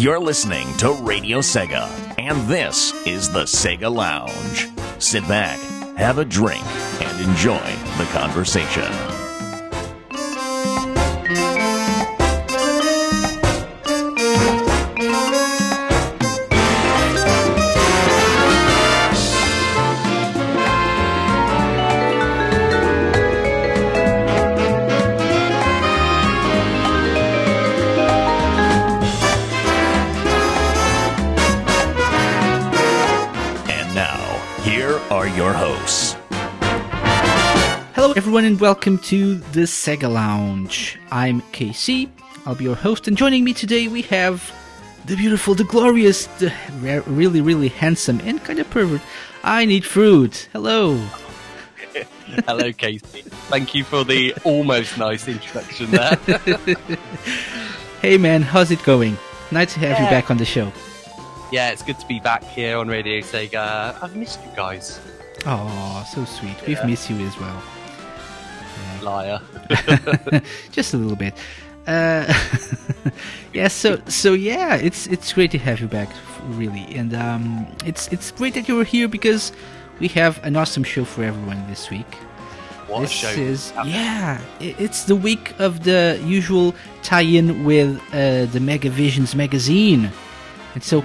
You're listening to Radio Sega, and this is the Sega Lounge. Sit back, have a drink, and enjoy the conversation. Everyone, and welcome to the Sega Lounge. I'm KC. I'll be your host, and joining me today we have the beautiful, the glorious, the re- really, really handsome, and kind of pervert. I need fruit. Hello. Hello, Casey. Thank you for the almost nice introduction there. Hey, man, how's it going? Nice to have you back on the show. yeah, it's good to be back here on Radio Sega. I've missed you guys. Oh, so sweet. We've missed you as well. Liar. just a little bit. Uh, yeah, so so yeah, it's it's great to have you back, really, and um, it's it's great that you were here because we have an awesome show for everyone this week. What this is yeah, it's the week of the usual tie-in with uh, the Megavisions magazine, and so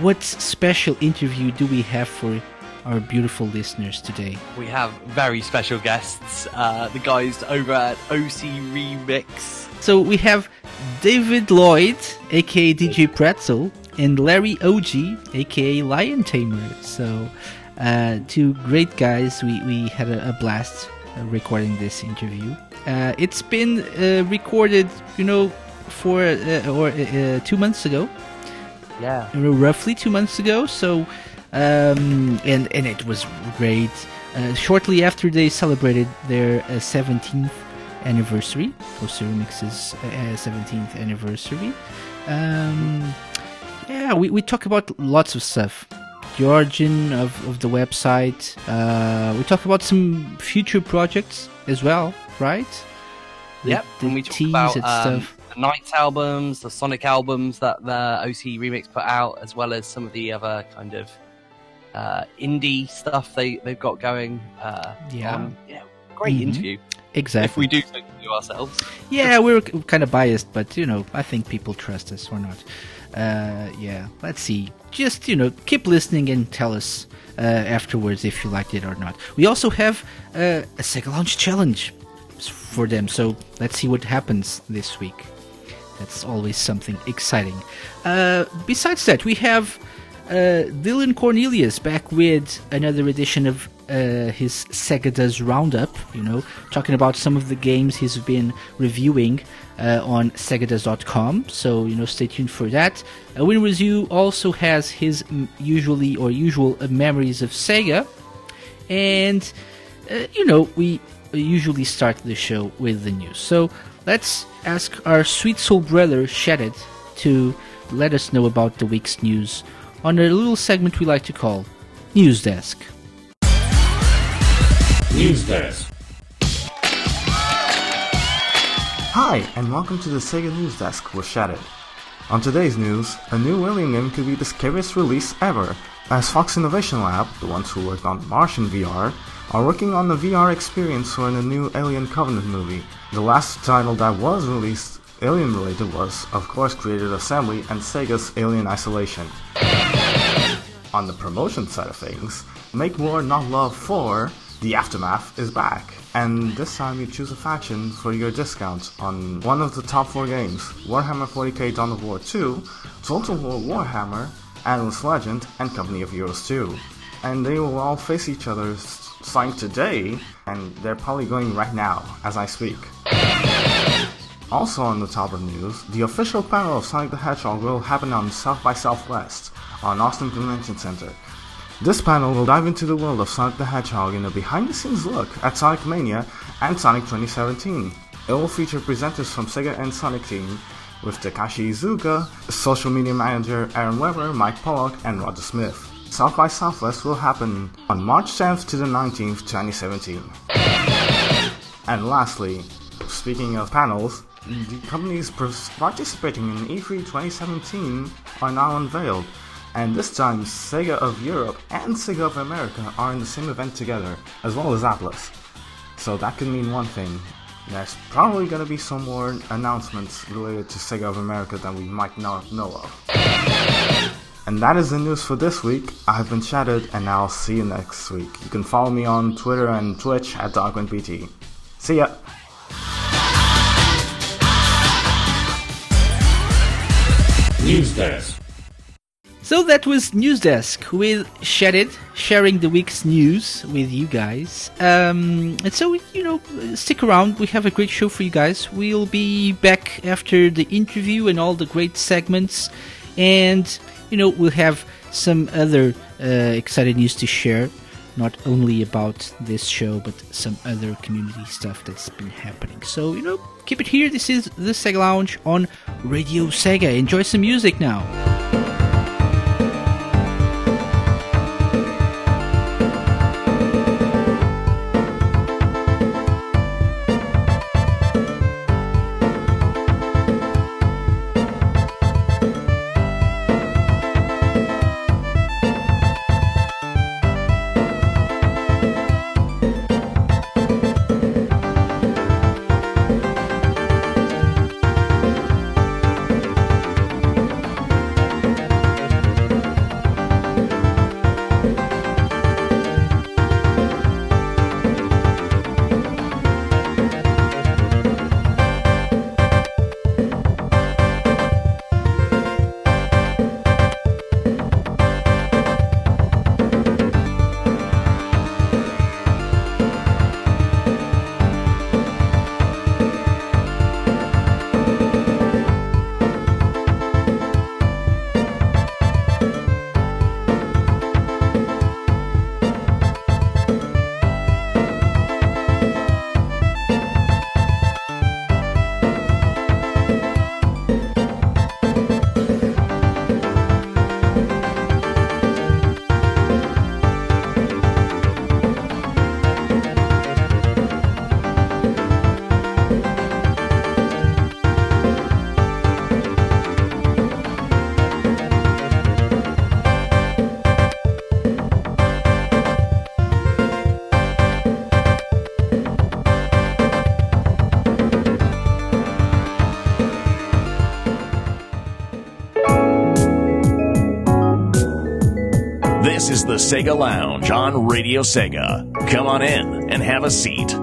what special interview do we have for our beautiful listeners today? We have very special guests, uh, the guys over at OC Remix. So we have David Lloyd, aka DJ Pretzel, and Larry Oji, aka Lion Tamer. So, uh, two great guys. We, we had a, a blast uh, recording this interview. Uh, it's been uh, recorded, you know, for uh, or uh, two months ago, Yeah. roughly two months ago. So, um, and and it was great. Uh, shortly after they celebrated their uh, 17th anniversary, Poster Remix's uh, 17th anniversary. Um, yeah, we, we talk about lots of stuff. The origin of, of the website. Uh, we talk about some future projects as well, right? The- Yep. the and we talk about um, stuff. the Nights albums, the Sonic albums that the OC Remix put out, as well as some of the other kind of uh, indie stuff they, they've got going. Uh, Yeah. on- yeah. Great Mhm. interview. Exactly. If we do so to ourselves. Yeah, we're kind of biased, but you know, I think people trust us or not. Uh, yeah, let's see. Just you know, keep listening and tell us uh, afterwards if you liked it or not. We also have uh, a Sega Launch challenge for them, so let's see what happens this week. That's always something exciting. Uh, besides that, we have uh, Dylan Cornelius back with another edition of uh, his Sega Does Roundup, you know, talking about some of the games he's been reviewing uh, on SegaDoes.com. So, you know, stay tuned for that. Uh, Win Review also has his usually or usual uh, memories of Sega. And, uh, you know, we usually start the show with the news. So let's ask our sweet soul brother, Shattered, to let us know about the week's news on a little segment we like to call News Desk. News Desk. Hi, and welcome to the Sega News Desk with Shattered. On today's news, a new Alien game could be the scariest release ever, as Fox Innovation Lab, the ones who worked on Martian VR, are working on the VR experience for the new Alien Covenant movie. The last title that was released Alien related was, of course, Creative Assembly and Sega's Alien Isolation. On the promotion side of things, Make War Not Love 4, The Aftermath, is back. And this time you choose a faction for your discount on one of the top four games Warhammer 40k Dawn of War 2, Total War Warhammer, Endless Legend, and Company of Heroes 2. And they will all face each other starting today, and they're probably going right now as I speak. Also on the top of news, the official panel of Sonic the Hedgehog will happen on South by Southwest on Austin Convention Center. This panel will dive into the world of Sonic the Hedgehog in a behind-the-scenes look at Sonic Mania and Sonic 2017. It will feature presenters from Sega and Sonic Team, with Takashi Iizuka, social media manager Aaron Weber, Mike Pollock, and Roger Smith. South by Southwest will happen on March 10th to the 19th, 2017. And lastly, speaking of panels, the companies participating in E3 2017 are now unveiled, and this time Sega of Europe and Sega of America are in the same event together, as well as Atlus. So that could mean one thing. There's probably gonna be some more announcements related to Sega of America that we might not know of. And that is the news for this week. I've been Shattered, and I'll see you next week. You can follow me on Twitter and Twitch at DogmanPT. See ya! News Desk. So that was News Desk with Shattered sharing the week's news with you guys. Um, and so, you know, stick around. We have a great show for you guys. We'll be back after the interview and all the great segments. And, you know, we'll have some other uh, exciting news to share. Not only about this show, but some other community stuff that's been happening. So, you know, keep it here. This is the Sega Lounge on Radio Sega. Enjoy some music now. Sega Lounge on Radio Sega. Come on in and have a seat.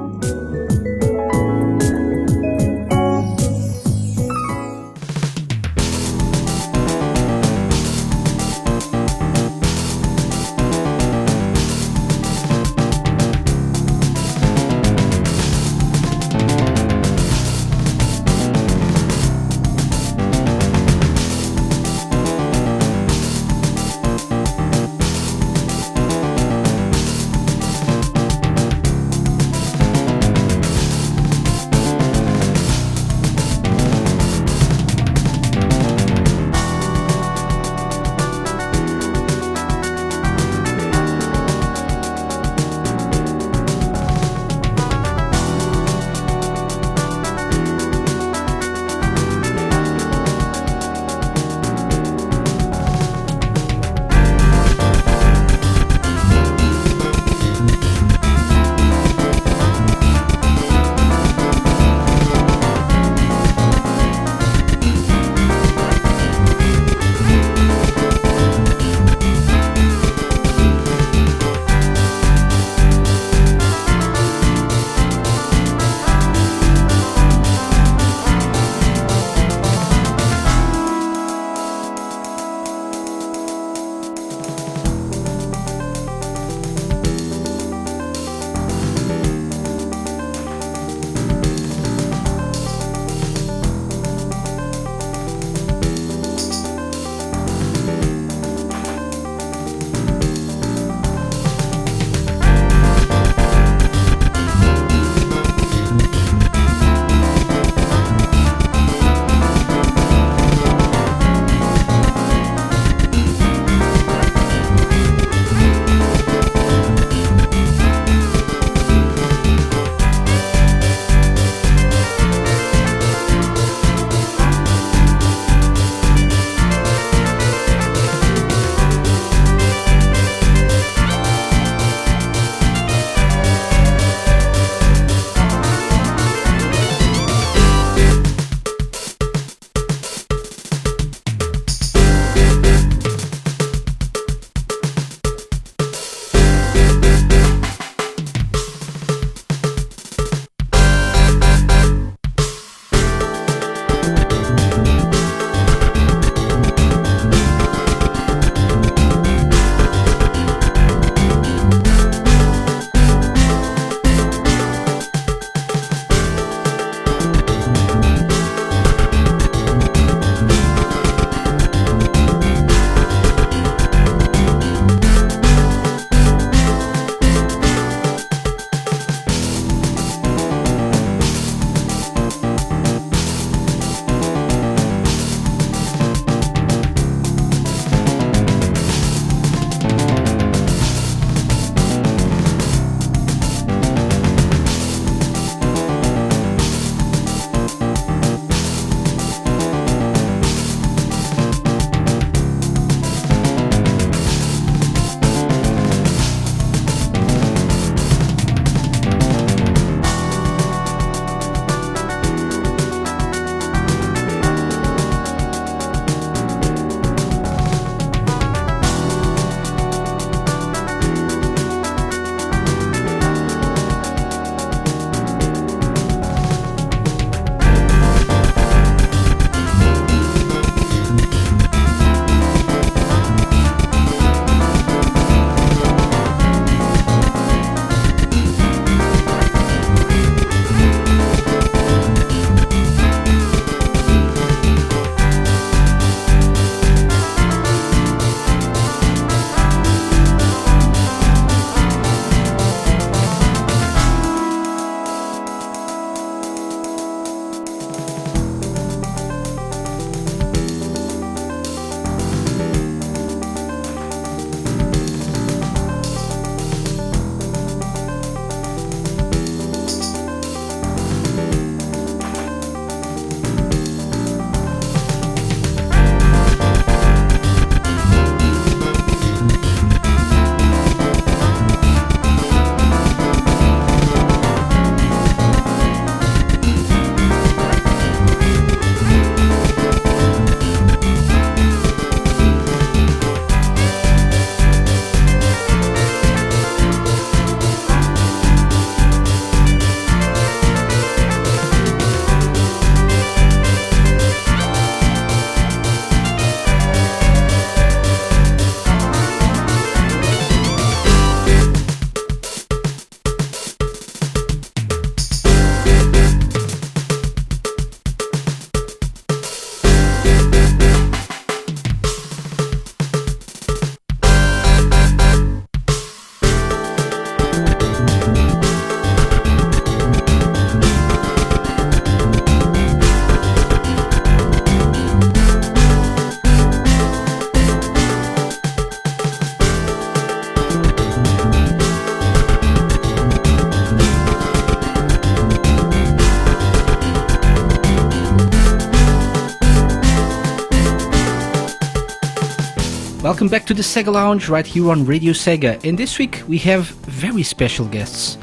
Welcome back to the Sega Lounge right here on Radio Sega. And this week we have very special guests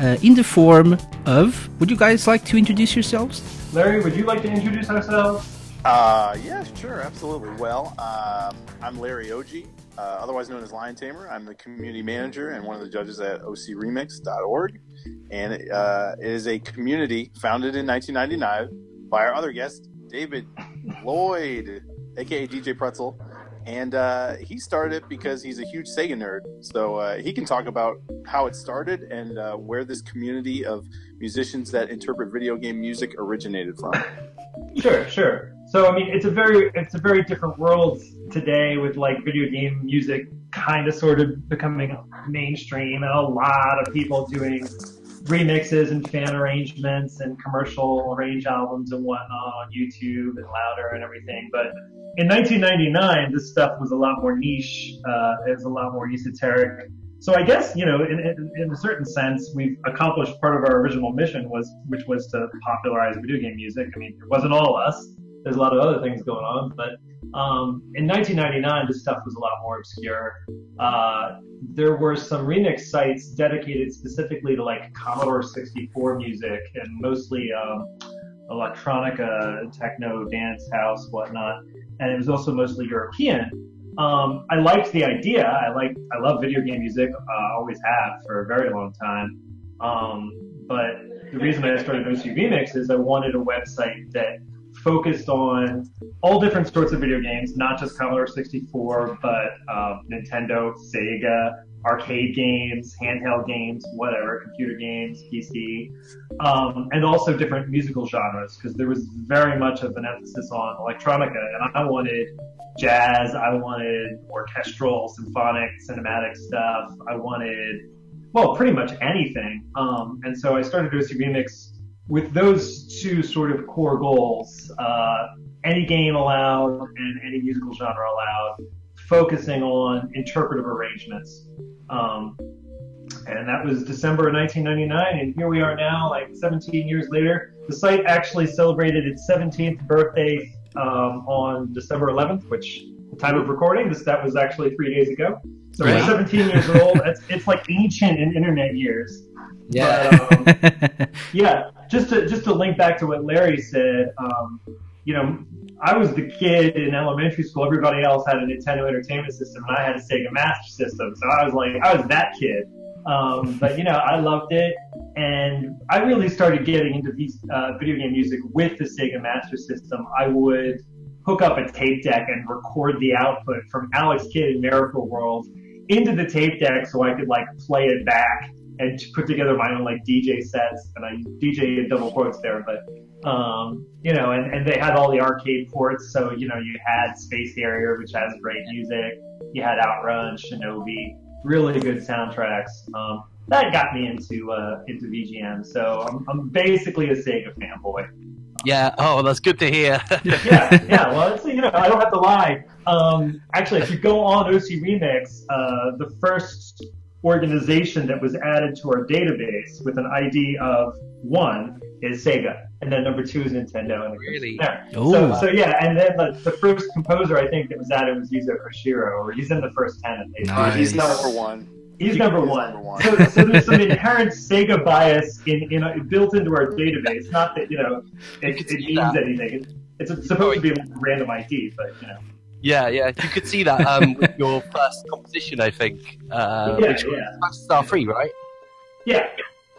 uh, in the form of. Would you guys like to introduce yourselves? Larry, would you like to introduce ourselves? Uh, yeah, sure, absolutely. Well, um, I'm Larry Oji, uh, otherwise known as Lion Tamer. I'm the community manager and one of the judges at ocremix.org. And it, uh, it is a community founded in 1999 by our other guest, David Lloyd, aka DJ Pretzel. And uh, he started it because he's a huge Sega nerd. So uh, he can talk about how it started and uh, where this community of musicians that interpret video game music originated from. Sure, sure. So I mean, it's a very it's a very different world today with like video game music kind of sort of becoming mainstream and a lot of people doing remixes and fan arrangements and commercial arrange albums and whatnot on YouTube and louder and everything. But in 1999, this stuff was a lot more niche. Uh, it was a lot more esoteric. So I guess you know, in, in, in, a certain sense, we've accomplished part of our original mission was, which was to popularize video game music. I mean, it wasn't all us. There's a lot of other things going on, but um, in 1999, this stuff was a lot more obscure. Uh, there were some remix sites dedicated specifically to like Commodore 64 music and mostly um, electronica, techno, dance house, whatnot. And it was also mostly European. Um, I liked the idea. I like I love video game music. Uh, always have for a very long time. Um, but the reason I started OC Remix is I wanted a website that focused on all different sorts of video games, not just Commodore 64, but um, Nintendo, Sega, arcade games, handheld games, whatever, computer games, PC, um, and also different musical genres because there was very much of an emphasis on electronica, and I wanted jazz, I wanted orchestral, symphonic, cinematic stuff, I wanted well, pretty much anything. Um, and so I started OC Remix with those two sort of core goals, uh, any game allowed and any musical genre allowed, focusing on interpretive arrangements. Um, and that was December of 1999, and here we are now, like 17 years later. The site actually celebrated its 17th birthday um, on December 11th, which the time of recording, this that was actually three days ago. So we're 17 years old. It's, it's like ancient in internet years. Yeah. But, um, yeah. Just to just to link back to what Larry said, um, you know, I was the kid in elementary school. Everybody else had a Nintendo Entertainment System, and I had a Sega Master System. So I was like, I was that kid. Um, but you know, I loved it, and I really started getting into these uh, video game music with the Sega Master System. I would hook up a tape deck and record the output from Alex Kidd in Miracle World into the tape deck so I could like play it back and to put together my own like DJ sets, and I DJ in double quotes there, but um, you know, and, and they had all the arcade ports, so you know, you had Space Harrier, which has great music, you had Outrun, Shinobi, really good soundtracks. Um, that got me into uh, into VGM, so I'm, I'm basically a Sega fanboy. Yeah. Oh, that's good to hear. yeah, yeah. Well, it's, you know, I don't have to lie. Um, actually, if you go on OC Remix, uh, the first organization that was added to our database with an ID of one is Sega, and then number two is Nintendo. And really? There. So, so yeah, and then the, the, first composer I think that was added was Yuzo Koshiro, or he's in the first ten. Nice. He's number one. He's number one. Number one. So, so, there's some inherent Sega bias in, in uh, built into our database. Not that you know it, it means that. anything. It's, it's supposed to be a random ID, but you know. Yeah, yeah, you could see that um, with your first composition, I think, uh, yeah, which yeah. was Star Free, right? Yeah.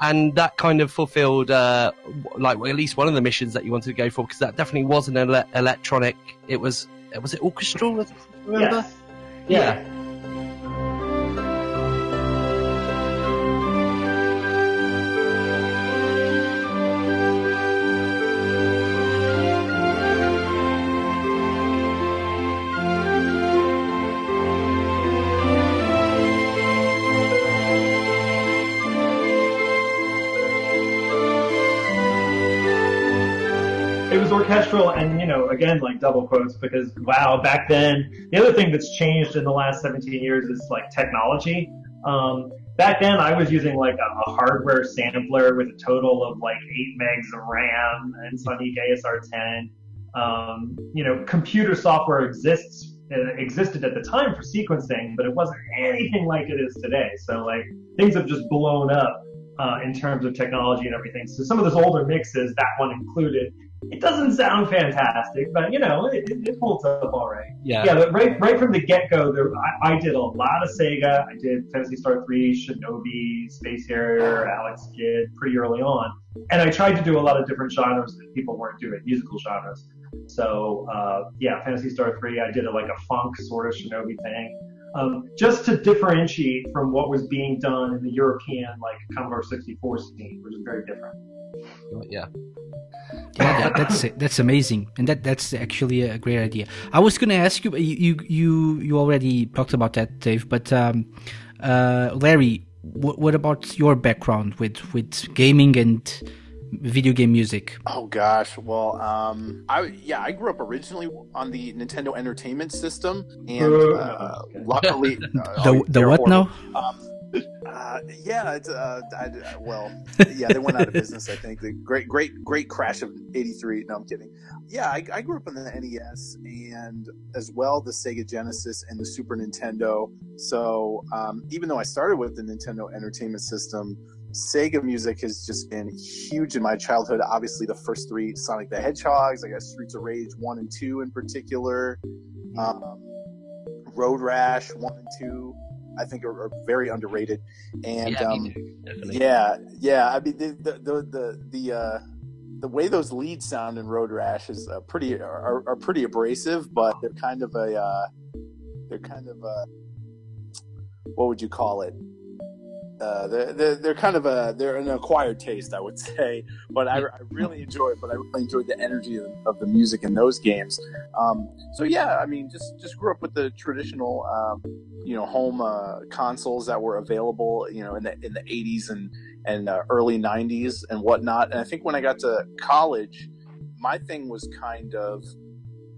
And that kind of fulfilled, uh, like, well, at least one of the missions that you wanted to go for, because that definitely was an ele- electronic. It was, was it orchestral? Remember? Yes. Yeah. yeah. Again like double quotes because wow back then the other thing that's changed in the last 17 years is like technology um, back then i was using like a, a, hardware sampler with a total of like 8 megs of ram and Ensoniq ASR 10 um, you know computer software exists uh, existed at the time for sequencing, but it wasn't anything like it is today. So like things have just blown up uh, in terms of technology and everything. So some of those older mixes, that one included, it doesn't sound fantastic, but you know, it, it, holds up all right. Yeah. Yeah, but right right from the get go, there I, I did a lot of Sega. I did Phantasy Star 3, Shinobi, Space Harrier, Alex Kidd pretty early on, and I tried to do a lot of different genres that people weren't doing, musical genres. So uh, yeah, Phantasy Star 3, I did a, like a funk sort of Shinobi thing. Um, just to differentiate from what was being done in the European, like Commodore 64 scene, which is very different. Yeah. Yeah, that, that's that's amazing, and that that's actually a great idea. I was going to ask you, you you you already talked about that, Dave, but um, uh, Larry, what, what about your background with with gaming and video game music? Oh gosh, well, um, I yeah, I grew up originally on the Nintendo Entertainment System, and uh, luckily, uh, The oh, the what horrible. now? Um, uh, yeah, it's uh, I, well, yeah, they went out of business. I think the great, great, great crash of '83. No, I'm kidding. Yeah, I, I grew up on the NES and as well the Sega Genesis and the Super Nintendo. So um, even though I started with the Nintendo Entertainment System, Sega music has just been huge in my childhood. Obviously, the first three Sonic the Hedgehogs, I got Streets of Rage one and two in particular, um, Road Rash one and two. I think are, are very underrated, and yeah, um, me too, definitely. yeah, yeah. I mean, the the the the, the uh, the way those leads sound in Road Rash is uh, pretty are, are pretty abrasive, but they're kind of a uh, they're kind of a what would you call it? Uh, they're, they're, kind of a they're an acquired taste, I would say. But I, I really enjoy it. But I really enjoyed the energy of, of the music in those games. Um, so yeah, I mean, just just grew up with the traditional, um, you know, home uh, consoles that were available, you know, in the in the 80s and and uh, early 90s and whatnot. And I think when I got to college, my thing was kind of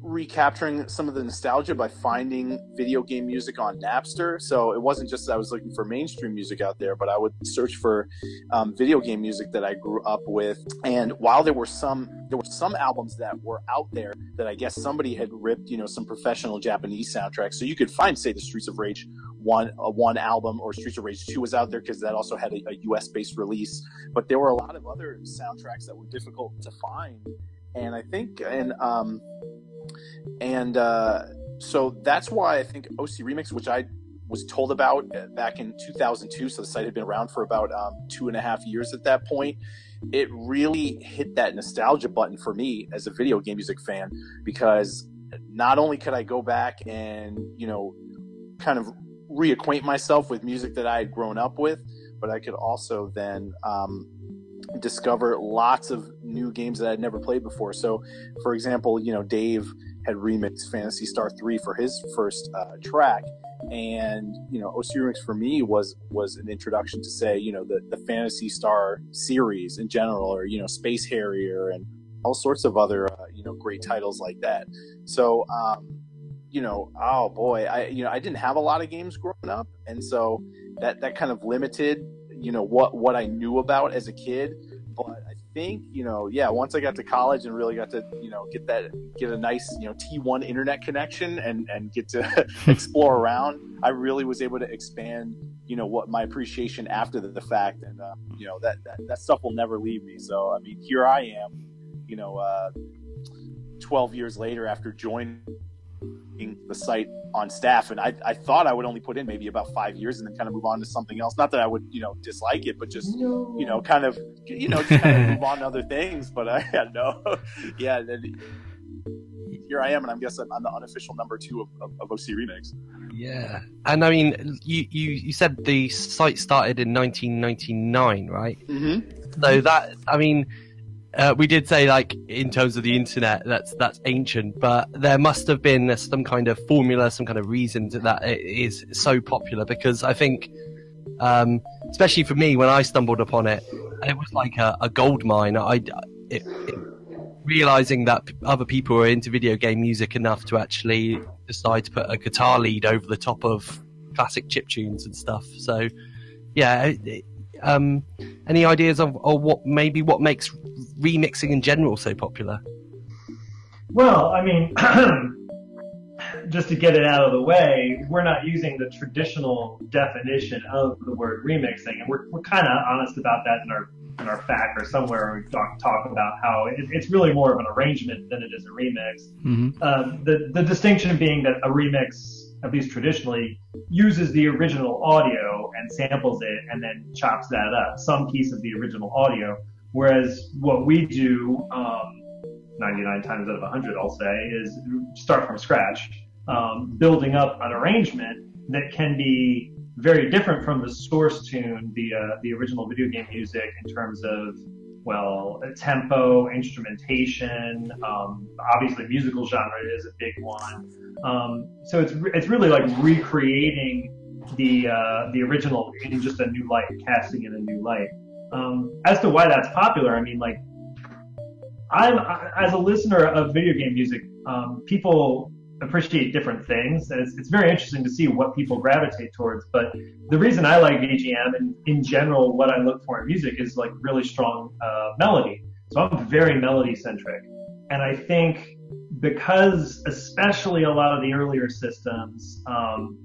recapturing some of the nostalgia by finding video game music on Napster. So it wasn't just I was looking for mainstream music out there, but I would search for um, video game music that I grew up with. And while there were some, there were some albums that were out there that I guess somebody had ripped, you know, some professional Japanese soundtracks. So you could find, say, the Streets of Rage one uh, one album or Streets of Rage two was out there because that also had a, a U.S. based release. But there were a lot of other soundtracks that were difficult to find. And I think, and um, and uh, so that's why I think OC Remix, which I was told about uh, back in 2002, so the site had been around for about um, two and a half years at that point. It really hit that nostalgia button for me as a video game music fan because not only could I go back and you know kind of reacquaint myself with music that I had grown up with, but I could also then um, discover lots of new games that I'd never played before. So, for example, you know, Dave had remixed Phantasy Star 3 for his first uh, track. And, you know, OC Remix for me was, was an introduction to say, you know, the, the Phantasy Star series in general, or, you know, Space Harrier and all sorts of other, uh, you know, great titles like that. So, um, you know, oh boy, I, you know, I didn't have a lot of games growing up. And so that, that kind of limited, you know, what, what I knew about as a kid. But I think, you know, yeah, once I got to college and really got to, you know, get that, get a nice, you know, T1 internet connection and, and get to explore around, I really was able to expand, you know, what my appreciation after the, the fact. And, uh, you know, that, that, that stuff will never leave me. So, I mean, here I am, you know, uh, 12 years later after joining the site on staff and I, I thought I would only put in maybe about five years and then kind of move on to something else. Not that I would, you know, dislike it, but just, you know, kind of, you know, just kind of move on to other things. But I had no, yeah. Then here I am, and I guess I'm, I'm the unofficial number two of, of, of OC Remix. Yeah, and I mean, you, you, you said the site started in 1999, right? Mm-hmm. So that, I mean, uh, we did say like in terms of the internet, that's that's ancient, but there must have been some kind of formula, some kind of reason that it is so popular because I think, um, especially for me, when I stumbled upon it, it was like a, a gold mine. I it, it, realizing that other people were into video game music enough to actually decide to put a guitar lead over the top of classic chip tunes and stuff. So, yeah. It- um, any ideas of or what maybe what makes remixing in general so popular? Well, I mean, just to get it out of the way, we're not using the traditional definition of the word remixing, and we're we're kind of honest about that in our in our FAQ or somewhere we talk, talk about how it, it's really more of an arrangement than it is a remix. Mm-hmm. Um, the the distinction being that a remix, at least traditionally, uses the original audio and samples it and then chops that up, some piece of the original audio. Whereas what we do, um, 99 times out of 100, I'll say, is start from scratch, um, building up an arrangement that can be very different from the source tune, the uh, the original video game music, in terms of well, tempo, instrumentation. Um, obviously, musical genre is a big one. Um, so it's it's really like recreating the uh, the original in just a new light, casting in a new light. Um, as to why that's popular, I mean, like I'm as a listener of video game music, um, people appreciate different things. And it's, it's very interesting to see what people gravitate towards. But the reason I like VGM and in general, what I look for in music is like really strong uh, melody. So I'm very melody centric. And I think because especially a lot of the earlier systems, um,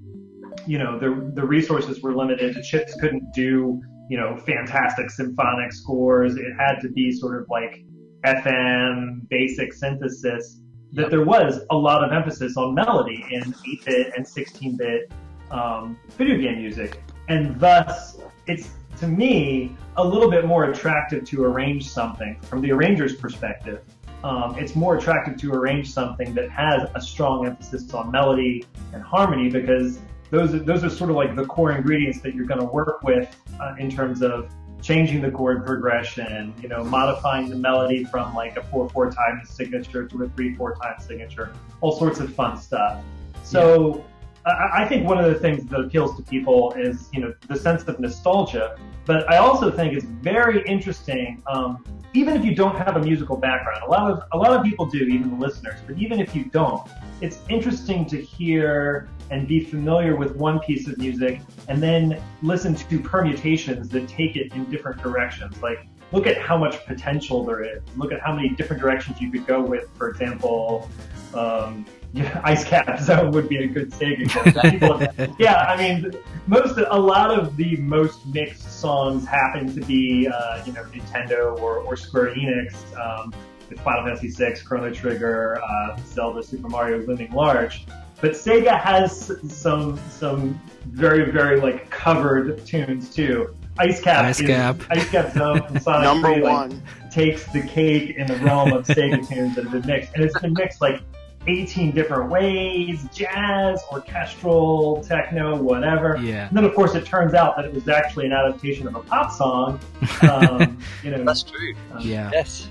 you know, the, the resources were limited. The chips couldn't do, you know, fantastic symphonic scores. It had to be sort of like FM basic synthesis that there was a lot of emphasis on melody in 8-bit and 16-bit um, video game music, and thus it's to me a little bit more attractive to arrange something from the arranger's perspective. Um, it's more attractive to arrange something that has a strong emphasis on melody and harmony because those are, those are sort of like the core ingredients that you're going to work with uh, in terms of changing the chord progression, you know, modifying the melody from like a four four time signature to a three four time signature, all sorts of fun stuff. So yeah. I, I, think one of the things that appeals to people is you know the sense of nostalgia, but I also think it's very interesting. Um, even if you don't have a musical background, a lot of a lot of people do, even the listeners. But even if you don't, it's interesting to hear and be familiar with one piece of music and then listen to permutations that take it in different directions. Like, look at how much potential there is. Look at how many different directions you could go with, for example, um, yeah, Ice Cap Zone would be a good example. yeah, I mean, most, a lot of the most mixed songs happen to be, uh, you know, Nintendo or, or Square Enix. Um, with Final Fantasy VI, Chrono Trigger, uh, Zelda, Super Mario looming large. But Sega has some some very very like covered tunes too. Ice Cap, Ice Cap, Ice Cap Zone from Sonic Number 3, one like, takes the cake in the realm of Sega tunes that have been mixed, and it's been mixed like 18 different ways, jazz, orchestral, techno, whatever. Yeah. And then of course it turns out that it was actually an adaptation of a pop song. Um, you know, That's true. um, yeah. Yes.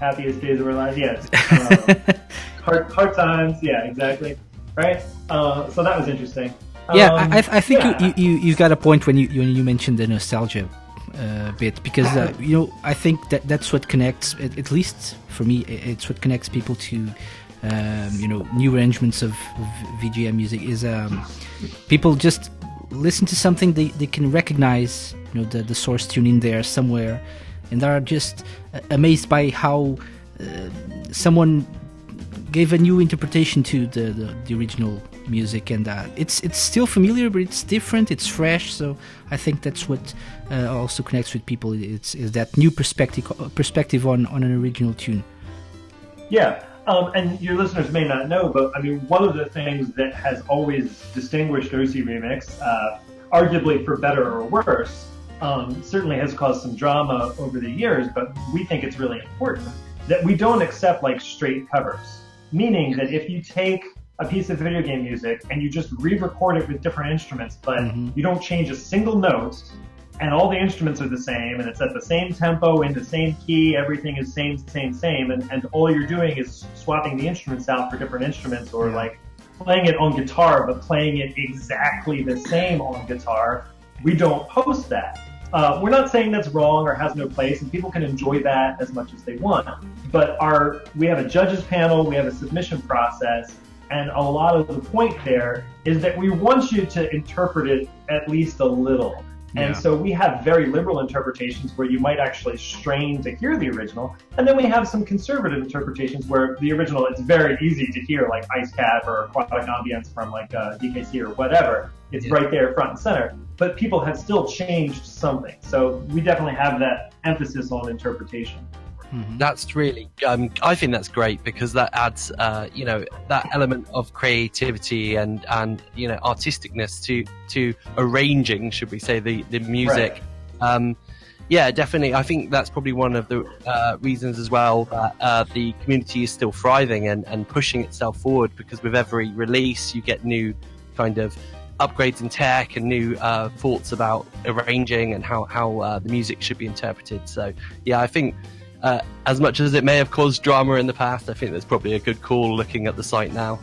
happiest days of our lives. Yes. Um, hard, hard times. Yeah, exactly. Right. Uh, so that was interesting. Yeah, Um, I, I think yeah. you, you you got a point when you when you mentioned the nostalgia uh, bit because uh, you know I think that that's what connects at, at least for me it's what connects people to um, you know new arrangements of, of VGM music is um, people just listen to something they, they can recognize you know the, the source tune in there somewhere and they are just uh, amazed by how uh, someone gave a new interpretation to the, the, the original music and uh, it's it's still familiar but it's different it's fresh so I think that's what uh, also connects with people it's is that new perspective perspective on, on an original tune Yeah, um, and your listeners may not know, but I mean, one of the things that has always distinguished OC Remix, uh, arguably for better or worse, um, certainly has caused some drama over the years, but we think it's really important that we don't accept like straight covers. Meaning that if you take a piece of video game music and you just re-record it with different instruments, but Mhm. you don't change a single note, and all the instruments are the same, and it's at the same tempo, in the same key, everything is same, same, same, and, and all you're doing is swapping the instruments out for different instruments, or like playing it on guitar, but playing it exactly the same on guitar. We don't post that. Uh, we're not saying that's wrong or has no place, and people can enjoy that as much as they want. But our we have a judges panel, we have a submission process, and a lot of the point there is that we want you to interpret it at least a little. And Yeah. so we have very liberal interpretations where you might actually strain to hear the original. And then we have some conservative interpretations where the original, it's very easy to hear, like Ice Cap or Aquatic Ambience from like uh, DKC or whatever. It's Yeah. right there front and center. But people have still changed something. So we definitely have that emphasis on interpretation. Mhm. That's really, um, I think that's great because that adds, uh, you know, that element of creativity and, and, you know, artisticness to, to arranging, should we say, the, the music. Um, yeah, definitely. I think that's probably one of the uh, reasons as well that uh, the community is still thriving and, and pushing itself forward because with every release you get new kind of upgrades in tech and new uh, thoughts about arranging and how, how uh, the music should be interpreted. So, yeah, I think uh, as much as it may have caused drama in the past, I think that's probably a good call looking at the site now.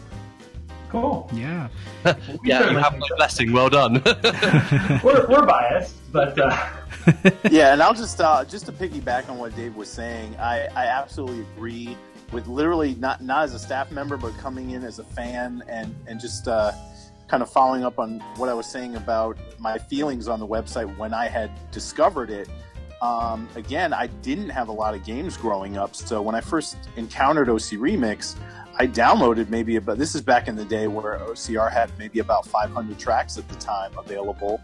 Cool. Yeah. yeah, you certainly have think my blessing. Well done. We're, we're biased, but uh, yeah, and I'll just uh, just to piggyback on what Dave was saying, I, I absolutely agree with literally not not as a staff member, but coming in as a fan and and just uh, kind of following up on what I was saying about my feelings on the website when I had discovered it. Um, again, I didn't have a lot of games growing up, so when I first encountered OC Remix, I downloaded maybe about this is back in the day where OCR had maybe about 500 tracks at the time available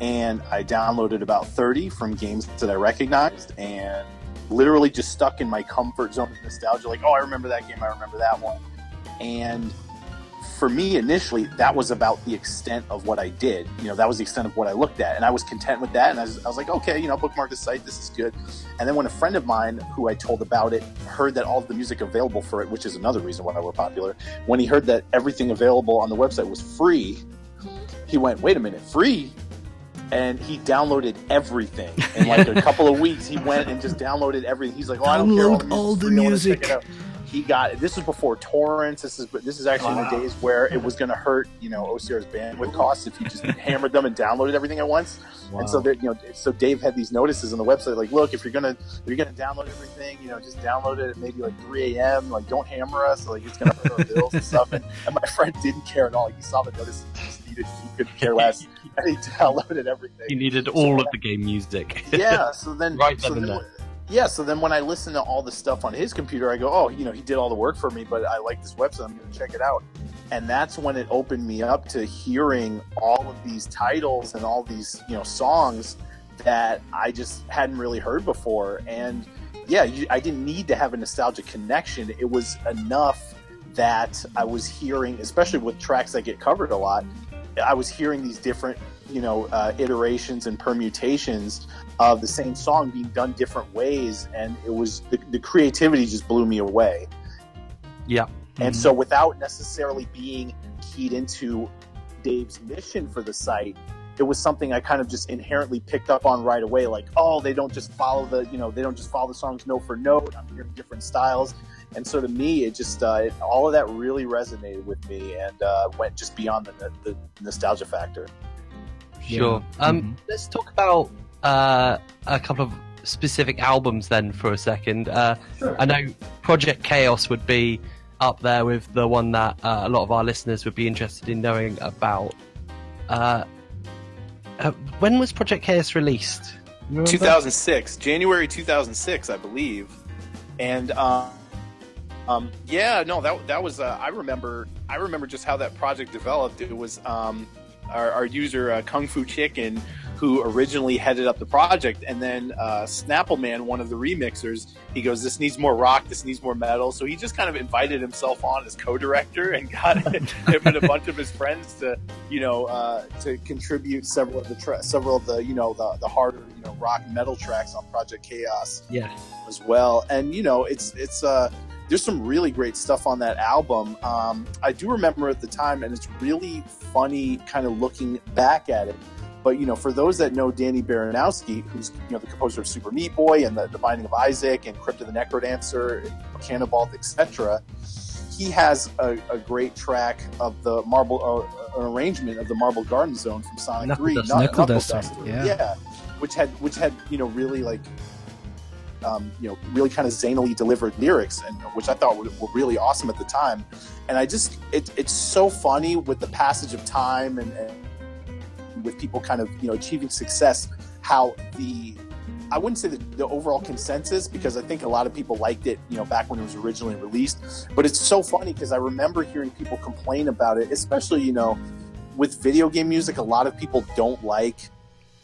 and I downloaded about 30 from games that I recognized and literally just stuck in my comfort zone of nostalgia like oh I remember that game I remember that one and for me initially that was about the extent of what I did you know that was the extent of what I looked at and I was content with that and I was, I was like okay you know bookmark the site this is good and then when a friend of mine who I told about it heard that all of the music available for it which is another reason why we're popular when he heard that everything available on the website was free he went wait a minute free and he downloaded everything in like a couple of weeks. He went and just downloaded everything. He's like, "Oh, I don't care Download all the music's free. I wanna check music." It out." He got this was before torrents. This is this is actually in the days where it was going to hurt you know OCR's bandwidth costs if you just hammered them and downloaded everything at once. And so you know, so Dave had these notices on the website like, look, if you're gonna if you're gonna download everything, you know, just download it at maybe like 3 a.m. Like, don't hammer us. Like, it's gonna hurt our bills and stuff. And, and my friend didn't care at all. He saw the notice, he just needed, he couldn't care less, and he downloaded everything He needed all of the game music. yeah. So then, Right so then. Yeah. So then, when I listen to all the stuff on his computer, I go, "Oh, you know, he did all the work for me, but I like this website. I'm going to check it out." And that's when it opened me up to hearing all of these titles and all these, you know, songs that I just hadn't really heard before. And yeah, you, I didn't need to have a nostalgic connection. It was enough that I was hearing, especially with tracks that get covered a lot. I was hearing these different, you know, uh, iterations and permutations of the same song being done different ways, and it was the, the creativity just blew me away. yeah. And so, without necessarily being keyed into Dave's mission for the site, it was something I kind of just inherently picked up on right away. Like, oh, they don't just follow the, you know, they don't just follow the songs note for note. I'm hearing different styles, and so to me, it just uh, it, all of that really resonated with me and uh, went just beyond the, the nostalgia factor. Sure. Um, Mhm. Let's talk about uh, a couple of specific albums then for a second. Uh, Sure. I know Project Chaos would be up there with the one that uh, a lot of our listeners would be interested in knowing about. Uh, uh, when was Project Chaos released? 2006, January 2006, I believe. And um, um, yeah, no, that that was. Uh, I remember. I remember just how that project developed. It was um, our, our user uh, Kung Fu Chicken who originally headed up the project, and then uh, Snappleman, one of the remixers, he goes, "This needs more rock. This needs more metal." So he just kind of invited himself on as co-director and got him and a bunch of his friends to, you know, uh, to contribute several of the tra- several of the, you know, the, the harder, you know, rock metal tracks on Project Chaos Yeah. as well. And you know, it's it's uh there's some really great stuff on that album. Um, I do remember at the time, and it's really funny, kind of looking back at it. But you know, for those that know Danny Baranowski, who's you know the composer of Super Meat Boy and the, the Binding of Isaac and Crypt of the Necrodancer, and Canabalt, etc., he has a, a great track of the Marble, uh, an arrangement of the Marble Garden Zone from Sonic Knuckle Three. Knuck- Knuckle Knuckle Duster, Duster. yeah. yeah, which had which had you know really like um, you know, really kind of zanily delivered lyrics, and which I thought were, were really awesome at the time. And I just, it, it's so funny with the passage of time and, and with people kind of you know achieving success, how the I wouldn't say the, the overall consensus because I think a lot of people liked it, you know, back when it was originally released. But it's so funny because I remember hearing people complain about it, especially you know, with video game music. A lot of people don't like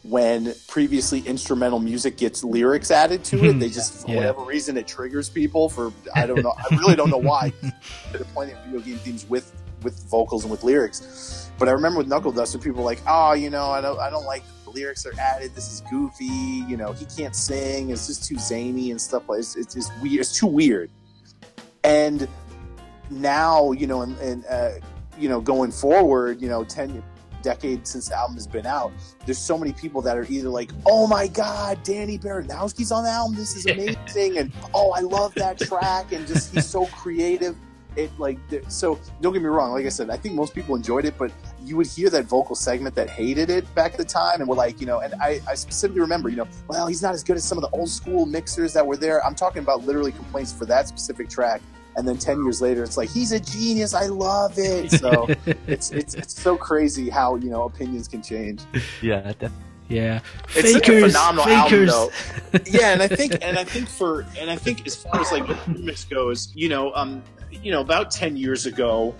when previously instrumental music gets lyrics added to it. They just, for yeah. whatever reason, it triggers people for, I don't know, I really don't know why. They're playing video game themes with, with vocals and with lyrics. But I remember with Knuckle Duster, people were like, oh, you know, I don't, I don't like the lyrics are added. This is goofy. You know, he can't sing. It's just too zany and stuff. Like It's, it's just weird. It's too weird. And now, you know, and, and uh, you know, going forward, you know, 10, decade since the album has been out, there's so many people that are either like, "Oh my God, Danny Baranowski's on the album. This is amazing," and "Oh, I love that track," and just he's so creative. It like so. Don't get me wrong. Like I said, I think most people enjoyed it, but you would hear that vocal segment that hated it back at the time and were like, you know, and I, I, specifically remember, you know, well, he's not as good as some of the old school mixers that were there. I'm talking about literally complaints for that specific track and then ten years later, it's like he's a genius. I love it. So it's it's it's so crazy how you know opinions can change. Yeah, definitely. Yeah, It's such a fakers, phenomenal fakers. album, though. yeah, and I think, and I think for, and I think as far as like the remix goes, you know, um, you know, about ten years ago,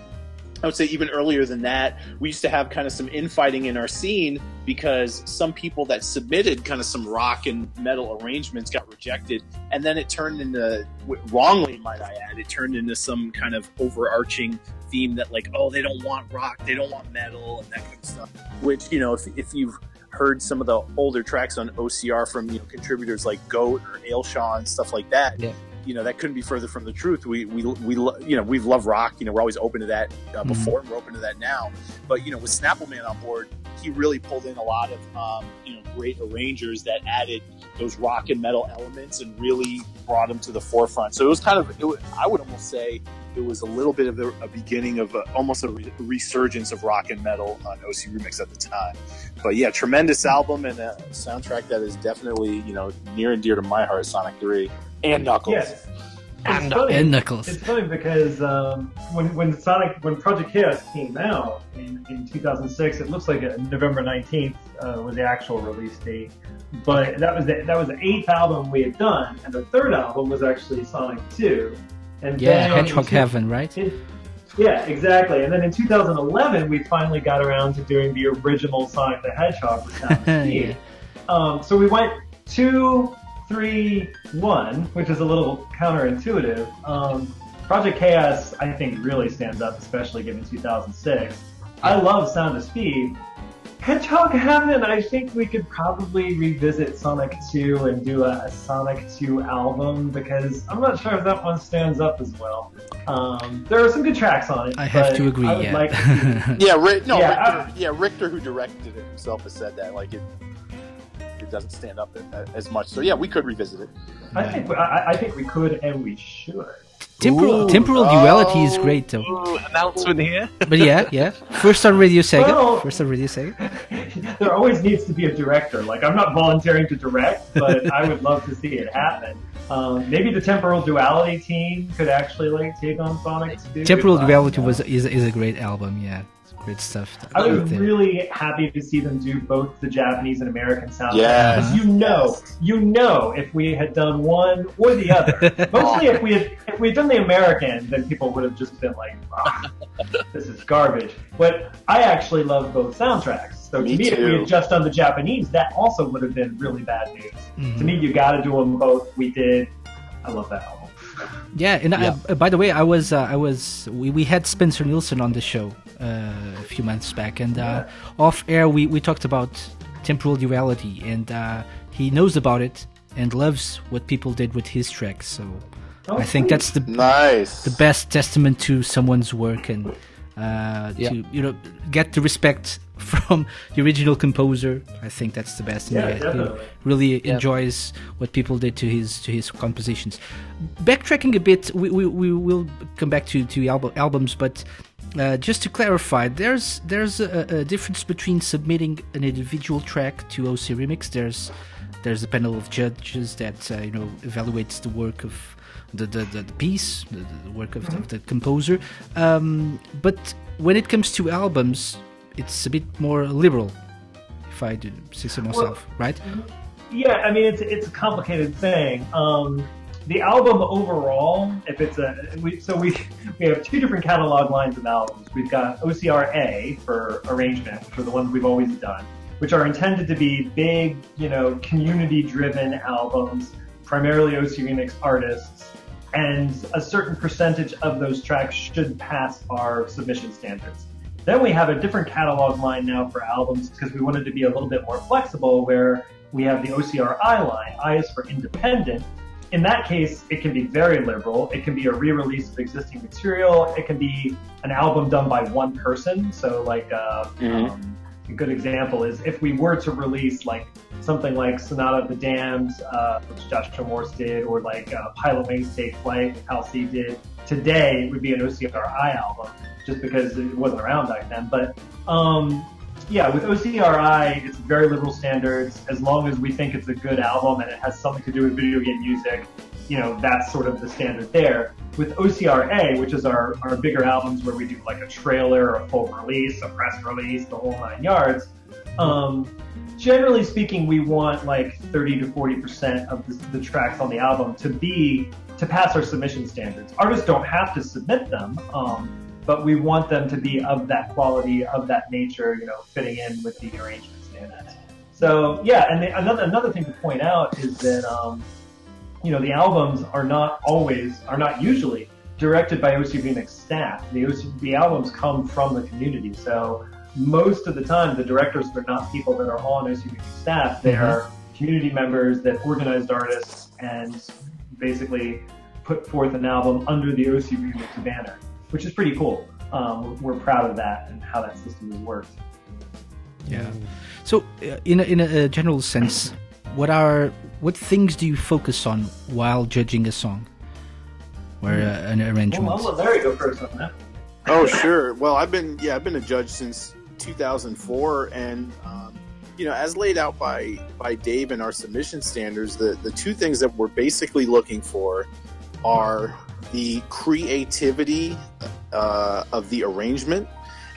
I would say even earlier than that, we used to have kind of some infighting in our scene because some people that submitted kind of some rock and metal arrangements got rejected, and then it turned into wrongly, might I add, it turned into some kind of overarching theme that like, oh, they don't want rock, they don't want metal, and that kind of stuff. Which you know, if if you've heard some of the older tracks on OCR from you know contributors like Goat or Ailsean and stuff like that. Yeah. You know that couldn't be further from the truth. We we we lo- you know we love rock. You know we're always open to that uh, before. and We're open to that now. But you know with Snappleman on board, he really pulled in a lot of um, you know great arrangers that added those rock and metal elements and really brought them to the forefront. So it was kind of it was, I would almost say it was a little bit of a, a beginning of a, almost a re- resurgence of rock and metal on OC Remix at the time. But yeah, tremendous album and a soundtrack that is definitely you know near and dear to my heart. Sonic Three and Knuckles. Yes. And- funny. and Knuckles. It's funny because um, when when Sonic when Project Chaos came out in, in 2006, it looks like uh November 19th uh, was the actual release date. But that was the, that was the eighth album we had done, and the third album was actually Sonic 2. And Yeah, then in Hedgehog two- Heaven, right? in- yeah, exactly. And then in 2011, we finally got around to doing the original Sonic the Hedgehog with Sound. Yeah. um, so we went two, three, one, which is a little counterintuitive. Um, Project Chaos, I think, really stands up, especially given 2006. I love Sound of Speed. Hedgehog Heaven, I think we could probably revisit Sonic 2 and do a, a Sonic 2 album because I'm not sure if that one stands up as well. Um, there are some good tracks on it. I have to agree. Yeah. like to Yeah, Rick, no, Yeah, Richter, yeah, Richter, who directed it himself, has said that like it, it doesn't stand up a- a- as much. So yeah, we could revisit it. I think I, I think we could and we should. temporal Ooh. temporal duality is Oh. great though. Ooh, announcement here. But yeah, yeah. First on Radio Sega. Well- First on Radio Sega. there always needs to be a director. Like I'm not volunteering to direct, but I would love to see it happen. Um, maybe the temporal duality team could actually like take on Sonic 2. Temporal duality was is is a great album. Yeah, it's great stuff. I was right there. really happy to see them do both the Japanese and American soundtracks. Yes. Because you know, you know, if we had done one or the other, mostly if we had if we had done the American, then people would have just been like, ah, "This is garbage." But I actually love both soundtracks. So Me to me, if we had just done the Japanese, that also would have been really bad news. Mhm. To me, you got to do them both. We did. I love that album. Yeah, and Yeah. I, uh, by the way, I was uh, I was we, we had Spencer Nilsen on the show uh, a few months back, and uh, off air we, we talked about temporal duality, and uh, he knows about it and loves what people did with his tracks. So Oh, I think sweet. that's the Nice. the best testament to someone's work and uh, Yeah. to you know get the respect from the original composer. I think that's the best. Yeah, and he definitely. really Yeah. enjoys what people did to his to his compositions. Backtracking a bit, we we, we will come back to to album, albums, but. Uh, just to clarify, there's there's a, a difference between submitting an individual track to OC Remix. There's there's a panel of judges that uh, you know evaluates the work of the the, the, the piece, the, the work of, the, of the composer. Um, but when it comes to albums, it's a bit more liberal. if I do say so myself, right? Yeah, I mean it's it's a complicated thing. Um, the album overall, if it's a we, so we we have two different catalog lines of albums. We've got OCR A for arrangement, which are the ones we've always done, which are intended to be big, you know, community-driven albums, primarily OC Remix artists, and a certain percentage of those tracks should pass our submission standards. Then we have a different catalog line now for albums because we wanted to be a little bit more flexible, where we have the OCRI line. I is for independent. In that case, it can be very liberal. It can be a re-release of existing material. It can be an album done by one person. So, like, uh, Mhm. um, a good example is if we were to release like something like Sonata of the Damned, uh, which Joshua Morse did, or like uh, Pilotwings Take Flight, which Hal C did. Today it would be an OCRI album, just because it wasn't around back then. But um, yeah, with OCRI, it's very liberal standards. As long as we think it's a good album and it has something to do with video game music, you know, that's sort of the standard there. With OCRA, which is our, our bigger albums where we do like a trailer, a full release, a press release, the whole nine yards, um, generally speaking, we want like 30 to 40% of the, the tracks on the album to be, to pass our submission standards. Artists don't have to submit them, um, but we want them to be of that quality, of that nature, you know, fitting in with the arrangement standards. So yeah, and the, another another thing to point out is that um, you know the albums are not always, are not usually directed by OC Remix staff. The OC, the albums come from the community, so most of the time the directors are not people that are on OC Remix staff. They are community members that organized artists and basically put forth an album under the OC Remix banner, which is pretty cool. Um, we're proud of that and how that system has worked. Yeah. So, uh, in a, in a, general sense, what are what things do you focus on while judging a song or uh, an arrangement? Well, I'll let Larry go first on that. Oh, sure. Well, I've been yeah, I've been a judge since 2004, and um, you know, as laid out by by Dave in our submission standards, the the two things that we're basically looking for are the creativity uh, of the arrangement,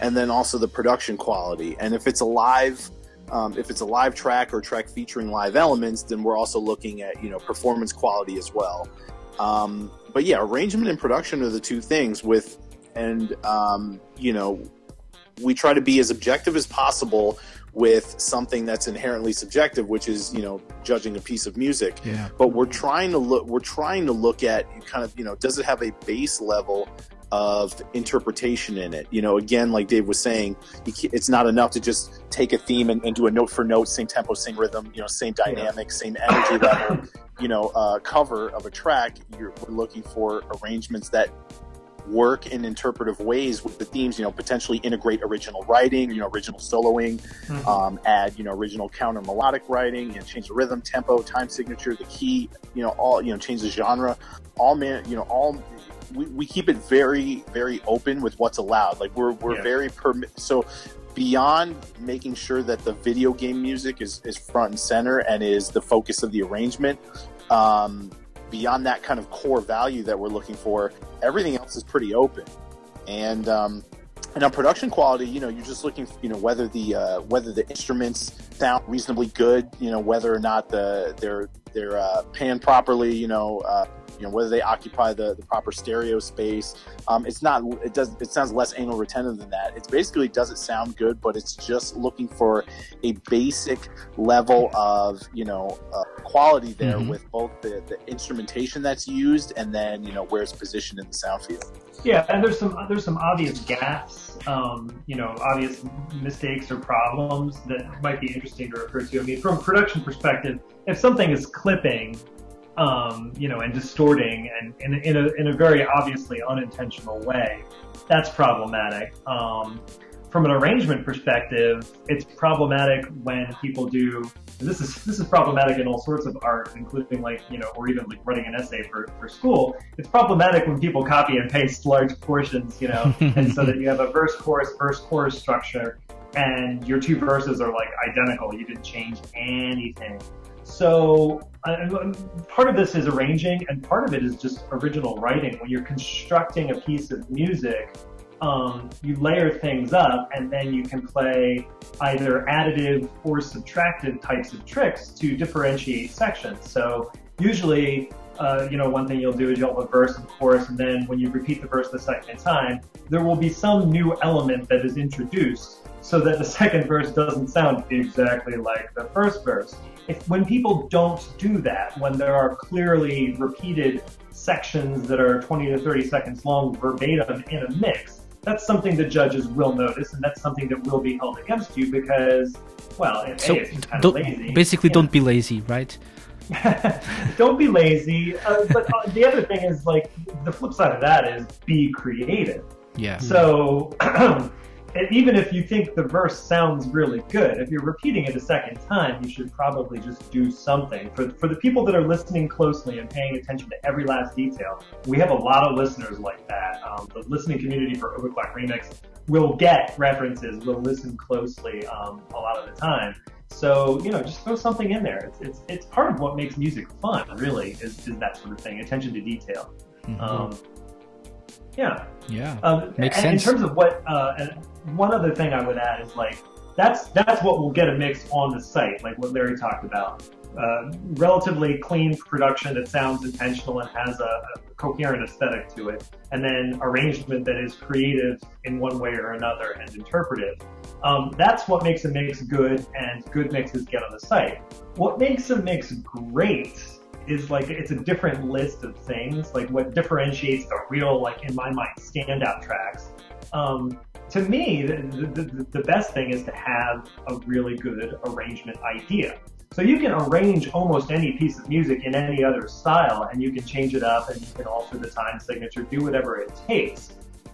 and then also the production quality. And if it's a live um, if it's a live track or track featuring live elements, then we're also looking at you know performance quality as well. Um, but yeah, arrangement and production are the two things. With and um, you know, we try to be as objective as possible with something that's inherently subjective, which is you know judging a piece of music. Yeah. But we're trying to look. We're trying to look at kind of you know, does it have a base level of interpretation in it. You know, again, like Dave was saying, it's not enough to just take a theme and, and do a note for note, same tempo, same rhythm, you know, same dynamic, same energy level, you know, uh, cover of a track. You're we're looking for arrangements that work in interpretive ways with the themes, you know, potentially integrate original writing, you know, original soloing, um, add, you know, original counter melodic writing, you know, change the rhythm, tempo, time signature, the key, you know, all, you know, change the genre, all man, you know, all, we, we keep it very, very open with what's allowed. Like we're, we're Yeah. very permit. So beyond making sure that the video game music is, is front and center and is the focus of the arrangement, um, beyond that kind of core value that we're looking for, everything else is pretty open. And, um, and on production quality, you know, you're just looking, you know, whether the uh, whether the instruments sound reasonably good, you know, whether or not the they're they're uh, panned properly, you know, uh, you know, whether they occupy the, the proper stereo space. Um, it's not. It does. It sounds less anal retentive than that. It's basically does it sound good, but it's just looking for a basic level of you know uh, quality there Mhm. with both the, the instrumentation that's used and then you know where it's positioned in the sound field. Yeah, and there's some there's some obvious gaps, um, you know, obvious mistakes or problems that might be interesting to refer to. I mean, from a production perspective, if something is clipping, um, you know, and distorting, and in, in a in a very obviously unintentional way, that's problematic. Um, from an arrangement perspective, it's problematic when people do. This is this is problematic in all sorts of art, including like you know, or even like writing an essay for, for school. It's problematic when people copy and paste large portions, you know, and so that you have a verse chorus verse chorus structure, and your two verses are like identical. You didn't change anything. So part of this is arranging, and part of it is just original writing. When you're constructing a piece of music, um, you layer things up and then you can play either additive or subtractive types of tricks to differentiate sections. So usually, uh, you know, one thing you'll do is you'll have a verse and chorus, and then when you repeat the verse the second time, there will be some new element that is introduced so that the second verse doesn't sound exactly like the first verse. If when people don't do that, when there are clearly repeated sections that are 20 to 30 seconds long verbatim in a mix, that's something the judges will notice, and that's something that will be held against you because, well, it, So a, it's kind of lazy. basically, Yeah. don't be lazy, right? don't be lazy. Uh, but uh, the other thing is like the flip side of that is be creative. Yeah. So and even if you think the verse sounds really good, if you're repeating it a second time, you should probably just do something. For for the people that are listening closely and paying attention to every last detail, we have a lot of listeners like that. Um, the listening community for Overclock Remix will get references, will listen closely um, a lot of the time. So you know, just throw something in there. It's it's, it's part of what makes music fun, really, is, is that sort of thing, attention to detail. Mhm. Um, yeah. yeah. Um, Makes sense. In terms of what, uh, and one other thing I would add is like that's that's what will get a mix on the site, like what Larry talked about. Uh, relatively clean production that sounds intentional and has a, a coherent aesthetic to it, and then arrangement that is creative in one way or another and interpretive. Um, that's what makes a mix good, and good mixes get on the site. What makes a mix great is like it's a different list of things. Like what differentiates the real, like in my mind, standout tracks. Um, to me, the, the, the best thing is to have a really good arrangement idea. So you can arrange almost any piece of music in any other style, and you can change it up, and you can alter the time signature, do whatever it takes.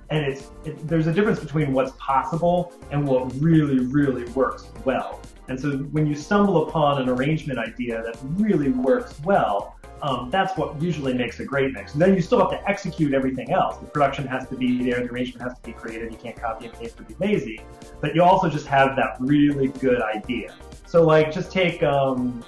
And it's it, there's a difference between what's possible and what really, really works well. And so when you stumble upon an arrangement idea that really works well, um, that's what usually makes a great mix. And then you still have to execute everything else. The production has to be there, the arrangement has to be creative. You can't copy and paste or be lazy. But you also just have that really good idea. So like, just take, um,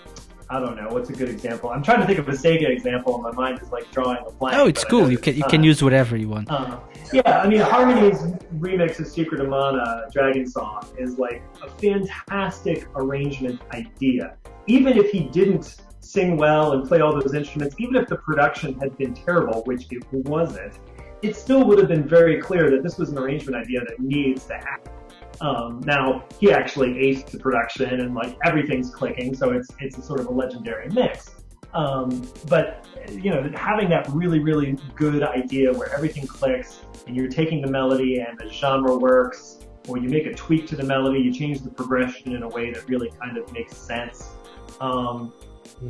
I don't know, what's a good example? I'm trying to think of a Sega example, and my mind is like drawing a blank. Oh, it's but I know cool. You can you can use whatever you want. Uh, yeah, I mean, Harmony's remix of Secret of Mana, Dragon Song, is like a fantastic arrangement idea. Even if he didn't sing well and play all those instruments, even if the production had been terrible, which it wasn't, it still would have been very clear that this was an arrangement idea that needs to happen. Um, now he actually aced the production and like everything's clicking, so it's it's a sort of a legendary mix. Um, but you know, having that really really good idea where everything clicks and you're taking the melody and the genre works, or you make a tweak to the melody, you change the progression in a way that really kind of makes sense. Um,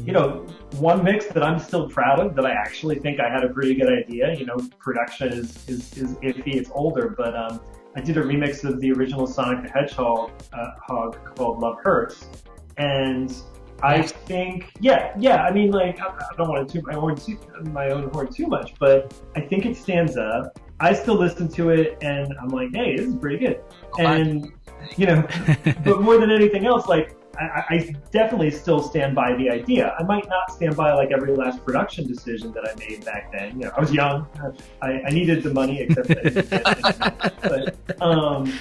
you know, one mix that I'm still proud of that I actually think I had a pretty good idea. You know, production is is, is iffy, it's older, but um, I did a remix of the original Sonic the Hedgehog uh, hog called Love Hurts, and I think, yeah, yeah. I mean, like, I, I don't want to toot my horn too, my own horn too much, but I think it stands up. I still listen to it, and I'm like, hey, this is pretty good. And you know, but more than anything else, like I, I definitely still stand by the idea. I might not stand by like every last production decision that I made back then. You know, I was young. I, I needed the money, except that. but um,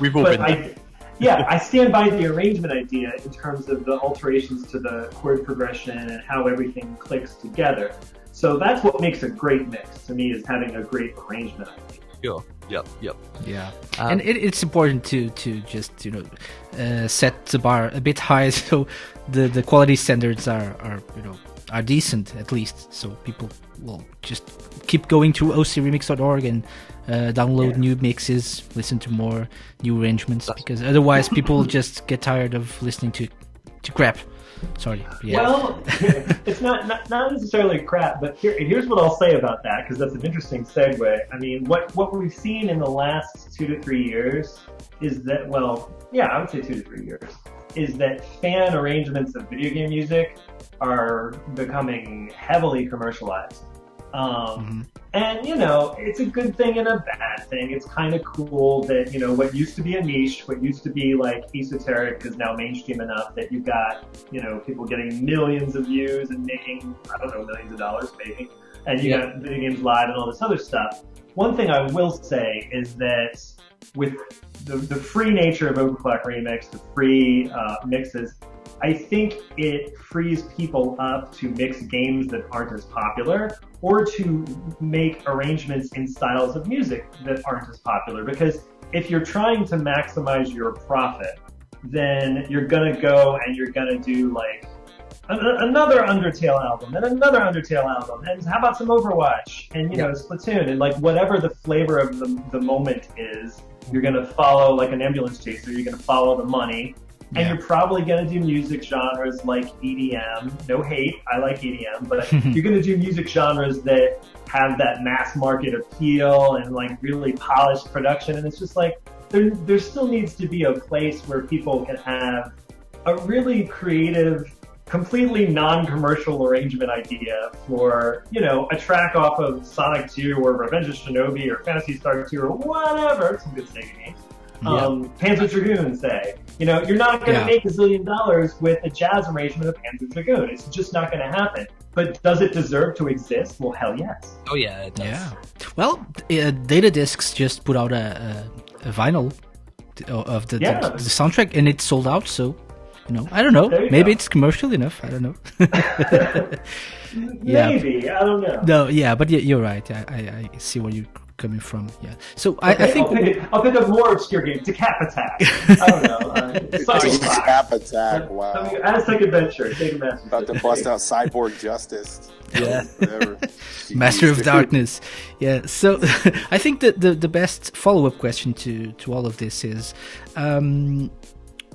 We've all been. I, yeah, I stand by the arrangement idea in terms of the alterations to the chord progression and how everything clicks together. So that's what makes a great mix to me is having a great arrangement idea. Sure. Yep. Yep. Yeah, Um, and it, it's important to to just you know uh, set the bar a bit high so the the quality standards are are you know are decent at least so people will just keep going to ocremix.org and uh, download Yeah. new mixes, listen to more new arrangements because otherwise people just get tired of listening to to crap. Sorry. Yeah. Well, it's not, not not necessarily crap, but here, here's what I'll say about that because that's an interesting segue. I mean, what what we've seen in the last two to three years is that, well, yeah, I would say two to three years, is that fan arrangements of video game music are becoming heavily commercialized. Um, And, you know, it's a good thing and a bad thing. It's kind of cool that, you know, what used to be a niche, what used to be like esoteric is now mainstream enough that you've got, you know, people getting millions of views and making, I don't know, millions of dollars maybe. And you Yeah. got video games live and all this other stuff. one thing I will say is that with the, the free nature of OverClocked Remix, the free uh, mixes, I think it frees people up to mix games that aren't as popular or to make arrangements in styles of music that aren't as popular. Because if you're trying to maximize your profit, then you're gonna go and you're gonna do like another Undertale album, and another Undertale album, and how about some Overwatch, and you know Splatoon, and like whatever the flavor of the, the moment is, you're gonna follow like an ambulance chaser. You're gonna follow the money, and Yeah. you're probably gonna do music genres like EDM. No hate, I like EDM, but you're gonna do music genres that have that mass market appeal and like really polished production. And it's just like there, there still needs to be a place where people can have a really creative, completely non-commercial arrangement idea for, you know, a track off of Sonic 2 or Revenge of Shinobi or Phantasy Star 2 or whatever. Some good Sega games. Um, Panzer Dragoon, say. You know, you're not going to Yeah. make a zillion dollars with a jazz arrangement of Panzer Dragoon. It's just not going to happen. But does it deserve to exist? Well, hell yes. Oh yeah, it does. Yeah. Well, uh, Data Discs just put out a, a, a vinyl of the, Yeah. the, the soundtrack, and it sold out. So, you know, I don't know. Maybe go. it's commercial enough. I don't know. Yeah. Maybe. I don't know. no, yeah, but yeah, you're right. I, I, I see where you're coming from. Yeah. So I, I think I'll pick, it, I'll pick a more obscure game. Decap Attack. I don't know. Uh, Psycho Fox. Tap attack. I Wow. mean, Aztec Adventure. Sega Master About to bust out Cyborg Justice. Yeah. Whatever. Master of Darkness. Yeah. So I think that the the best follow up question to to all of this is, um,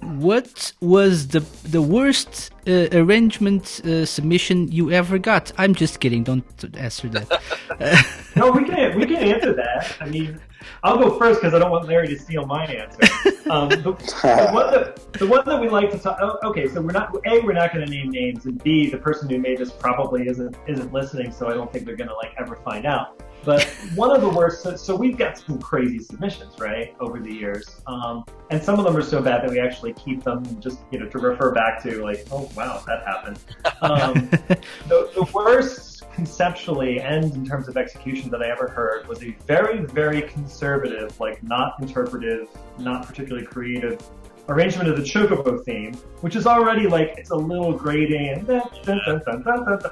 what was the the worst uh, arrangement uh, submission you ever got? I'm just kidding. Don't answer that. No, we can we can answer that. I mean, I'll go first because I don't want Larry to steal my answer. Um, the, the one that the one that we like to talk. Oh, okay, so we're not a we're not going to name names, and b the person who made this probably isn't isn't listening, so I don't think they're going to like ever find out. But one of the worst. So, so we've got some crazy submissions, right, over the years, um, and some of them are so bad that we actually keep them just you know to refer back to like, oh wow, that happened. Um, the, the worst conceptually and in terms of execution that I ever heard was a very, very conservative, like not interpretive, not particularly creative arrangement of the Chocobo theme, which is already like it's a little grating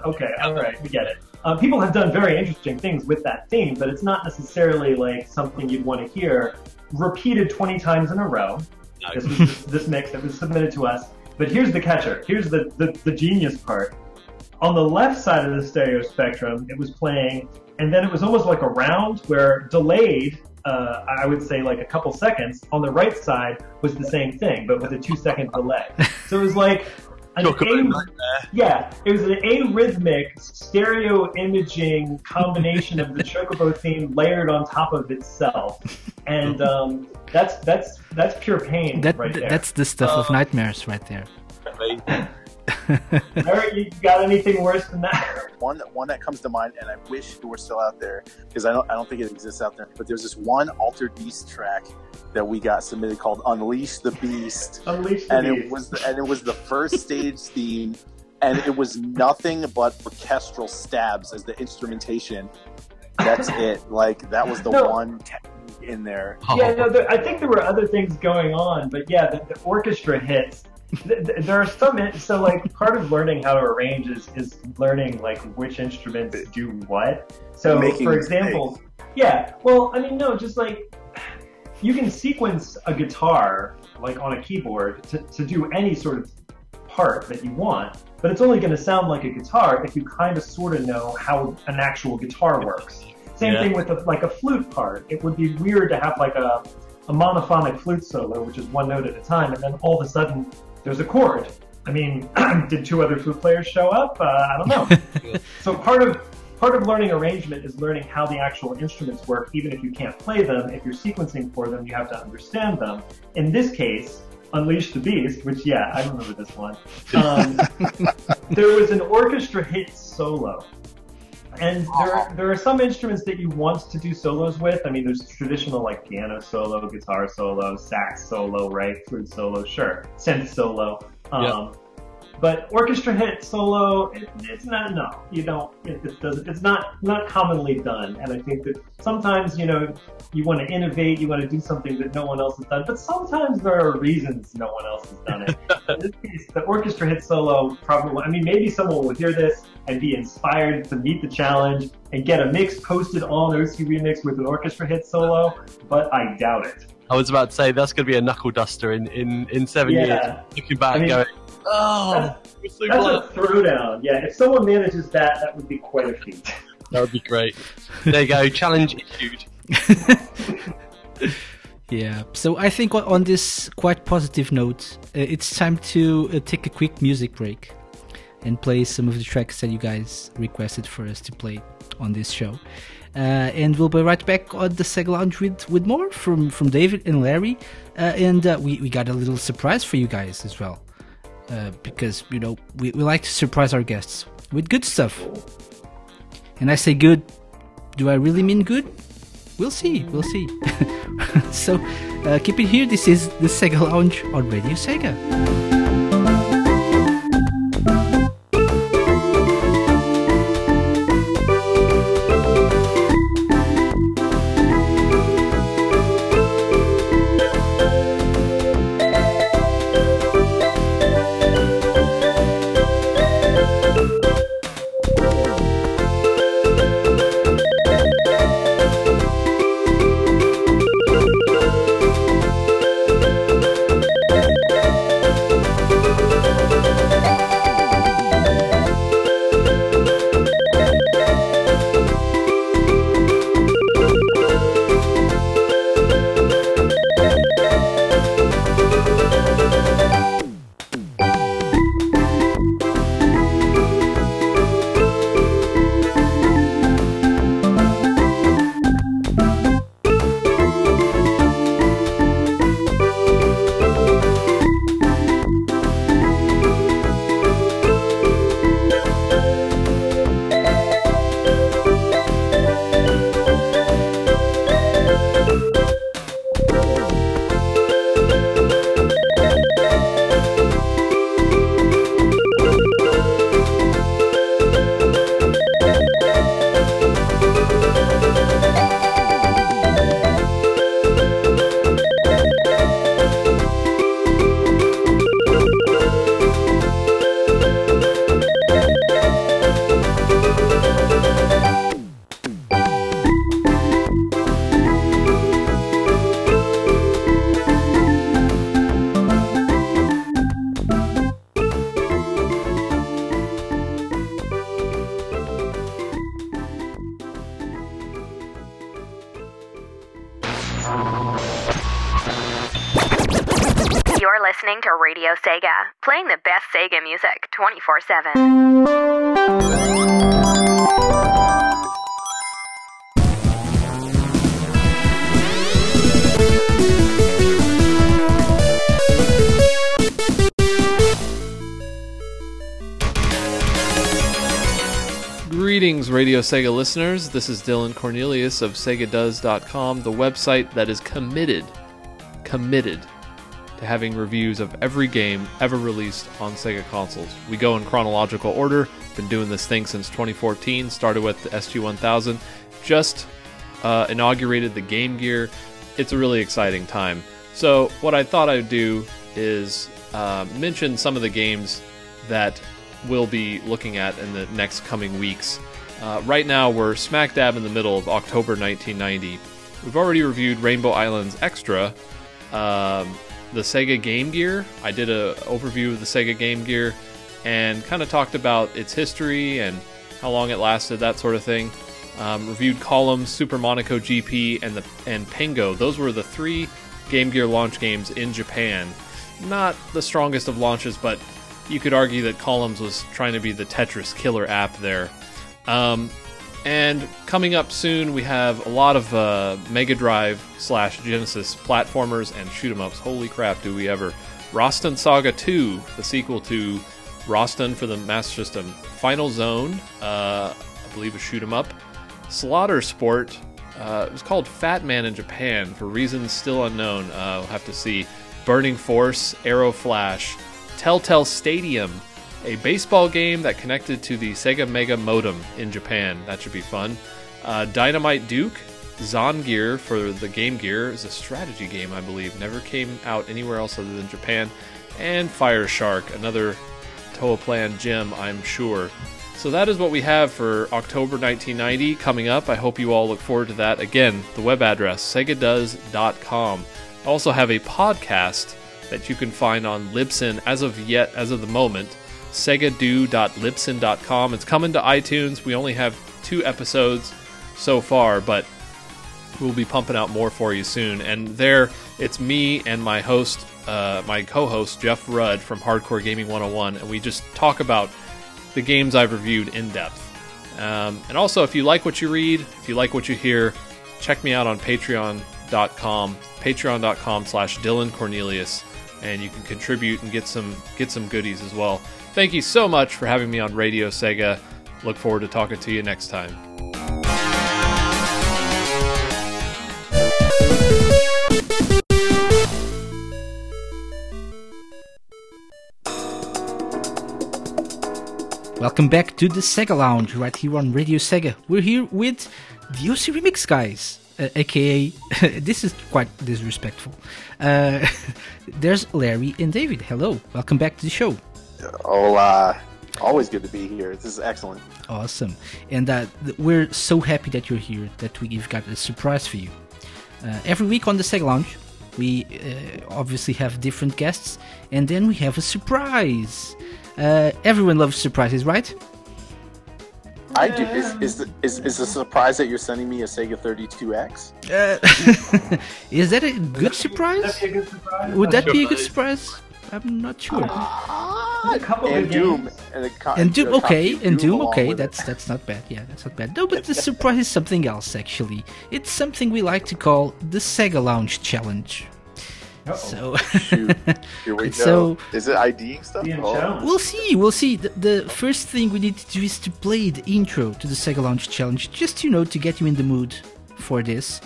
okay, all right, we get it. Uh, people have done very interesting things with that theme, but it's not necessarily like something you'd want to hear repeated 20 times in a row. This was this mix that was submitted to us. But here's the catcher. Here's the, the, the genius part. On the left side of the stereo spectrum, it was playing, and then it was almost like a round where delayed, uh, I would say like a couple seconds. On the right side was the same thing, but with a two second delay. So it was like an A- yeah, it was an arrhythmic stereo imaging combination of the Chocobo theme layered on top of itself, and um, that's that's that's pure pain That right there. that's the stuff of nightmares right there. Larry, you got anything worse than that? one one that comes to mind, and I wish it were still out there because I don't I don't think it exists out there. But there's this one Altered Beast track that we got submitted called "Unleash the Beast," Unleash the and it was the, and it was the first stage theme, and it was nothing but orchestral stabs as the instrumentation. That's it. Like that was the No. one technique in there. Oh. Yeah, no, there, I think there were other things going on, but yeah, the, the orchestra hits. Th- th- There are some, so like part of learning how to arrange is, is learning like which instruments do what. So, Making for example, yeah, well, I mean, no, just like you can sequence a guitar like on a keyboard to, to do any sort of part that you want, but it's only going to sound like a guitar if you kind of sort of know how an actual guitar works. Same Yeah. thing with a, like a flute part. It would be weird to have like a, a monophonic flute solo, which is one note at a time, and then all of a sudden there's a chord. I mean, did two other flute players show up? Uh, I don't know. so part of part of learning arrangement is learning how the actual instruments work, even if you can't play them. If you're sequencing for them, you have to understand them. In this case, Unleash the Beast, which yeah, I remember this one. Um, there was an orchestra hit solo. And there, there are some instruments that you want to do solos with. I mean, there's traditional like piano solo, guitar solo, sax solo, right? Flute solo, sure. Synth solo. Um, But orchestra hit solo, it, it's not. No, you don't. It, it doesn't. It's not not commonly done. And I think that sometimes you know you want to innovate, you want to do something that no one else has done. But sometimes there are reasons no one else has done it. In this case, the orchestra hit solo probably. I mean, maybe someone will hear this and be inspired to meet the challenge and get a mix posted on OC Remix with an orchestra hit solo. But I doubt it. I was about to say that's going to be a knuckle duster in, in, in seven Yeah. years. Looking back, I mean, going, oh, That's, that's glad." a throwdown. Yeah, if someone manages that, that would be quite a feat. that would be great. There you go, challenge issued. Yeah. So I think on- on this quite positive note, uh, it's time to uh, take a quick music break and play some of the tracks that you guys requested for us to play on this show. Uh, and we'll be right back on the Sega Lounge with, with more from, from David and Larry. Uh, and uh, we, we got a little surprise for you guys as well. Uh, because, you know, we, we like to surprise our guests with good stuff. And I say good, do I really mean good? We'll see, we'll see. so uh, keep it here. This is the Sega Lounge on Radio Sega. Greetings, Radio Sega listeners. This is Dylan Cornelius of SegaDoes.com, the website that is committed, committed having reviews of every game ever released on Sega consoles. We go in chronological order. Been doing this thing since 2014. Started with the SG-1000. Just uh, inaugurated the Game Gear. It's a really exciting time. So what I thought I'd do is uh, mention some of the games that we'll be looking at in the next coming weeks. Uh, right now, we're smack dab in the middle of October 1990. We've already reviewed Rainbow Islands Extra, um, the Sega Game Gear. I did an overview of the Sega Game Gear and kind of talked about its history and how long it lasted, that sort of thing. Um, reviewed Columns, Super Monaco GP, and the and Pengo. Those were the three Game Gear launch games in Japan. Not the strongest of launches, but you could argue that Columns was trying to be the Tetris killer app there. Um, and coming up soon, we have a lot of uh, Mega Drive slash Genesis platformers and shoot 'em ups. Holy crap, do we ever! Rastan Saga 2, the sequel to Rastan for the Master System. Final Zone, uh, I believe a shoot 'em up. Slaughter Sport, uh, it was called Fat Man in Japan for reasons still unknown. Uh, we'll have to see. Burning Force, Arrow Flash, Tel-Tel Stadium, a baseball game that connected to the Sega Mega modem in Japan. That should be fun. Uh, Dynamite Duke, Zongear for the Game Gear is a strategy game, I believe. Never came out anywhere else other than Japan. And Fire Shark, another Toaplan gem, I'm sure. So that is what we have for October 1990 coming up. I hope you all look forward to that. Again, the web address, segadoes.com. I also have a podcast that you can find on Libsyn as of yet, as of the moment, segado.libsyn.com. It's coming to iTunes. We only have two episodes so far, but we'll be pumping out more for you soon. And there, it's me and my host, uh, my co-host Jeff Rudd from Hardcore Gaming 101, and we just talk about the games I've reviewed in depth. Um, and also, if you like what you read, if you like what you hear, check me out on Patreon.com, Patreon.com slash Dylan Cornelius, and you can contribute and get some get some goodies as well. Thank you so much for having me on Radio Sega. Look forward to talking to you next time. Welcome back to the Sega Lounge right here on Radio Sega. We're here with the OC Remix guys, uh, aka this is quite disrespectful. Uh, there's Larry and David. Hello, welcome back to the show. Hola. Always good to be here. This is excellent. Awesome, and uh, we're so happy that you're here. That we've got a surprise for you. Uh, every week on the Sega Lounge, we uh, obviously have different guests, and then we have a surprise. Uh, everyone loves surprises, right? I do. Is is the, is is the surprise that you're sending me a Sega 32X? Uh, is that a good surprise? That'd be a good surprise. Would that be a good surprise? I'm not sure. a couple and of Doom games. and, a And Doom, okay, and Doom, along okay. with it. That's that's not bad. Yeah, that's not bad. No, but the surprise is something else. Actually, it's something we like to call the Sega Lounge Challenge. Uh-oh. So Shoot. Here we go. So- is it IDing stuff? Oh. we'll see. We'll see. The, the first thing we need to do is to play the intro to the Sega Lounge Challenge, just you know to get you in the mood for this.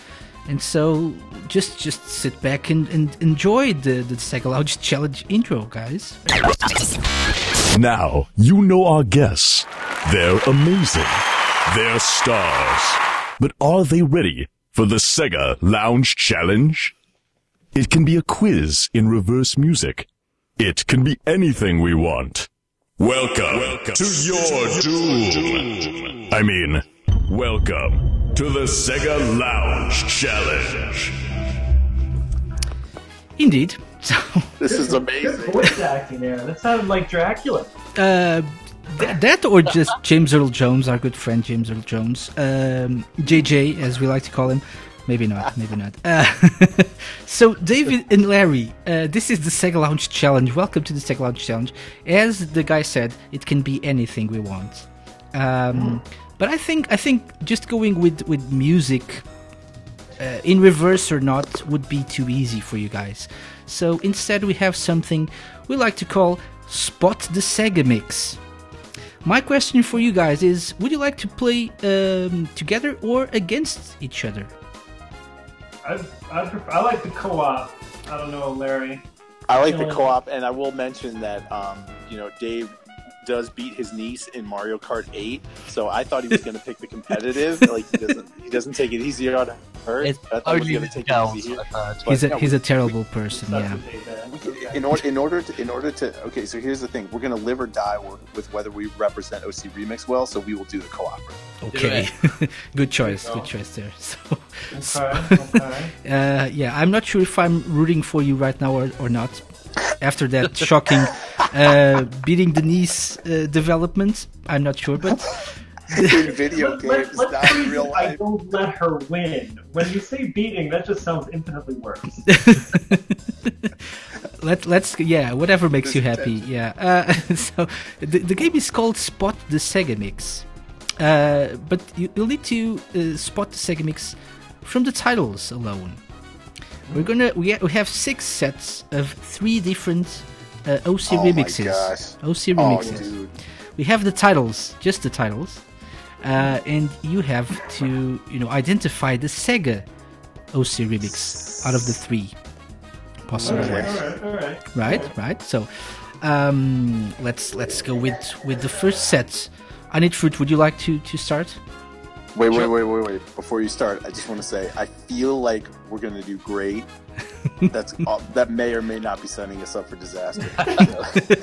And so, just just sit back and, and enjoy the the Sega Lounge Challenge intro, guys. Now, you know our guests. They're amazing. They're stars. But are they ready for the Sega Lounge Challenge? It can be a quiz in reverse music. It can be anything we want. Welcome, Welcome, to your doom. I mean, welcome to the Sega Lounge Challenge. Indeed. So, This is Good amazing. voice acting there. That sounded like Dracula. uh, th- that or just James Earl Jones, our good friend James Earl Jones, um, JJ as we like to call him. Maybe not, maybe not. Uh, so, David and Larry, uh, this is the Sega Lounge Challenge. Welcome to the Sega Lounge Challenge. As the guy said, it can be anything we want. Um, but I think I think just going with with music uh, in reverse or not would be too easy for you guys. So instead, we have something we like to call Spot the Sega Mix. My question for you guys is Would you like to play um, together or against each other? I, I, prefer, I like the co-op. I don't know, Larry. I like the co-op, and I will mention that um, you know Dave does beat his niece in Mario Kart 8, so I thought he was going to pick the competitive. like he doesn't, he doesn't take it easy on her. It- I thought he was going to take it easy here. I've heard. He's a, yeah, he's a terrible person, yeah. a day there. Okay. In order, in order to, in order to, okay. So here's the thing: we're going to live or die with, with whether we represent OC Remix well. So we will do the co-op. Okay. good choice, good choice there. So, Okay, okay. uh, yeah, I'm not sure if I'm rooting for you right now or, or not. After that shocking uh, beating the knees uh, development, I'm not sure, but in video Let, let, games, let's not in real it. I don't let her win. When you say beating, that just sounds infinitely worse. let let's yeah whatever makes you happy yeah uh, so the, the game is called spot the sega mix uh, but you, you'll need to uh, spot the sega mix from the titles alone we're gonna we, ha- we have six sets of three different uh, oc Oh my remixes gosh. oc Oh, remixes dude. we have the titles just the titles uh, and you have to you know identify the sega oc remix out of the three possible. All right, all right, all right. Right, right. So, um, let's let's go with with the first set. I need fruit. Would you like to to start? Wait, wait, wait, wait, wait. Before you start, I just want to say I feel like we're going to do great. That's all, that may or may not be setting us up for disaster.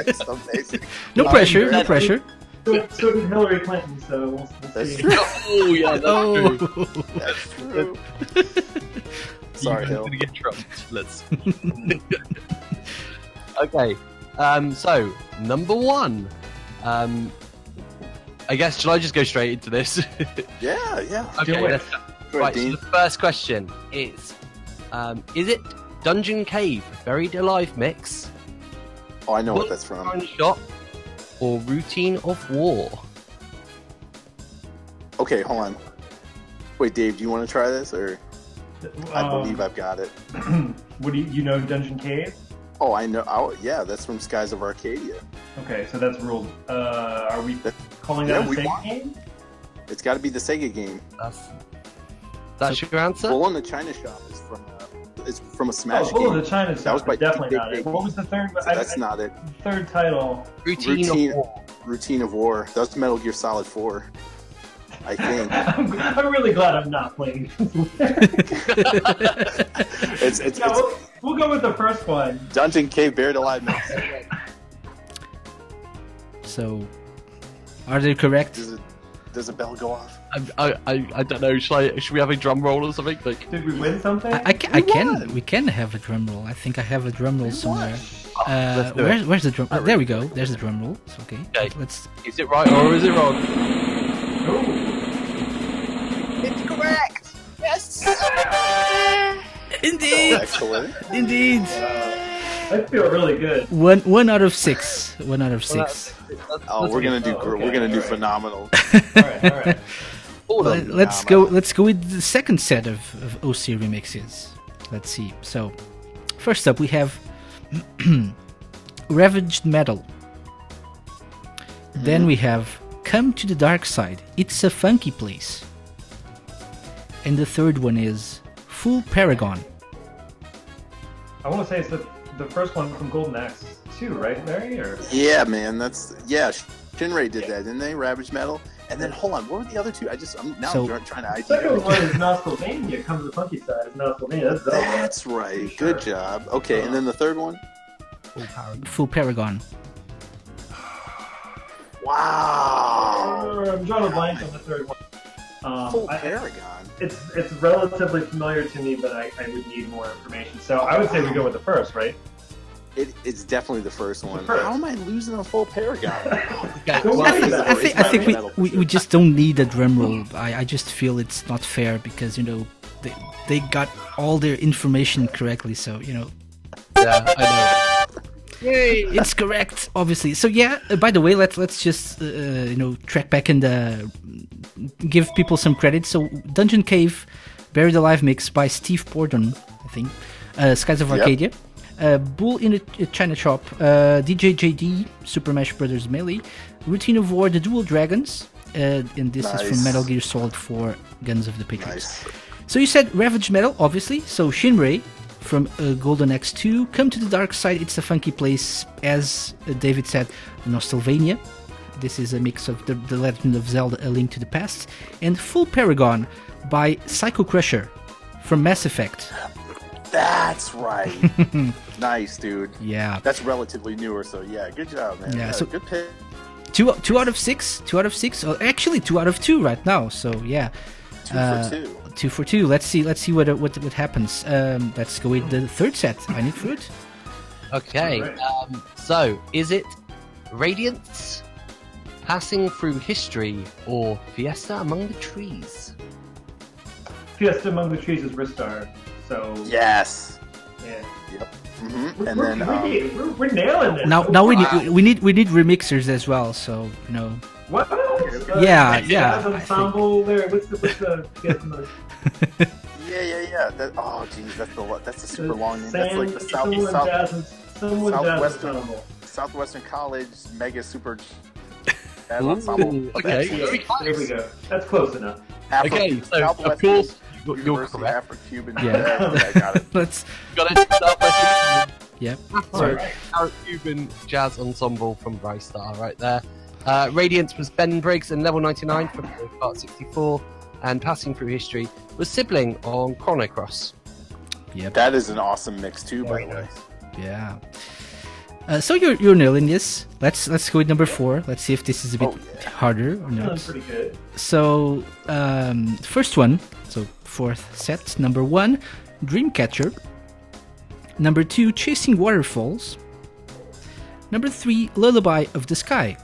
It's amazing. No pressure, no pressure. So, so did Hillary Clinton, so we'll, we'll That's see. true. Oh yeah, that's Oh, true. That's true. Sorry, You're Hill. gonna get trumped. Let's. okay. Um. So number one. Um. I guess shall I just go straight into this? Yeah, yeah. okay. it. let's- right. So the first question is, um, is it Dungeon Cave Buried Alive mix, Oh, I know what that's from. Shot, or Routine of War? Okay, hold on. Wait, Dave, do you want to try this, or I Um, believe I've got it? What do you, you know Dungeon Cave? Oh, I know. Oh, yeah, that's from Skies of Arcadia. Okay, so that's ruled. Uh, are we That- calling yeah, that a Sega want- game? It's got to be the Sega game. That's that's your answer. Bull in the China Shop is from. Uh, it's from a Oh, Smash Bull game. of the China That was Shop by definitely Big not it. Big What was the third? So I- that's I- not it. third title. Routine, Routine. of War. Routine of War. That's Metal Gear Solid 4. I think. I'm, I'm really glad I'm not playing. it's it's, yeah, it's we'll, we'll go with the first one. Dungeon Cave Buried Alive Mix. so are they correct? Does it does a bell go off? I, I, I don't know. Should I? Should we have a drum roll or something? Like, Did we win something? I, I, ca- I can. We can have a drum roll. I think I have a drum roll somewhere. Uh, Let's do it. where's, where's the drum? Oh, there we go. There's the drum roll. It's okay. Okay. Let's. is it right or is it wrong? Indeed, oh, Excellent. indeed. Uh, I feel really good. One one out of six. One out of six. Oh, we're gonna do Oh, okay, we're gonna do alright. phenomenal. All right, all right. All Let- them. let's go. Let's go with the second set of, of OC remixes. Let's see. So, first up we have Ravaged Metal. Then mm-hmm. we have Come to the Dark Side. It's a funky place. And the third one is Full Paragon. I want to say it's the the first one from Golden Axe 2, right, Larry? Or Yeah, man. That's yeah. Shinray did that, didn't they? Ravage Metal. And then hold on, what were the other two? I just I'm now So- I'm trying to second one is Nostalvania. Comes the funky side. Is Nostalvania. That's That's right. Sure. Good job. Okay, and then the third one. Full Paragon. Wow. Uh, I'm drawing a blank on the third one. Um, Full I- Paragon. it's it's relatively familiar to me, but I, I would need more information. So I would say we go with the first, right? It, it's definitely the first one. first. How am I losing a full Paragon? Okay, well, I, about I think, I think we, we, we just don't need a drum roll. I, I just feel it's not fair because, you know, they, they got all their information correctly. So, you know, yeah, I know. It's correct, obviously. So yeah. Uh, by the way, let's let's just uh, you know track back and uh, give people some credit. So Dungeon Cave, Buried Alive mix by Steve Borden, I think. Uh, Skies of Yep. Arcadia. Uh, Bull in a a China Shop, uh, DJ JD, Super Smash Brothers Melee, Routine of War, The Dual Dragons, uh, and this is from Metal Gear Solid 4, Guns of the Patriots. nice. So you said Ravage Metal, obviously. So Shinray from uh, Golden Axe 2, Come to the Dark Side, It's a Funky Place, as uh, David said, Nostalvania. This is a mix of the, the Legend of Zelda, A Link to the Past, and Full Paragon by Psycho Crusher from Mass Effect. That's right. nice, dude. Yeah, That's relatively newer, so yeah, good job, man. Yeah, Yeah, so- good pick. two two out of six, two out of six. Oh, actually, two out of two right now. So yeah, Two Uh, for two. Two for two. Let's see. Let's see what what what happens. Um, let's go with the third set. I need fruit. Okay, um, so is it Radiance, Passing Through History, or Fiesta Among the Trees? Fiesta Among the Trees is Ristar. So Yes. yeah. hmm We're, And we're, then we're, um, we're, we're nailing it. Now, so now we far. need we need we need remixers as well. So you know, What? Uh, Yeah, yeah, I think- Ensemble there. What's the what's the Fiesta Among yeah, yeah, yeah. That, oh, jeez, that's the that's a super long name. That's like the Sand- South, South jazz, someone jazz Southwestern- Southwestern College Mega Super Jazz Ensemble. Okay, very There we go. That's close enough. Afro- Okay, so of Southwestern course you're, you're correct. Afro-Cuban. Yeah. I got it. let's Got it. Southwestern Yep. So, our Cuban jazz ensemble from Brightstar right there. Uh, Radiance was Ben Briggs in level 99 from part 64, and Passing Through History was Sibling on Chrono Cross. Yep. That is an awesome mix too, by Very the way. nice. Yeah. Uh, so you're you're nailing this. Let's let's go with number four. Let's see if this is a bit Oh, yeah. harder or Feeling not. pretty good. So um, first one. So fourth set. Number one, Dreamcatcher. Number two, Chasing Waterfalls. Number three, Lullaby of the Sky.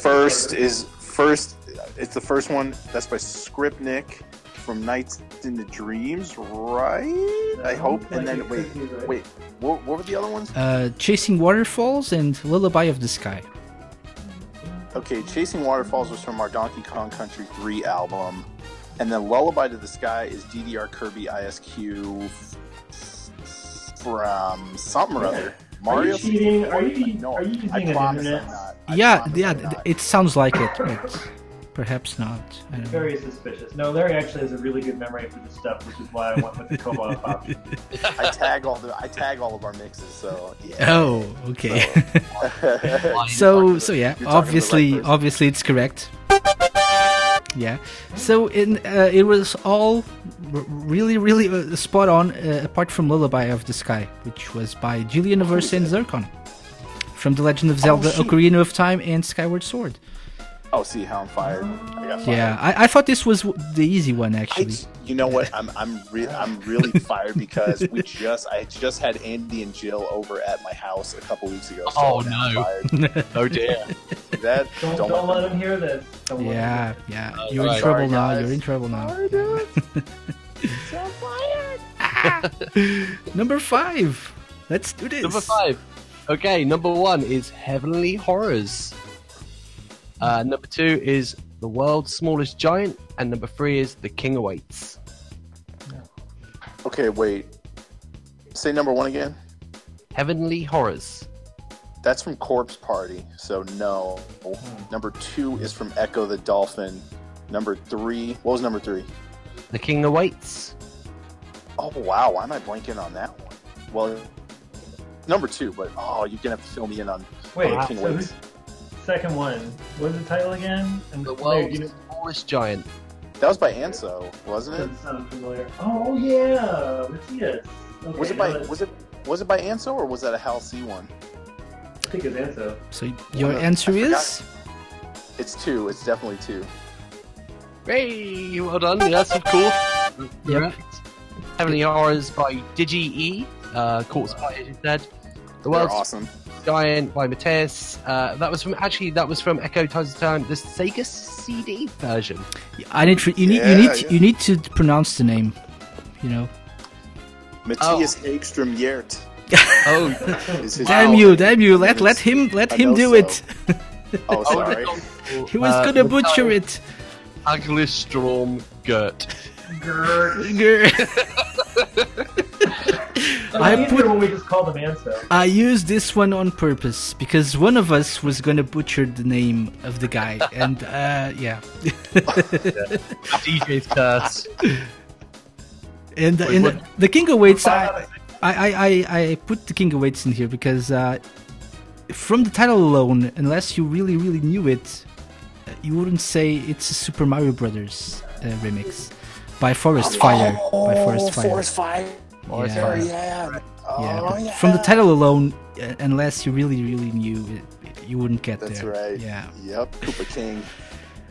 First is first. It's the first one. That's by Scriptnik from Nights into Dreams, right? I hope. And then wait, wait. What, what were the other ones? Uh, Chasing Waterfalls and Lullaby of the Sky. Okay, Chasing Waterfalls was from our Donkey Kong Country 3 album. And then Lullaby to the Sky is DDR Kirby ISQ from something or other. Mario. Are you cheating? Are you, No, are you using an promise internet? I'm not. I yeah, yeah. Not. It sounds like it, but perhaps not. I don't know. Very suspicious. No, Larry actually has a really good memory for this stuff, which is why I went with the co-op option. I tag all the I tag all of our mixes, so yeah. Oh, okay. You're so so yeah you're talking to the right obviously obviously it's correct yeah. So in uh, it was all really really uh, spot on uh, apart from lullaby of the sky which was by Jillian Aversa and zircon from the legend of zelda shoot. ocarina of time and skyward sword Oh, see how I'm fired. I got fired. yeah I, I thought this was the easy one I, actually you know what? I'm I'm re- I'm really fired because we just I just had Andy and Jill over at my house a couple weeks ago. So Oh, no. fired. Oh dear. That Don't, don't, don't, let him hear this. Don't let yeah him yeah Uh, you're in right. trouble Sorry, now guys. you're in trouble now number five let's do this Number five. Okay, number one is Heavenly Horrors. Uh, number two is The World's Smallest Giant, and number three is The King Awaits. Okay, wait. Say number one again. Heavenly Horrors. That's from Corpse Party, so no. Number two is from Ecco the Dolphin. Number three, what was number three? The King Awaits. Oh wow, why am I blanking on that one? Well, number two, but oh, you're gonna have to fill me in on Wait, on King so Waits. Who's- Second one. What was the title again? And The Larry, World's do you Smallest Giant. That was by Anso, wasn't it? doesn't sound familiar. Oh yeah, Matthias. Okay, Was it by that's- was it was it by Anso or was that a Hal C one? I think it's Anso. so your Well, I answer forgot. is It's two. It's definitely two. Hey, well done. Yes, of course. Yep. Correct. Heavenly Horrors by Digi E. Uh, Corpse Party, as you said. The They're World's awesome. Giant by Mateus. Uh, that was from actually that was from Ecco Tides of Time, the Sega CD version. I need to, you need you need yeah. you need to pronounce the name. You know. Matthias Hagstrom Yert Oh, Damn name. you, damn you! Let let him let I him do so. it. Oh, sorry. He was Uh, gonna butcher title- it. Aglistrom Gert. I I put- when we just called him Anso. I used this one on purpose because one of us was gonna butcher the name of the guy, and uh, yeah, DJ's curse. and, Wait, and what? the King awaits. I, I, I, I, I put the King of awaits in here because uh, from the title alone, unless you really, really knew it, uh, you wouldn't say it's a Super Mario Brothers uh, remix by Forest Fire. by Forest Fire. Oh, Forest Fire. Forest Yeah. Oh, yeah. Oh, yeah, yeah. from the title alone, uh, unless you really, really knew it, you wouldn't get That's there. That's right. Yeah. Yep. Koopa King.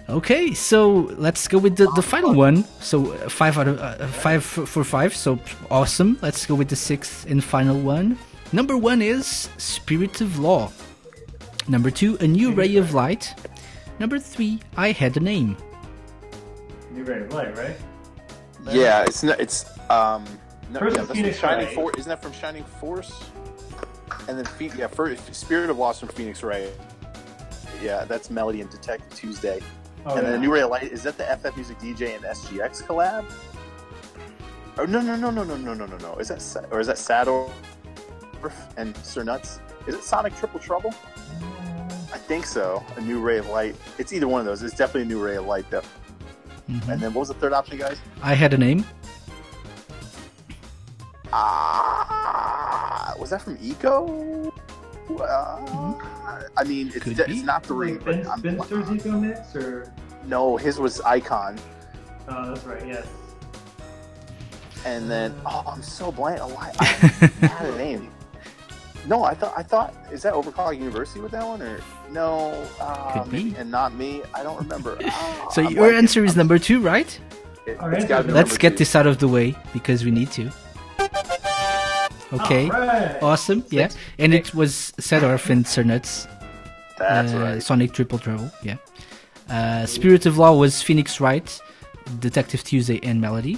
Okay, so let's go with the, the final one. So uh, five out of uh, five for, for five. So awesome. Let's go with the sixth and final one. Number one is Spirit of Law. Number two, A New Ray of Light. Number three, I Had a Name. New Ray of Light, right? Yeah, it's not. It's um. No, First yeah, is that's Phoenix Shining Ray. Force. Isn't that from Shining Force? And then Phe- yeah, first, Spirit of Lost from Phoenix Wright. Yeah, that's Melody and Detective Tuesday. Oh, and yeah. then New Ray of Light. Is that the FF Music DJ and SGX collab? Oh no no no no no no no no no! Is that Sa- or is that Saddle and Sir Nuts? Is it Sonic Triple Trouble? I think so. A New Ray of Light. It's either one of those. It's definitely a New Ray of Light though. Mhm. And then what was the third option, guys? I Had a Name. Ah, was that from Ecco? Uh, I mean, it's, Could it's not the ring. Like but Vince, I'm- Vinster's Ecco Mix, or No, his was Icon. oh, that's right. Yes. and then oh, I'm so blank. Oh, I, I had a name. No, I thought I thought is that Overclock University with that one or no? Uh, Could be. and not me. I don't remember. Ah, So I'm your blanking. answer is number two, right? It, Our has answer gotta is be Let's get two. this out of the way because we need to. Okay. Alright. Awesome. Yeah. And it was Sedorf and Cernuts. That's uh, right. Sonic Triple Trouble. Yeah. Uh, Spirit of Law was Phoenix Wright, Detective Tuesday, and Melody.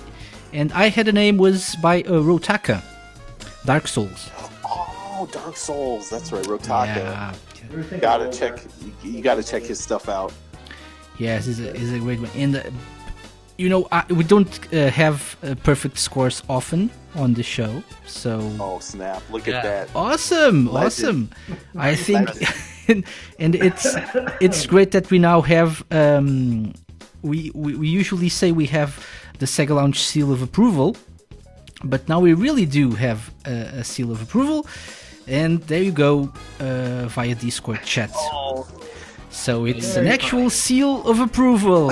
And I had a name was by uh, Rotaka, Dark Souls. Oh, Dark Souls. That's right. Rotaka. Yeah. We were thinking Gotta check. You, you gotta check his stuff out. Yes, is a, is a great one. And uh, you know, I, we don't uh, have uh, perfect scores often on the show, so Oh snap! Look Yeah. at that. awesome, Legend. awesome. I think, and, and it's it's great that we now have. Um, we, we we usually say we have the Sega Lounge seal of approval, but now we really do have a, a seal of approval. And there you go, uh, via Discord chat. Oh, So it's Very an actual seal of approval.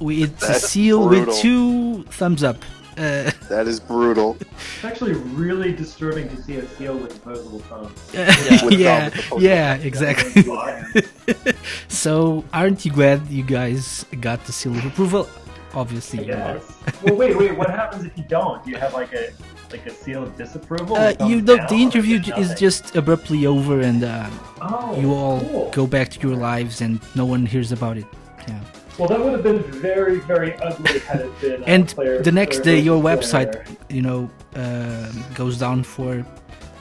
We- It's a seal brutal. with two thumbs up. Uh, that is brutal. It's actually really disturbing to see a seal with opposable thumbs. With yeah, thumb, with opposable yeah, exactly. So aren't you glad you guys got the seal of approval? Obviously, you are. Yes. Well, wait, wait. What happens if you don't? Do you have like a like a seal of disapproval? Uh, you know, down, the interview just is just abruptly over, and uh, Oh, you all cool. go back to your lives, and no one hears about it. Yeah. Well, that would have been very, very ugly had it been. uh, And player- the next day, your website, player. you know, um goes down for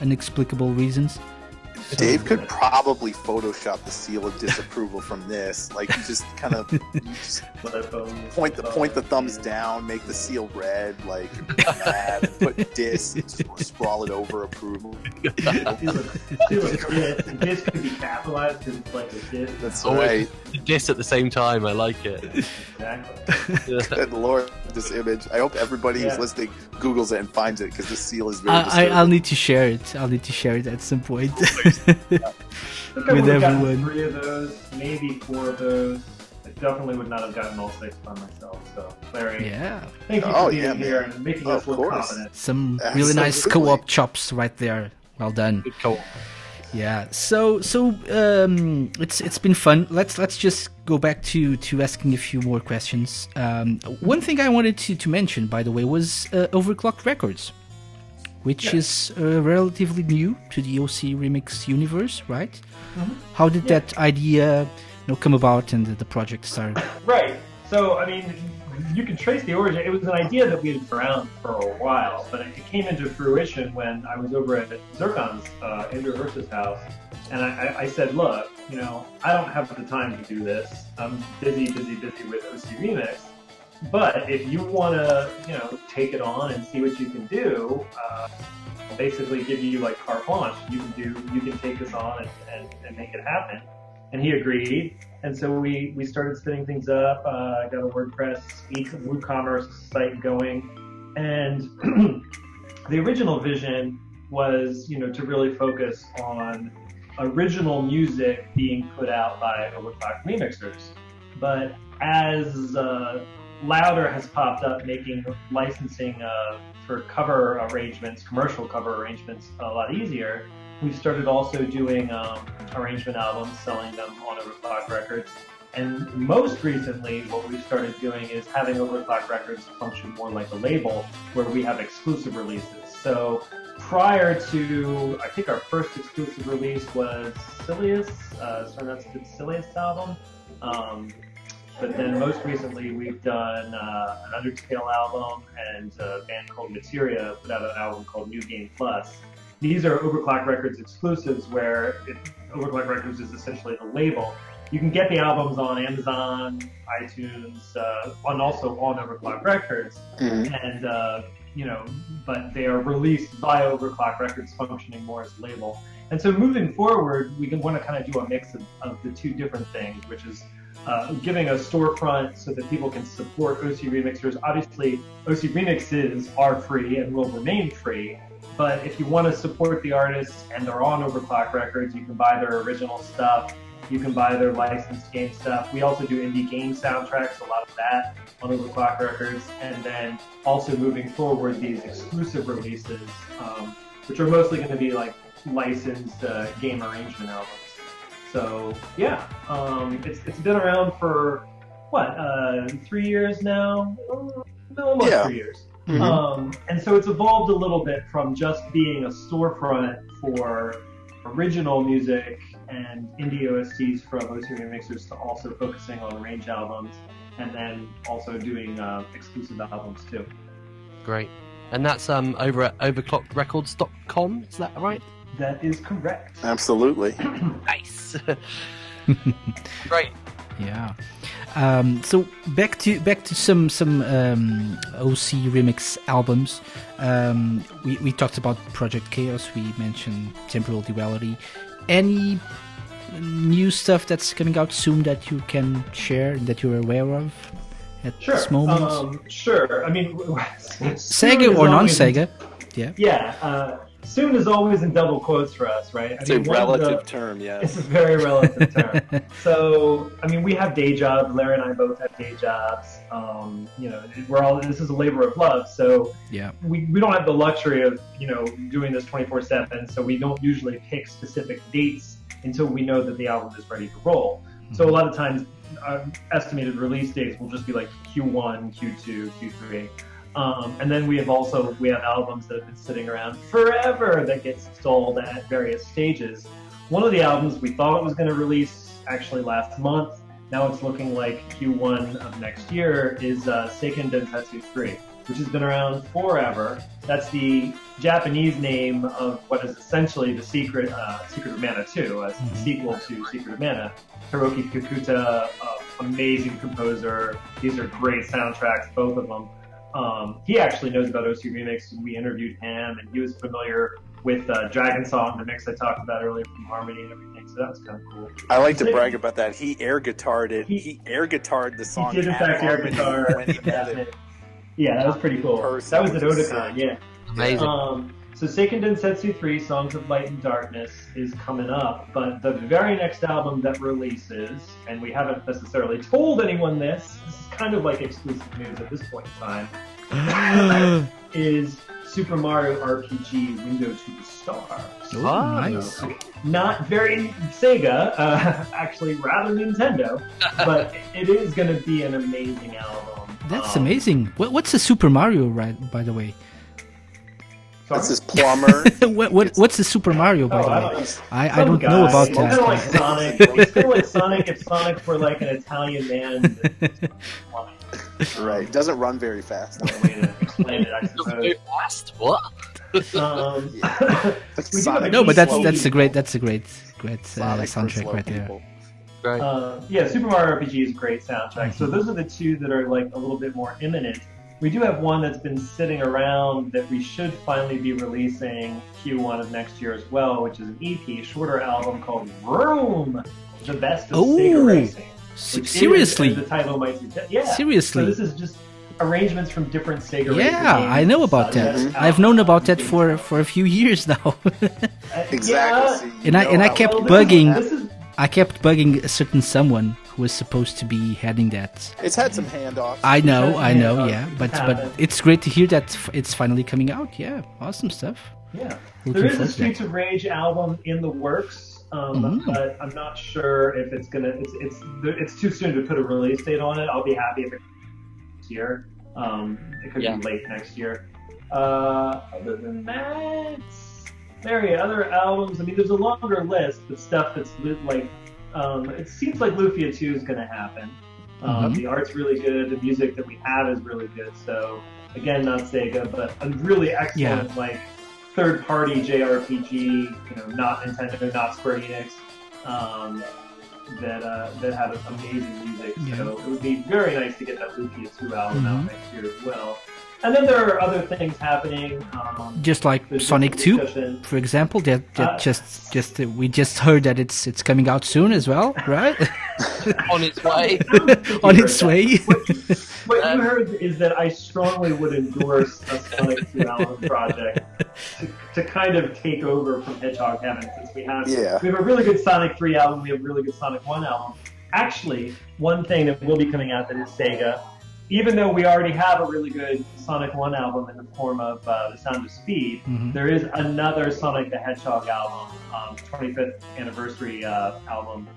inexplicable reasons. Dave could probably Photoshop the seal of disapproval from this. Like, you just kind of just With our phones. point the point the thumbs down, make the seal red, like mad, put dis, just sprawl it over approval. Seal of, seal of dis. And could be capitalized because it's like a dis. That's Always right. diss at the same time. I like it. Exactly. Good lord, this image. I hope everybody who's listening Googles it and finds it because the seal is very. I, I. I'll need to share it. I'll need to share it at some point. I think I With would have gotten everyone. three of those, maybe four of those. I definitely would not have gotten all six by myself. So, Larry, yeah, thank you Oh, for being yeah, here man. and making Of us look course. confident. some really nice co-op chops right there. Well done. Good call. Yeah. So so um, it's it's been fun. Let's let's just go back to to asking a few more questions. Um, one thing I wanted to to mention, by the way, was uh, Overclocked Records, which is uh, relatively new to the OC Remix universe, right? Mm-hmm. How did that idea you know come about and the, the project start? Right. So, I mean, you can trace the origin. It was an idea that we had around for a while, but it came into fruition when I was over at Zircon's, uh, Andrew Hirsch's house, and I, I, I said, look, you know, I don't have the time to do this. I'm busy, busy, busy with OC Remix. But if you want to, you know, take it on and see what you can do, uh, basically give you like carte blanche. You can do, you can take this on and, and, and make it happen. And he agreed. And so we, we started spinning things up, uh, got a WordPress e- WooCommerce site going. And the original vision was, you know, to really focus on original music being put out by Overclock remixers. But as uh, Loudr has popped up making licensing uh, for cover arrangements, commercial cover arrangements, a lot easier, we started also doing um, arrangement albums, selling them on Overclock Records. And most recently, what we've started doing is having Overclock Records function more like a label where we have exclusive releases. So prior to, I think our first exclusive release was Silius, uh, so that's the Silius album. Um, but then most recently, we've done uh, an Undertale album and a band called Materia put out an album called New Game Plus. These are Overclock Records exclusives where it, Overclock Records is essentially the label. You can get the albums on Amazon, iTunes, uh, and also on Overclock Records. Mhm. And, uh, you know, but they are released by Overclock Records functioning more as a label. And so moving forward, we want to kind of do a mix of, of the two different things, which is uh, giving a storefront so that people can support OC remixers. Obviously, OC remixes are free and will remain free, but if you want to support the artists and they're on Overclock Records, you can buy their original stuff. You can buy their licensed game stuff. We also do indie game soundtracks, a lot of that on Overclock Records, and then also moving forward these exclusive releases, um, which are mostly going to be like licensed uh, game arrangement albums. So yeah, um, it's it's been around for what uh, three years now, no, almost Yeah. three years. Mhm. Um, and so it's evolved a little bit from just being a storefront for original music and indie OSTs from OC remixers to also focusing on range albums and then also doing uh, exclusive albums too. Great. And that's um over at overclockrecords.com, is that right? That is correct. Absolutely. Nice. right. Yeah. Um, so back to back to some some um, OC remix albums. Um, we we talked about Project Chaos. We mentioned Temporal Duality. Any new stuff that's coming out soon that you can share that you're aware of at Sure. this moment? Um, sure. I mean, Sega or non-Sega? Yeah. Yeah. Uh, soon is always in double quotes for us, right? I It's a mean, one of the- relative term, yeah. It's a very relative term. so, I mean, we have day jobs. Larry and I both have day jobs. Um, you know, we're all. This is a labor of love. So Yeah. we, we don't have the luxury of you know doing this 24 seven. So we don't usually pick specific dates until we know that the album is ready to roll. So a lot of times, uh, estimated release dates will just be like Q1, Q2, Q3. Um, and then we have also we have albums that have been sitting around forever that get sold at various stages. One of the albums we thought it was going to release actually last month. Now it's looking like Q1 of next year is uh, Seiken Densetsu 3, which has been around forever. That's the Japanese name of what is essentially the Secret uh, Secret of Mana 2, as the sequel to Secret of Mana. Hiroki Kikuta, uh, amazing composer. These are great soundtracks, both of them. Um, he actually knows about OC Remix, we interviewed him, and he was familiar with uh, Dragon Song, the mix I talked about earlier from Harmony and everything. So that was kind of cool. I like to brag about that. He air guitared it. He- He, air guitared the song. he did in at fact air guitar. when he met it. yeah, that was pretty cool. Person, That was at which Otakon, yeah. Amazing. Um, so Seiken Densetsu 3, Songs of Light and Darkness, is coming up, but the very next album that releases, and we haven't necessarily told anyone this, this is kind of like exclusive news at this point in time, is Super Mario RPG Window to the Stars. Oh, Ah, nice. Not very Sega, uh, actually rather Nintendo, but it is going to be an amazing album. That's Um, amazing. What, what's a Super Mario, right? By the way, That's his plumber. what, what what's the Super Mario? By Oh, the I way, don't know. I, I don't guy. know about It's kind of like. Sonic. It's kind of like Sonic if Sonic were like an Italian man. that- right. Doesn't run very fast. way to explain it, I Go suppose. fast? What? Um, Like We do Sonic have no, but that's Slow that's a great that's a great great uh, Sonic soundtrack slow right there. people. Great. uh, yeah, Super Mario RPG is a great soundtrack. So those are the two that are like a little bit more imminent. We do have one that's been sitting around that we should finally be releasing Q1 of next year as well, which is an EP, shorter album called Room, the best of Sega Ooh. Racing. Se- is, seriously, the title might suggest. Yeah. Seriously? So this is just arrangements from different Sega yeah, games. I know about Uh, that. yes, I've known about that for for a few years now, Uh, Exactly. yeah, And I- and I kept well, bugging- is, I kept bugging a certain someone who was supposed to be heading that. It's had some handoffs. I know, I know, yeah, yeah, it's but happened. but it's great to hear that it's finally coming out. Yeah, awesome stuff. Yeah. Looking There is a Streets of Rage album in the works, um, Mm. but I'm not sure if it's gonna. It's it's it's too soon to put a release date on it. I'll be happy if it's year. Um, it could Yeah. be late next year. Uh, other than that, Larry, other albums. I mean, there's a longer list, but stuff that's li- like. Um, it seems like Lufia 2 is going to happen. Uh, Mhm. The art's really good. The music that we have is really good. So again, not Sega, but a really excellent like third party JRPG, you know, not Nintendo, not Square Enix, um, that uh, that have amazing music. Yeah. So it would be very nice to get that Lufia 2 album out Mhm. next year as well. And then there are other things happening. Um, Just like Sonic 2, for example, that, that Uh, just just uh, we just heard that it's it's coming out soon as well, right? on its way. On its heard way. that. What you heard is that I strongly would endorse a Sonic 2 album project to, to kind of take over from Hedgehog Heaven since we have Yeah. we have a really good Sonic 3 album, we have a really good Sonic 1 album. Actually, one thing that will be coming out that is Sega, even though we already have a really good Sonic 1 album in the form of uh, The Sound of Speed, Mhm. there is another Sonic the Hedgehog album, um, 25th anniversary uh, album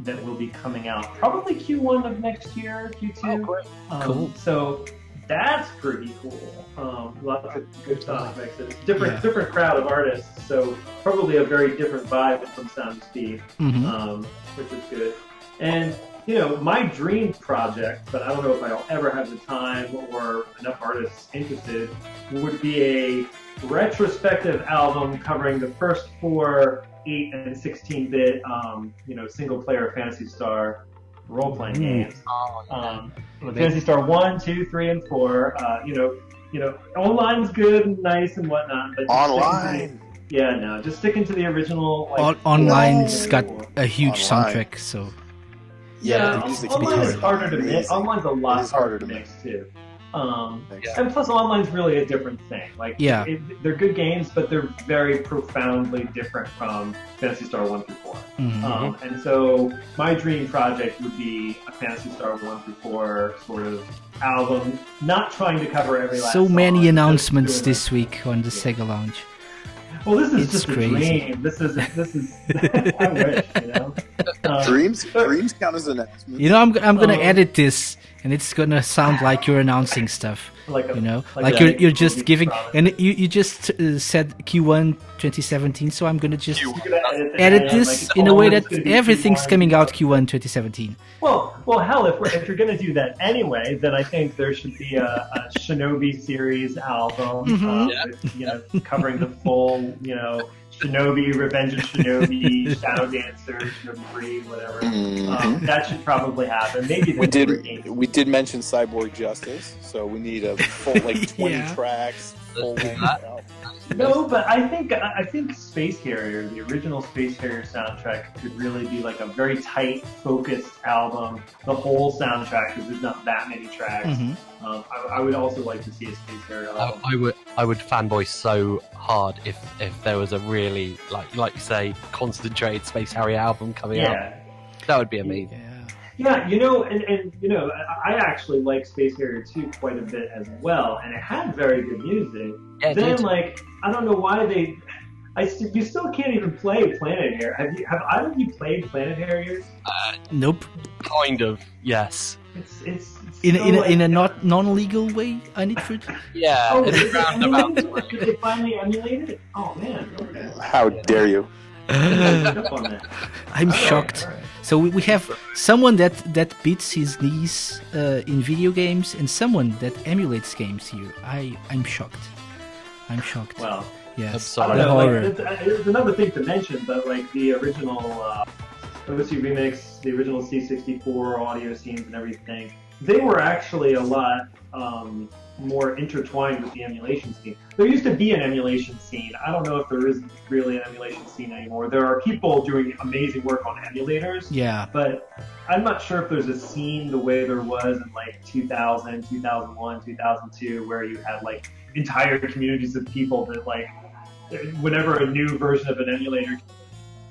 that will be coming out probably Q1 of next year, Q2. Oh, great. Um, Cool. So that's pretty cool. Um, lots of good Sonic mixes. Different Yeah. different crowd of artists, so probably a very different vibe from Sound of Speed, Mhm. um, which is good. And you know, my dream project, but I don't know if I'll ever have the time or enough artists interested, would be a retrospective album covering the first four 8 and 16 bit, um, you know, single player Phantasy Star role playing Mm. games. Oh, yeah. Um, Phantasy Star one, two, three, and four. Uh, you know, you know, online's good and nice and whatnot, but just sticking to Online. the- yeah, no, just sticking to the original. Like, On- online's four- got a huge Online. soundtrack, so Yeah, the music's online is harder to mix. Online's a lot It is harder to mix too. Um, Thanks. and plus, online's really a different thing. Like, Yeah. it, they're good games, but they're very profoundly different from Phantasy Star one through 4 mhm. Um, and so my dream project would be a Phantasy Star 1 through 4 sort of album, not trying to cover every last so many just announcements this week on the Sega Lounge. Well, this is It's just crazy. a dream. This is, this is, I wish, you know? Um, Dreams, dreams count as announcements. You know, I'm I'm gonna Um, edit this, and it's gonna sound like you're announcing stuff. like a, You know, like like, you're you're just giving, promise. and you you just uh, said Q1 2017, so I'm gonna just gonna edit, edit this like, in a way oh, that gonna everything's Q1. coming out Q1 2017. Well, well, hell, if, we're, if you're going to do that anyway, then I think there should be a, a Shinobi series album, Mhm. uh, with, you know, covering the full, you know, Shinobi, Revenge of Shinobi, Shadow Dancer, Shinobi Free, whatever. Mhm. Um, that should probably happen. Maybe we did. newer games. We did mention Cyborg Justice, so we need a full like twenty Yeah. tracks, full No, but I think I I think Space Harrier, the original Space Harrier soundtrack, could really be like a very tight, focused album. The whole soundtrack, because there's not that many tracks. Mhm. Um, I, I would also like to see a Space Harrier I. I would I would fanboy so hard if if there was a really like like you say concentrated Space Harrier album coming out. yeah, That would be amazing. Yeah. yeah, you know, and, and you know, I, I actually like Space Harrier 2 quite a bit as well, and it had very good music. Yeah, then, dude. like, I don't know why they. I st- you still can't even play Planet Harrier. Have you? Have either of you played Planet Harrier? Nope. kind of yes. It's it's, it's In a, in a, in a not non-legal way, I need for Yeah, Oh, in did a roundabout emulate way. it? Did they finally emulate it? Oh man, okay. How dare you? Pick up on that. I'm All right, shocked. all right. So we, we have someone that that beats his knees uh, in video games, and someone that emulates games here. I I'm shocked. I'm shocked. Well, yes, I'm the know. Like, horror. it's, uh, it's another thing to mention, but like the original uh, OC remix, the original C64 audio scenes and everything, they were actually a lot um, more intertwined with the emulation scene. There used to be an emulation scene. I don't know if there is really an emulation scene anymore. There are people doing amazing work on emulators. yeah, but I'm not sure if there's a scene the way there was in like 2000, 2001, 2002, where you had like entire communities of people that like, whenever a new version of an emulator,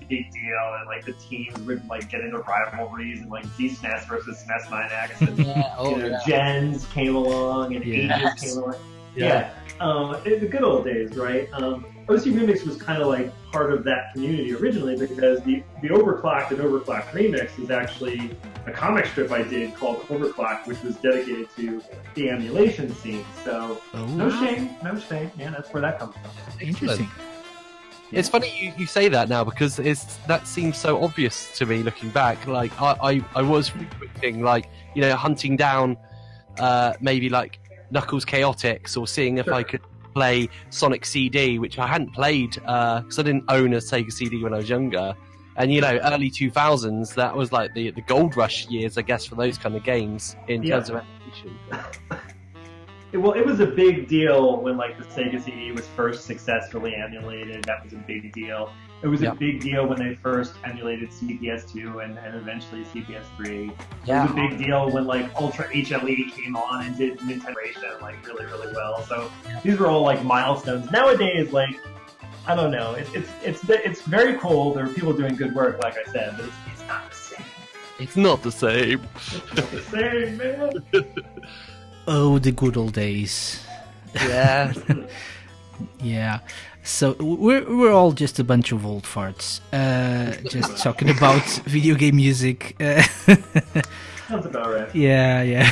big deal, and like the teams would like get into rivalries and like Z-SNES versus SNES 9X, and Yeah, oh, you know, yeah. gens came along and Yes. ages came along. Yeah. Um, in the good old days, right? Um, OC Remix was kind of like part of that community originally because the, the Overclocked and Overclocked Remix is actually a comic strip I did called Overclocked, which was dedicated to the emulation scene. So, no oh, shame, no shame. Yeah, that's where that comes from. interesting. It's funny you, you say that now because it's that seems so obvious to me looking back. Like I, I, I was frequenting like you know hunting down uh, maybe like Knuckles Chaotix or seeing if Sure. I could play Sonic CD, which I hadn't played because I didn't own a Sega CD when I was younger. And you know, early two thousands, that was like the the gold rush years, I guess, for those kind of games in Yeah. terms of emulation. it, well, it was a big deal when like the Sega CD was first successfully emulated. That was a big deal. It was Yeah. a big deal when they first emulated CPS2 and, and eventually CPS3. It Yeah. was a big deal when like Ultra HLE came on and did Nintendo like really really well. So these were all like milestones. Nowadays, like I don't know, it, it's it's it's very cool. There are people doing good work, like I said, but it's, it's not the same. It's not the same. It's not the same, man. Oh, the good old days. Yeah. Yeah. So we're we're all just a bunch of old farts, uh, just talking about video game music. Uh, Sounds about right. yeah, yeah.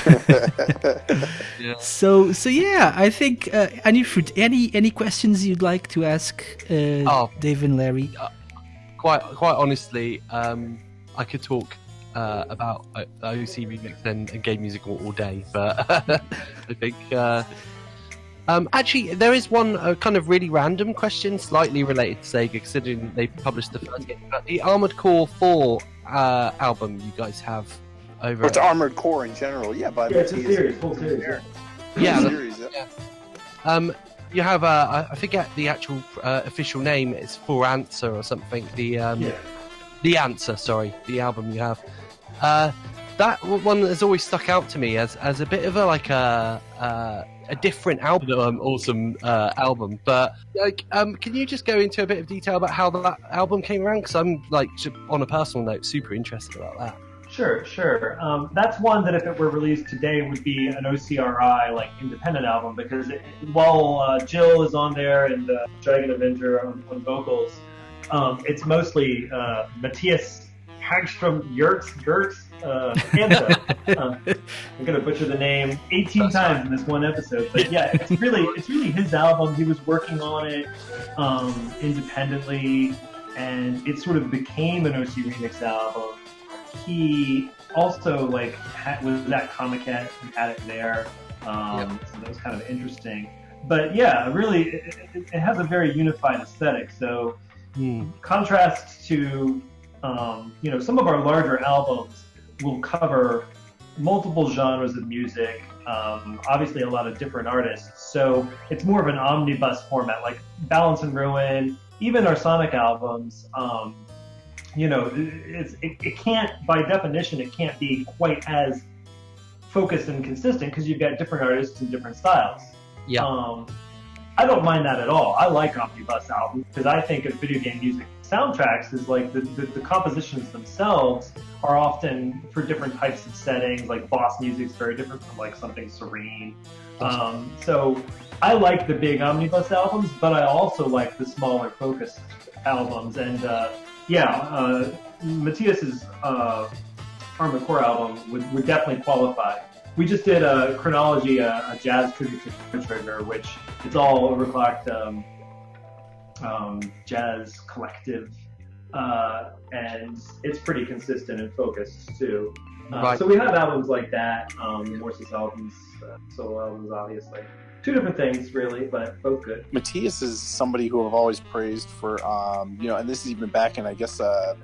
Yeah. So so yeah, I think uh, any fruit, any any questions you'd like to ask uh, Oh. Dave and Larry? quite quite honestly, um, I could talk uh, about uh, OC remix and, and game music all, all day, but I think uh, um, actually there is one uh, kind of really random question, slightly related to Sega, considering they published the first game. But the Armored Core Four uh, album you guys have over, Or it's Armored Core in general, yeah, by Yeah, it's a series, full series. Yeah. yeah, the- series, yeah. Um, you have uh, I- I forget the actual uh, official name. It's For Answer or something. The um, Yeah. the answer. Sorry, the album you have. Uh, that one has always stuck out to me as as a bit of a like a uh, a different album, um, awesome uh, album. But like, um, can you just go into a bit of detail about how that album came around? Because I'm like, on a personal note, super interested about that. Sure, sure. Um, that's one that if it were released today would be an OCRI like independent album because it, while uh, Jill is on there and uh, Dragon Avenger on, on vocals, um, it's mostly uh, Matthias Hagstrom Yertz Gertz uh, um, I'm gonna butcher the name 18 times in this one episode, but yeah, it's really it's really his album. He was working on it um, independently, and it sort of became an OC remix album he also like had, was that Comic-Con and had it there, um, so that was kind of interesting. But yeah, really, it, it, it has a very unified aesthetic. So contrast to um, you know some of our larger albums will cover multiple genres of music. Um, obviously, a lot of different artists. So it's more of an omnibus format, like Balance and Ruin. Even our Sonic albums, um, you know, it's, it, it can't, by definition, it can't be quite as focused and consistent because you've got different artists and different styles. Yeah. Um, I don't mind that at all. I like omnibus albums because I think of video game music soundtracks is like the, the, the compositions themselves are often for different types of settings. Like boss music's very different from like something serene. Um, so I like the big omnibus albums, but I also like the smaller focused albums. And uh, yeah, uh, Matthias's uh, Armored Core album would, would definitely qualify. We just did a chronology, a, a jazz tribute to Trigger, which it's all overclocked um, um, jazz collective, uh, and it's pretty consistent and focused too. Uh, Right. So we have albums like that, um, Morse's albums, uh, solo albums, obviously. Two different things, really, but both good. Matthias is somebody who I've always praised for, um, you know, and this is even back in, I guess, uh,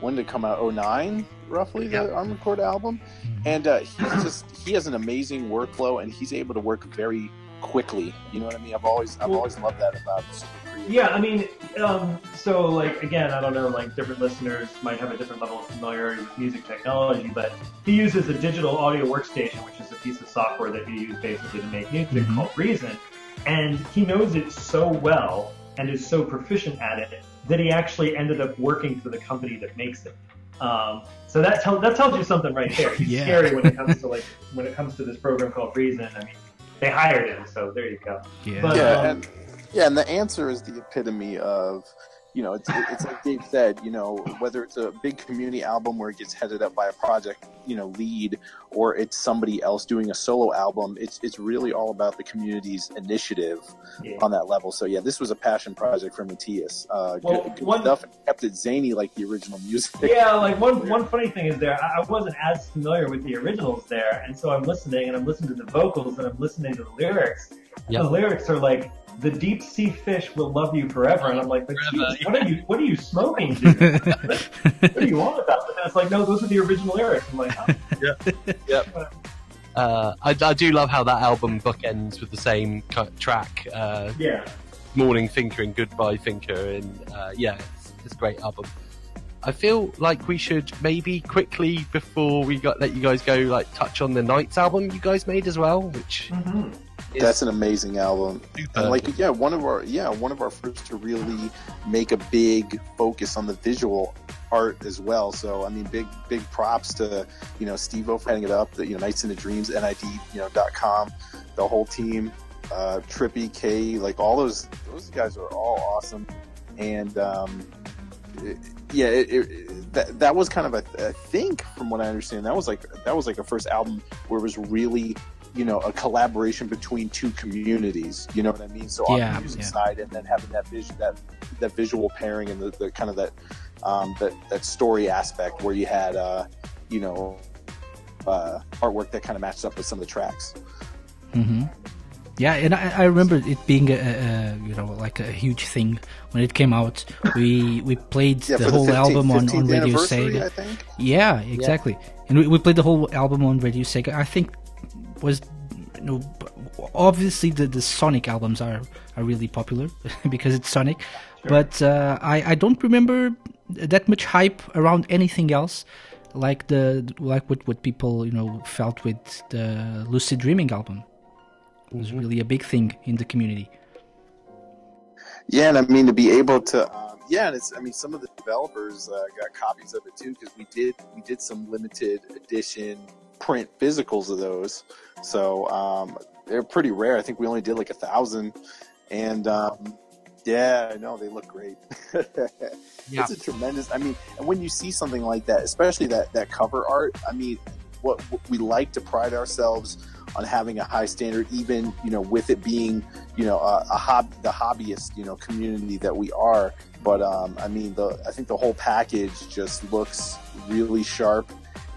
when did it come out? 09, roughly, the Armored Core album. And uh, he's just, he has an amazing workflow and he's able to work very quickly. You know what I mean? I've always, I've always loved that about Super Creative. Yeah, I mean, um, so like again, I don't know, like different listeners might have a different level of familiarity with music technology, but he uses a digital audio workstation, which is a piece of software that you use basically to make music Mhm. called Reason, and he knows it so well and is so proficient at it that he actually ended up working for the company that makes it. Um, so that tell, that tells you something right there. He's Yeah. scary when it comes to like when it comes to this program called Reason. I mean, they hired him, so there you go. Yeah. But, yeah, um, and yeah, and the answer is the epitome of, you know, it's, it's like Dave said, you know, whether it's a big community album where it gets headed up by a project, you know, lead, or it's somebody else doing a solo album, it's it's really all about the community's initiative Yeah. on that level. So yeah, this was a passion project for Matthias. Uh, Well, good, good one- stuff, and kept it zany like the original music. yeah, like one one funny thing is there, I I wasn't as familiar with the originals there, and so I'm listening and I'm listening to the vocals and I'm listening to the lyrics. Yep. The lyrics are like, "The deep sea fish will love you forever," and I'm like, but geez, what are you what are you smoking, dude? what are you on about? And it's like, no, those are the original lyrics. I'm like, oh. Yep. Uh, I, I do love how that album bookends with the same track. Uh, Yeah. Morning Thinker and Goodbye Thinker, and uh, yeah, it's, it's a great album. I feel like we should maybe quickly before we got let you guys go, like touch on the Nights album you guys made as well, which hmm is That's an amazing album. And like yeah, one of our yeah, one of our first to really make a big focus on the visual art as well. So I mean big big props to, you know, Steve O for heading it up, the you know, Nights into Dreams, NID, you know, dot com, the whole team, uh Trippy, K, like all those those guys are all awesome. And um it- yeah, it, it, that that was kind of a, I think from what I understand, that was like that was like a first album where it was really you know a collaboration between two communities. You know what I mean? So on Yeah, the music yeah. side, and then having that vision, that that visual pairing, and the, the kind of that um, that that story aspect where you had uh, you know uh, artwork that kind of matched up with some of the tracks. hmm Yeah, and I, I remember it being a, a, a you know like a huge thing when it came out. We we played Yeah, the whole the 15th, album on, on Radio Sega. I think. Yeah, exactly. And we, we played the whole album on Radio Sega. I think was you know obviously the, the Sonic albums are are really popular because it's Sonic, but uh, I I don't remember that much hype around anything else. Like the like what, what people you know felt with the Lucid Dreaming album it was really a big thing in the community. Yeah, and I mean to be able to, um, yeah, and it's. I mean, some of the developers uh, got copies of it too because we did we did some limited edition print physicals of those. So um, they're pretty rare. I think we only did like a thousand, and um, yeah, I know they look great. Yeah. It's a tremendous. I mean, and when you see something like that, especially that that cover art, I mean, what, what we like to pride ourselves on having a high standard, even you know, with it being you know a, a hob the hobbyist you know community that we are. But um, I mean, the I think the whole package just looks really sharp,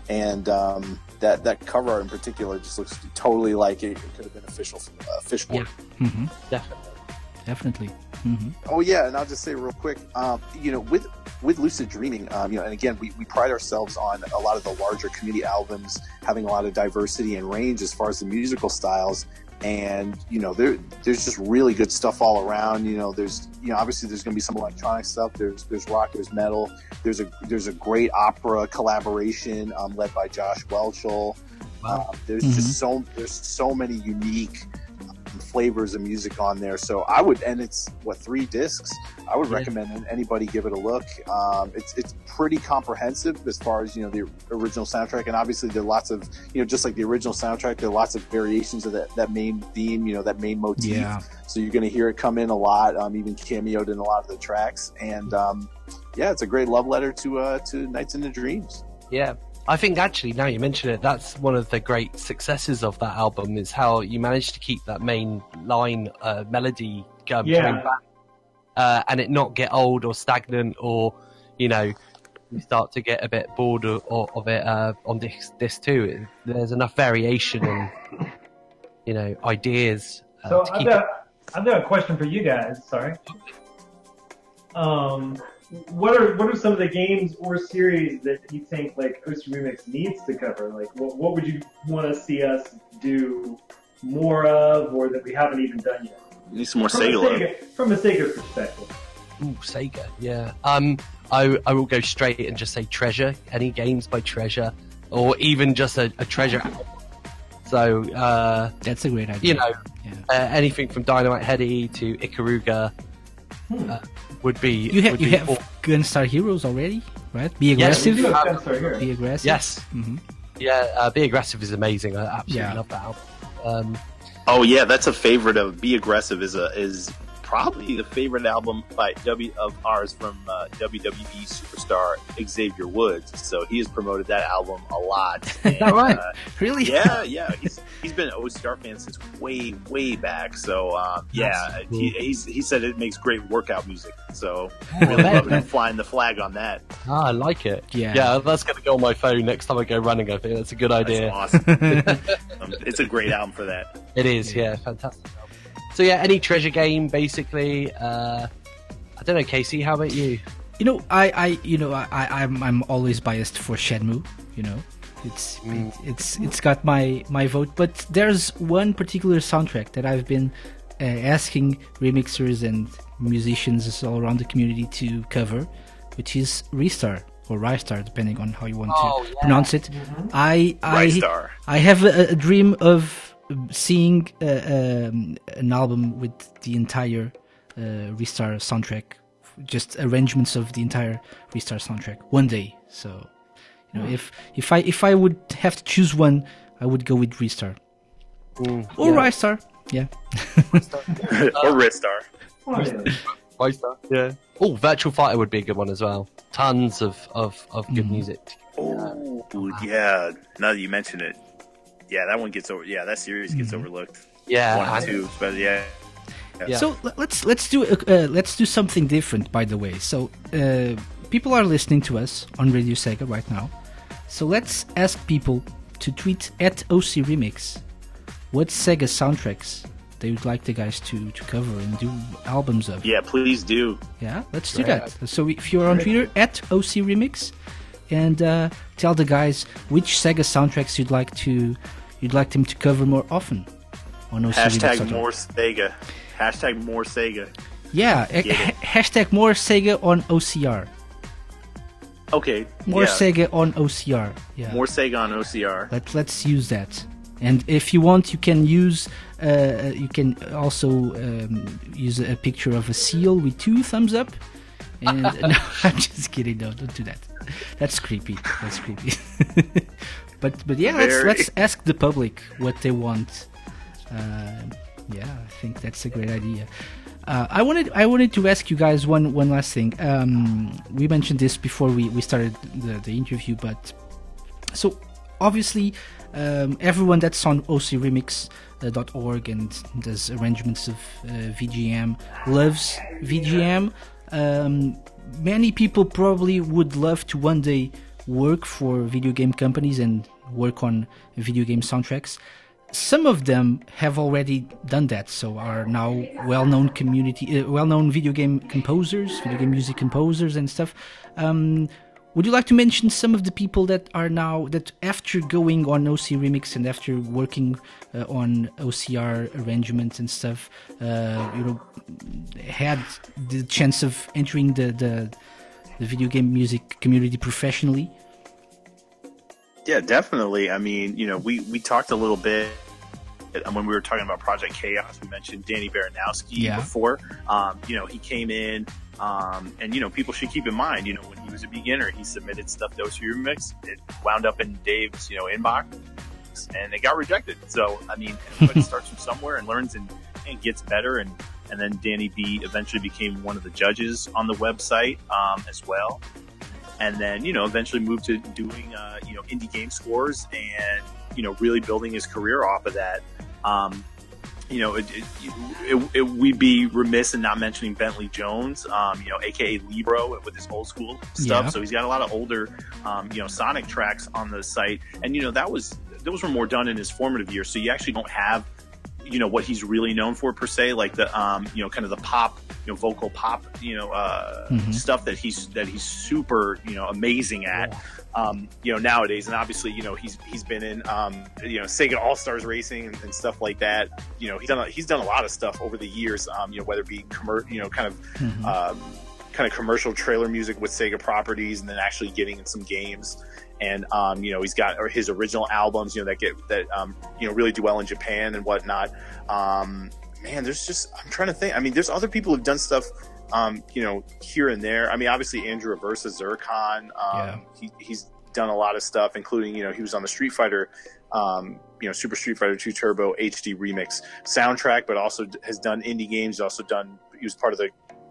and um, that that cover art in particular just looks totally like it, it could have been official uh, fish work. hmm definitely. Definitely. hmm Oh yeah, and I'll just say real quick, um, you know, with with lucid dreaming, um, you know, and again, we, we pride ourselves on a lot of the larger community albums having a lot of diversity and range as far as the musical styles. And you know, there there's just really good stuff all around. You know, there's you know, obviously there's going to be some electronic stuff. There's there's rock, there's metal. There's a there's a great opera collaboration um, led by Josh Whelchel. Um, there's just so there's so many unique um, flavors of music on there. So I would, and it's what three discs. I would Yeah. recommend anybody give it a look. Um, it's it's pretty comprehensive as far as you know the original soundtrack, and obviously there are lots of you know just like the original soundtrack, there are lots of variations of that that main theme, you know that main motif. Yeah. So you're going to hear it come in a lot, um, even cameoed in a lot of the tracks, and um, yeah, it's a great love letter to uh, to Nights into Dreams. Yeah. I think actually, now you mention it, that's one of the great successes of that album is how you managed to keep that main line uh, melody um, Yeah. coming back, uh, and it not get old or stagnant or you know you start to get a bit bored of, of it uh, on this this too. It- There's enough variation and you know ideas uh, So I've got I've got a question for you guys. Sorry. Um, what are what are some of the games or series that you think like OC Remix needs to cover? Like, what what would you want to see us do more of, or that we haven't even done yet? You need some more From Sega love. Sega, from a Sega perspective. Ooh, Sega, yeah. Um, I I will go straight and just say Treasure. Any games by Treasure, or even just a, a Treasure. album. So uh, That's a great idea. you know, Yeah. uh, anything from Dynamite Headdy to Ikaruga uh, would be. You have would you have Gunstar Heroes already, right? Be Yes, we aggressive. We do have- have Gunstar here. Be aggressive. yes, hmm yeah. Uh, Be aggressive is amazing. I absolutely Yeah. love that album. Um, Oh yeah, that's a favorite of Be Aggressive is a is probably the favorite album by W of ours from uh, WWE superstar Xavier Woods. So he has promoted that album a lot. And, right? uh, Really? yeah, yeah. He's he's been an OCR fan since way way back. So um, yeah, he, he's, he said it makes great workout music. So really loving him flying the flag on that. ah, I like it. Yeah. yeah. That's gonna go on my phone next time I go running. I think that's a good That's idea. awesome. um, it's a great album for that. It is, yeah, fantastic. Album. So yeah, any treasure game basically. Uh, I don't know, Casey. How about you? You know, I, I, you know, I, I- I'm, I'm always biased for Shenmue. You know, It's it's it's got my my vote. But there's one particular soundtrack that I've been uh, asking remixers and musicians all around the community to cover, which is Restar or Rystar, depending on how you want Oh, to yeah. pronounce it. I I Rystar. I have a, a dream of seeing uh, um, an album with the entire uh, Restar soundtrack, just arrangements of the entire Restar soundtrack one day. So, you know, if if I if I would have to choose one, I would go with Restar or yeah. Rystar. Yeah. or Ristar. Yeah. Oh, Virtua Fighter would be a good one as well. Tons of of, of good music. Oh, yeah. Now that you mention it, yeah, that one gets over. Yeah, that series gets overlooked. Yeah. one and and- two, but yeah. Yeah. So let's let's do uh, let's do something different. By the way, so uh, people are listening to us on Radio Sega right now. So let's ask people to tweet at OC Remix what Sega soundtracks they would like the guys to, to cover and do albums of. Yeah, please do. Yeah, let's do Right. that. So if you're on Twitter at OC Remix, and uh, tell the guys which Sega soundtracks you'd like to you'd like them to cover more often on OC Hashtag more Sega. Hashtag more Sega. Yeah, eh, ha- hashtag more Sega on OCR. Okay. More yeah. Sega on OCR. Yeah. More Sega on OCR. Let Let's use that. And if you want, you can use. Uh, you can also um, use a picture of a seal with two thumbs up. And no, I'm just kidding. No, don't do that. That's creepy. That's creepy. but but yeah, let's let's ask the public what they want. Uh, yeah, I think that's a great idea. Uh, I wanted I wanted to ask you guys one one last thing. Um, we mentioned this before we, we started the, the interview, but so obviously um, everyone that's on ocremix.org and does arrangements of uh, VGM loves VGM. Um, many people probably would love to one day work for video game companies and work on video game soundtracks. Some of them have already done that, so are now well-known community, uh, well-known video game composers, video game music composers and stuff. Um, would you like to mention some of the people that are now that after going on OC Remix and after working uh, on OCR arrangements and stuff, uh, you know, had the chance of entering the, the the video game music community professionally? Yeah, definitely. I mean, you know, we, we talked a little bit uh, when we were talking about Project Chaos. We mentioned Danny Baranowski Yeah. before. Um, you know, he came in, um, and you know, people should keep in mind, you know, when he was a beginner, he submitted stuff to OC Remix. It wound up in Dave's, you know, inbox, and it got rejected. So, I mean, everybody starts from somewhere and learns and, and gets better. And and then Danny B eventually became one of the judges on the website um, as well and then you know eventually moved to doing uh, you know indie game scores and you know really building his career off of that. Um, you know, it, it, it, it, we'd be remiss in not mentioning Bentley Jones, um, you know, aka Lybo with his old school stuff. Yeah. So he's got a lot of older, um, you know, Sonic tracks on the site, and you know that was those were more done in his formative years. So you actually don't have you know what he's really known for per se, like the um, you know kind of the pop, you know vocal pop, you know uh, Mhm. stuff that he's that he's super you know amazing at. Um, you know nowadays, and obviously you know he's he's been in um, you know Sega All Stars Racing and, and stuff like that. You know he's done a, he's done a lot of stuff over the years. Um, you know whether it be commer- you know kind of Mhm. um, kind of commercial trailer music with Sega properties, and then actually getting in some games. And um, you know he's got or his original albums, you know that get that um, you know really do well in Japan and whatnot. Um, man, there's just I'm trying to think. I mean, there's other people who've done stuff, um, you know, here and there. I mean, obviously Andrew Aversa Zircon, um, Yeah. he, he's done a lot of stuff, including you know he was on the Street Fighter, um, you know, Super Street Fighter 2 Turbo HD remix soundtrack, but also has done indie games. He's also done. He was part of the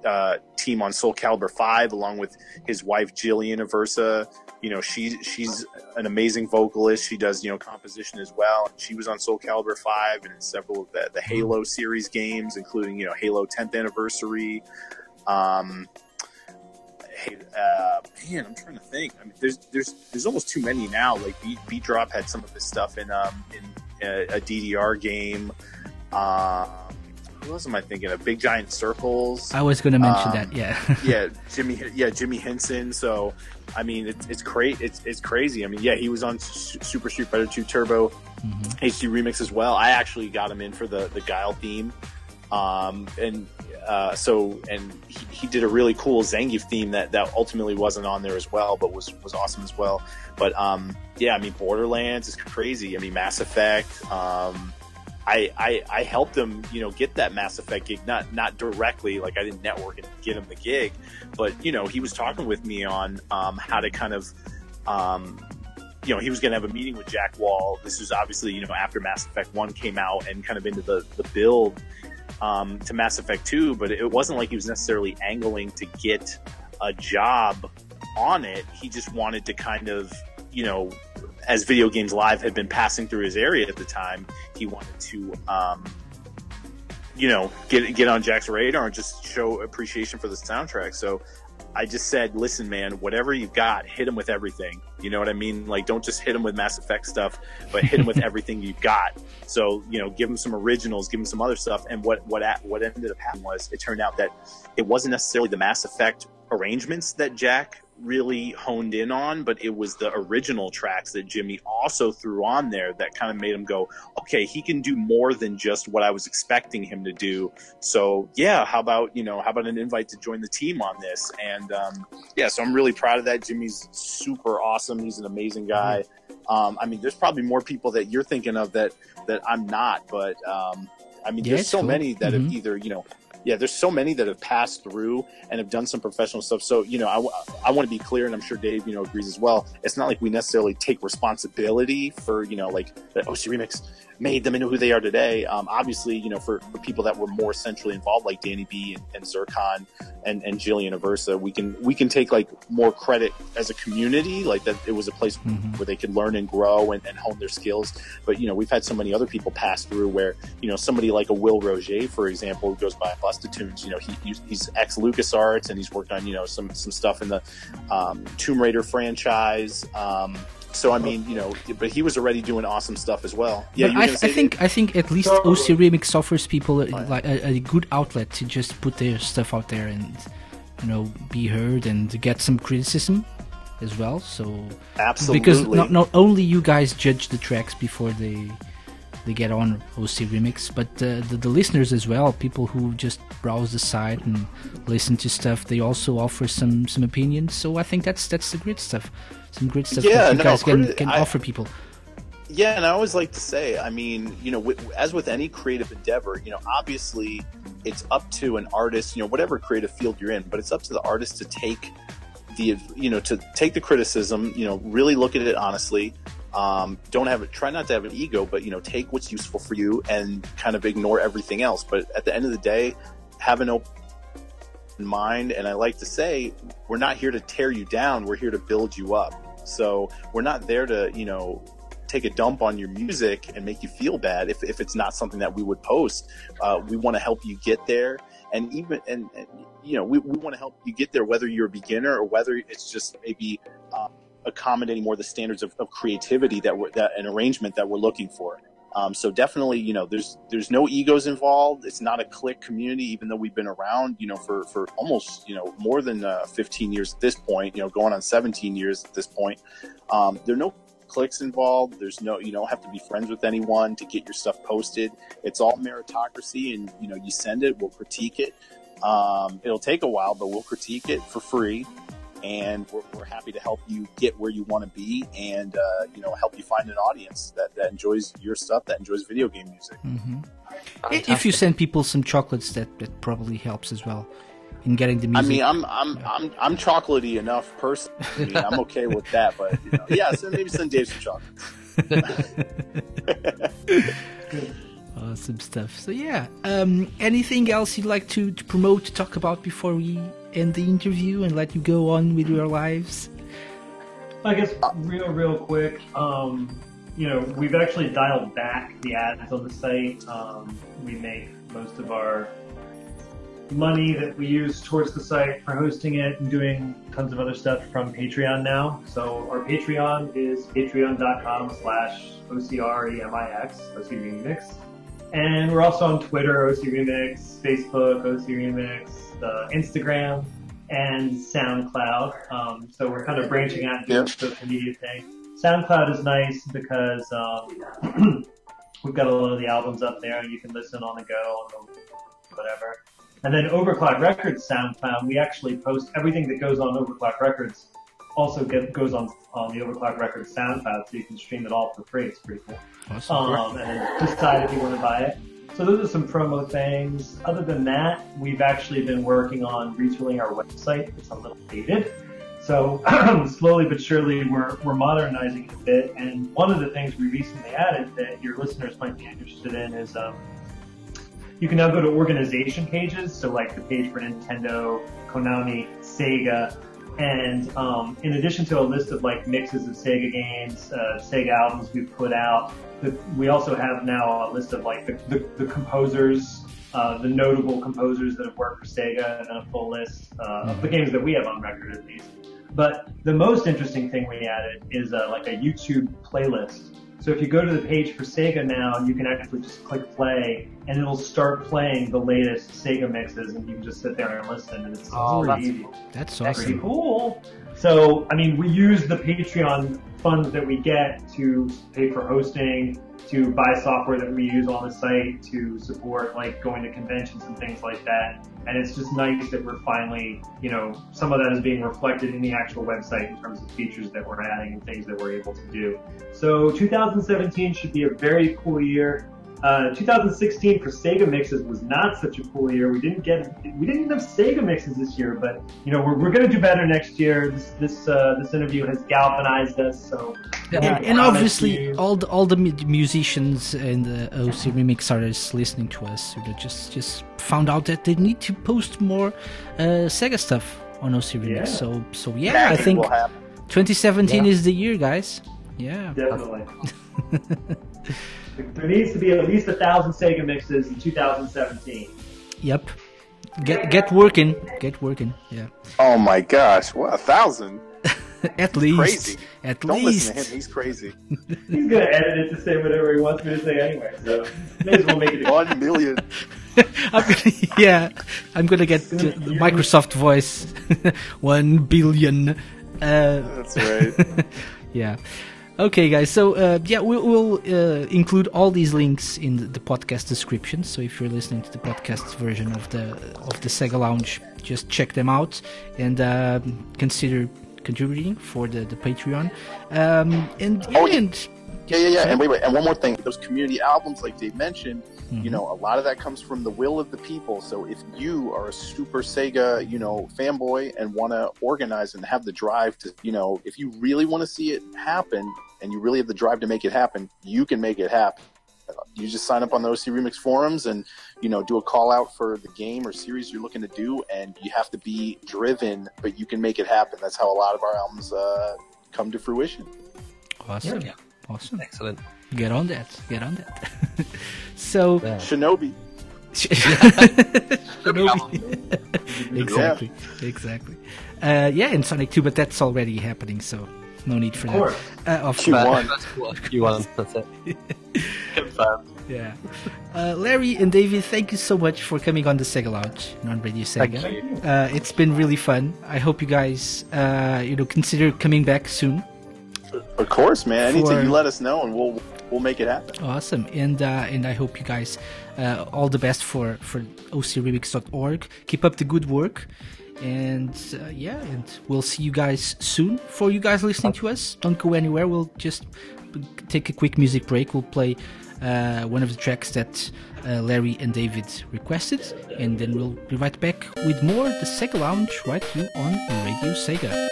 uh, team on Soul Calibur 5, along with his wife Jillian Aversa. You know, she she's an amazing vocalist. She does you know composition as well. She was on Soul Calibur 5 and several of the, the Halo series games, including you know Halo 10th anniversary. Um, uh, man, I'm trying to think. I mean, there's there's there's almost too many now. Like Beat, Beat Drop had some of this stuff in um in a, a DDR game. Um, who else am I thinking of? Big Giant Circles. I was going to mention Um, that. Yeah. yeah, Jimmy. Yeah, Jimmy Hinson. So, I mean, it's it's great. It's it's crazy. I mean, yeah, he was on Su- Super Street Fighter 2 Turbo HD Remix as well. I actually got him in for the the Guile theme, um, and uh, so and he, he did a really cool Zangief theme that that ultimately wasn't on there as well, but was was awesome as well. But um, yeah, I mean, Borderlands is crazy. I mean, Mass Effect. Um, I, I, I helped him, you know, get that Mass Effect gig. Not not directly, like I didn't network and get him the gig, but you know, he was talking with me on um, how to kind of, um, you know, he was going to have a meeting with Jack Wall. This was obviously, you know, after Mass Effect One came out and kind of into the the build um, to Mass Effect Two, but it wasn't like he was necessarily angling to get a job on it. He just wanted to kind of, you know, as Video Games Live had been passing through his area at the time, he wanted to, um, you know, get get on Jack's radar and just show appreciation for the soundtrack. So I just said, listen, man, whatever you've got, hit him with everything. You know what I mean? Like, don't just hit him with Mass Effect stuff, but hit him with everything you've got. So, you know, give him some originals, give him some other stuff. And what what at, what ended up happening was, it turned out that it wasn't necessarily the Mass Effect arrangements that Jack really honed in on, but it was the original tracks that Jimmy also threw on there that kind of made him go, okay, he can do more than just what I was expecting him to do. So yeah, how about you know, how about an invite to join the team on this? And um, yeah, so I'm really proud of that. Jimmy's super awesome. He's an amazing guy. Um, I mean, there's probably more people that you're thinking of that that I'm not, but um, I mean, Yeah, there's so cool. many that Mhm. have either you know yeah, there's so many that have passed through and have done some professional stuff. So, you know, I, I want to be clear, and I'm sure Dave, you know, agrees as well. It's not like we necessarily take responsibility for, you know, like the oh, OC Remix made them into who they are today. Um, obviously, you know, for, for people that were more centrally involved, like Danny B and, and Zircon and, and Jillian Aversa, we can we can take like more credit as a community, like that it was a place where they could learn and grow and, and hone their skills. But you know, we've had so many other people pass through where you know somebody like a Will Roget, for example, who goes by Busta Tunes. You know, he, he's, he's ex LucasArts and he's worked on you know some some stuff in the um, Tomb Raider franchise. Um, so I mean, you know, but he was already doing awesome stuff as well. Yeah, you I, gonna I think Dave? I think at least So- OC Remix offers people a, like a, a good outlet to just put their stuff out there and you know be heard and get some criticism as well. So absolutely because not not only you guys judge the tracks before they they get on OC Remix, but uh, the the listeners as well, people who just browse the site and listen to stuff, they also offer some some opinions. So I think that's that's the great stuff. Some great stuff Yeah, that you no, guys can, can I- offer people. Yeah, and I always like to say, I mean, you know, wi- as with any creative endeavor, you know, obviously it's up to an artist, you know, whatever creative field you're in, but it's up to the artist to take the, you know, to take the criticism, you know, really look at it honestly. Um, don't have it, try not to have an ego, but, you know, take what's useful for you and kind of ignore everything else. But at the end of the day, have an open mind. And I like to say, we're not here to tear you down. We're here to build you up. So we're not there to, you know, take a dump on your music and make you feel bad if, if it's not something that we would post. Uh, we want to help you get there. And even, and, and you know, we, we want to help you get there, whether you're a beginner or whether it's just maybe, um, accommodating more the standards of, of creativity that we're, that an arrangement that we're looking for. Um, so definitely, you know, there's there's no egos involved. It's not a click community, even though we've been around, you know, for for almost you know more than uh, 15 years at this point. You know, going on 17 years at this point. Um, there are no clicks involved. There's no you don't have to be friends with anyone to get your stuff posted. It's all meritocracy, and you know, you send it, we'll critique it. Um, it'll take a while, but we'll critique it for free and we're, we're happy to help you get where you want to be and uh, you know help you find an audience that, that enjoys your stuff that enjoys video game music. Hmm If you send people some chocolates, that, that probably helps as well in getting the music I mean, I'm I'm I'm I'm chocolatey enough person. I mean, I'm okay with that, but you know, yeah, so maybe send Dave some chocolate. awesome stuff. So yeah, um, anything else you'd like to, to promote, to talk about before we end the interview and let you go on with your lives? I guess real, real quick. Um, you know, we've actually dialed back the ads on the site. Um, we make most of our money that we use towards the site for hosting it and doing tons of other stuff from Patreon now. So our Patreon is patreon.com slash OCREMIX, OC Remix. And we're also on Twitter, OC Remix, Facebook, OC Remix, uh, Instagram, and SoundCloud. Um, so we're kind of branching out into Yeah. the social media thing. SoundCloud is nice because um, we've got a lot of the albums up there. You can listen on the go, on the whatever. And then Overclock Records SoundCloud, we actually post everything that goes on Overclock Records. Also get, goes on on the Overclock Records SoundCloud, so you can stream it all for free. It's pretty cool Awesome. um, and decide if you want to buy it. So those are some promo things. Other than that, we've actually been working on retooling our website. It's a little dated. So slowly but surely we're, we're modernizing it a bit. And one of the things we recently added that your listeners might be interested in is um, you can now go to organization pages. So like the page for Nintendo, Konami, Sega, and um, in addition to a list of like mixes of Sega games, uh, Sega albums we've put out, the, we also have now a list of like the, the, the composers, uh, the notable composers that have worked for Sega, and a full list uh, of the games that we have on record at least. But the most interesting thing we added is uh, like a YouTube playlist. So if you go to the page for Sega now, you can actually just click play, and it'll start playing the latest Sega mixes, and you can just sit there and listen, and it's Oh, pretty that's easy That's pretty cool. So, I mean, we use the Patreon funds that we get to pay for hosting, to buy software that we use on the site, to support like going to conventions and things like that. And it's just nice that we're finally, you know, some of that is being reflected in the actual website in terms of features that we're adding and things that we're able to do. So 2017 should be a very cool year. Uh, 2016 for Sega mixes was not such a cool year. We didn't get, we didn't have Sega mixes this year, but you know, we're, we're going to do better next year. This, this, uh, this interview has galvanized us. So, And, and obviously, all the all the musicians and the OC remix artists listening to us, you know, just just found out that they need to post more uh, Sega stuff on OC remix. Yeah. So so yeah, I think will happen. 2017 is the year, guys. Yeah. definitely. there needs to be at least a thousand Sega mixes in 2017. Yep. Get get working. Get working. Yeah. Oh my gosh, what a thousand! At least. Crazy. At Don't least. listen to him; he's crazy. He's going to edit it to say whatever he wants me to say anyway. So, may as well make it. One million. I'm gonna, yeah, I'm gonna get uh, the Microsoft Voice, one billion. Uh, That's right. yeah. Okay, guys. So uh, yeah, we'll, we'll uh, include all these links in the, the podcast description. So if you're listening to the podcast version of the of the Sega Lounge, just check them out and um consider contributing for the the Patreon. Um, and yeah, Oh, yeah. and Yeah, yeah, yeah. And wait, wait. And one more thing. Those community albums, like Dave mentioned, Mm-hmm. you know, a lot of that comes from the will of the people. So if you are a super Sega, you know, fanboy and want to organize and have the drive to, you know, if you really want to see it happen and you really have the drive to make it happen, you can make it happen. You just sign up on the OC Remix forums and, you know, do a call out for the game or series you're looking to do. And you have to be driven, but you can make it happen. That's how a lot of our albums uh, come to fruition. awesome, Yeah. awesome. Excellent. Get on that. Get on that. so. Shinobi. Shinobi. exactly, exactly. Uh, yeah, in Sonic 2, but that's already happening, so no need for Of that. Uh, of Q1. That's cool. You won. That's it. Confirmed. Yeah. Uh, Larry and David, thank you so much for coming on the Sega Lounge and on Radio Sega. Uh, it's been really fun. I hope you guys, uh, you know, consider coming back soon. Of course, man. Anything you let us know, and we'll we'll make it happen. Awesome, and uh, and I hope you guys uh, all the best for for ocremix.org. Keep up the good work, and uh, yeah, and we'll see you guys soon. For you guys listening to us, don't go anywhere. We'll just take a quick music break. We'll play uh, one of the tracks that uh, Larry and David requested, and then we'll be right back with more the Sega Lounge right here on Radio Sega.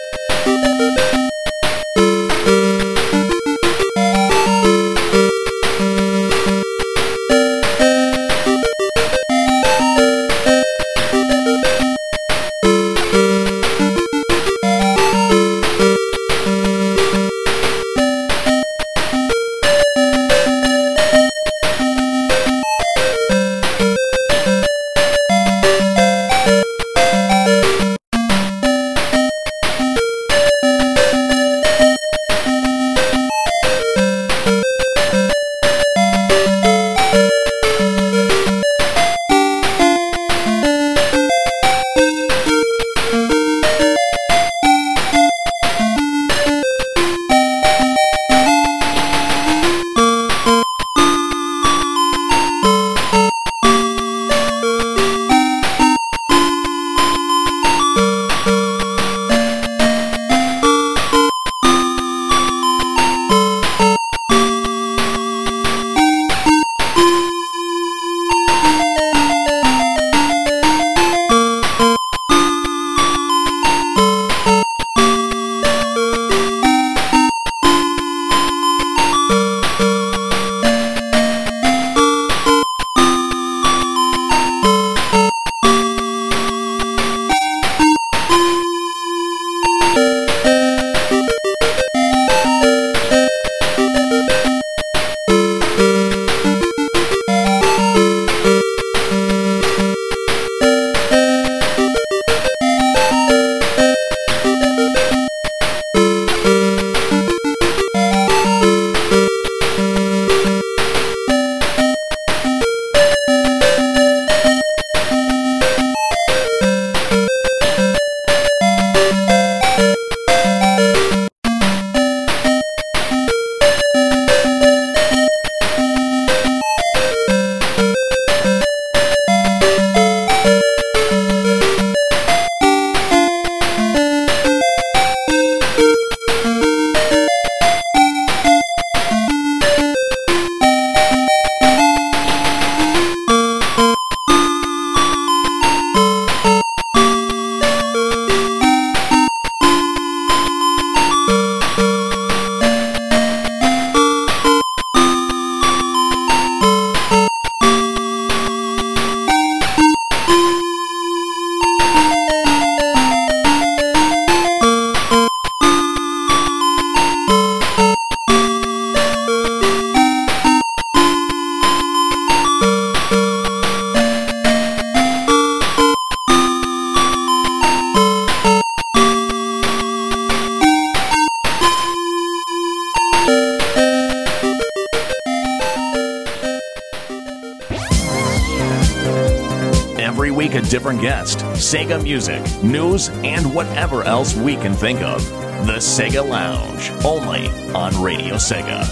Sega music, news, and whatever else we can think of. The Sega Lounge, only on Radio Sega.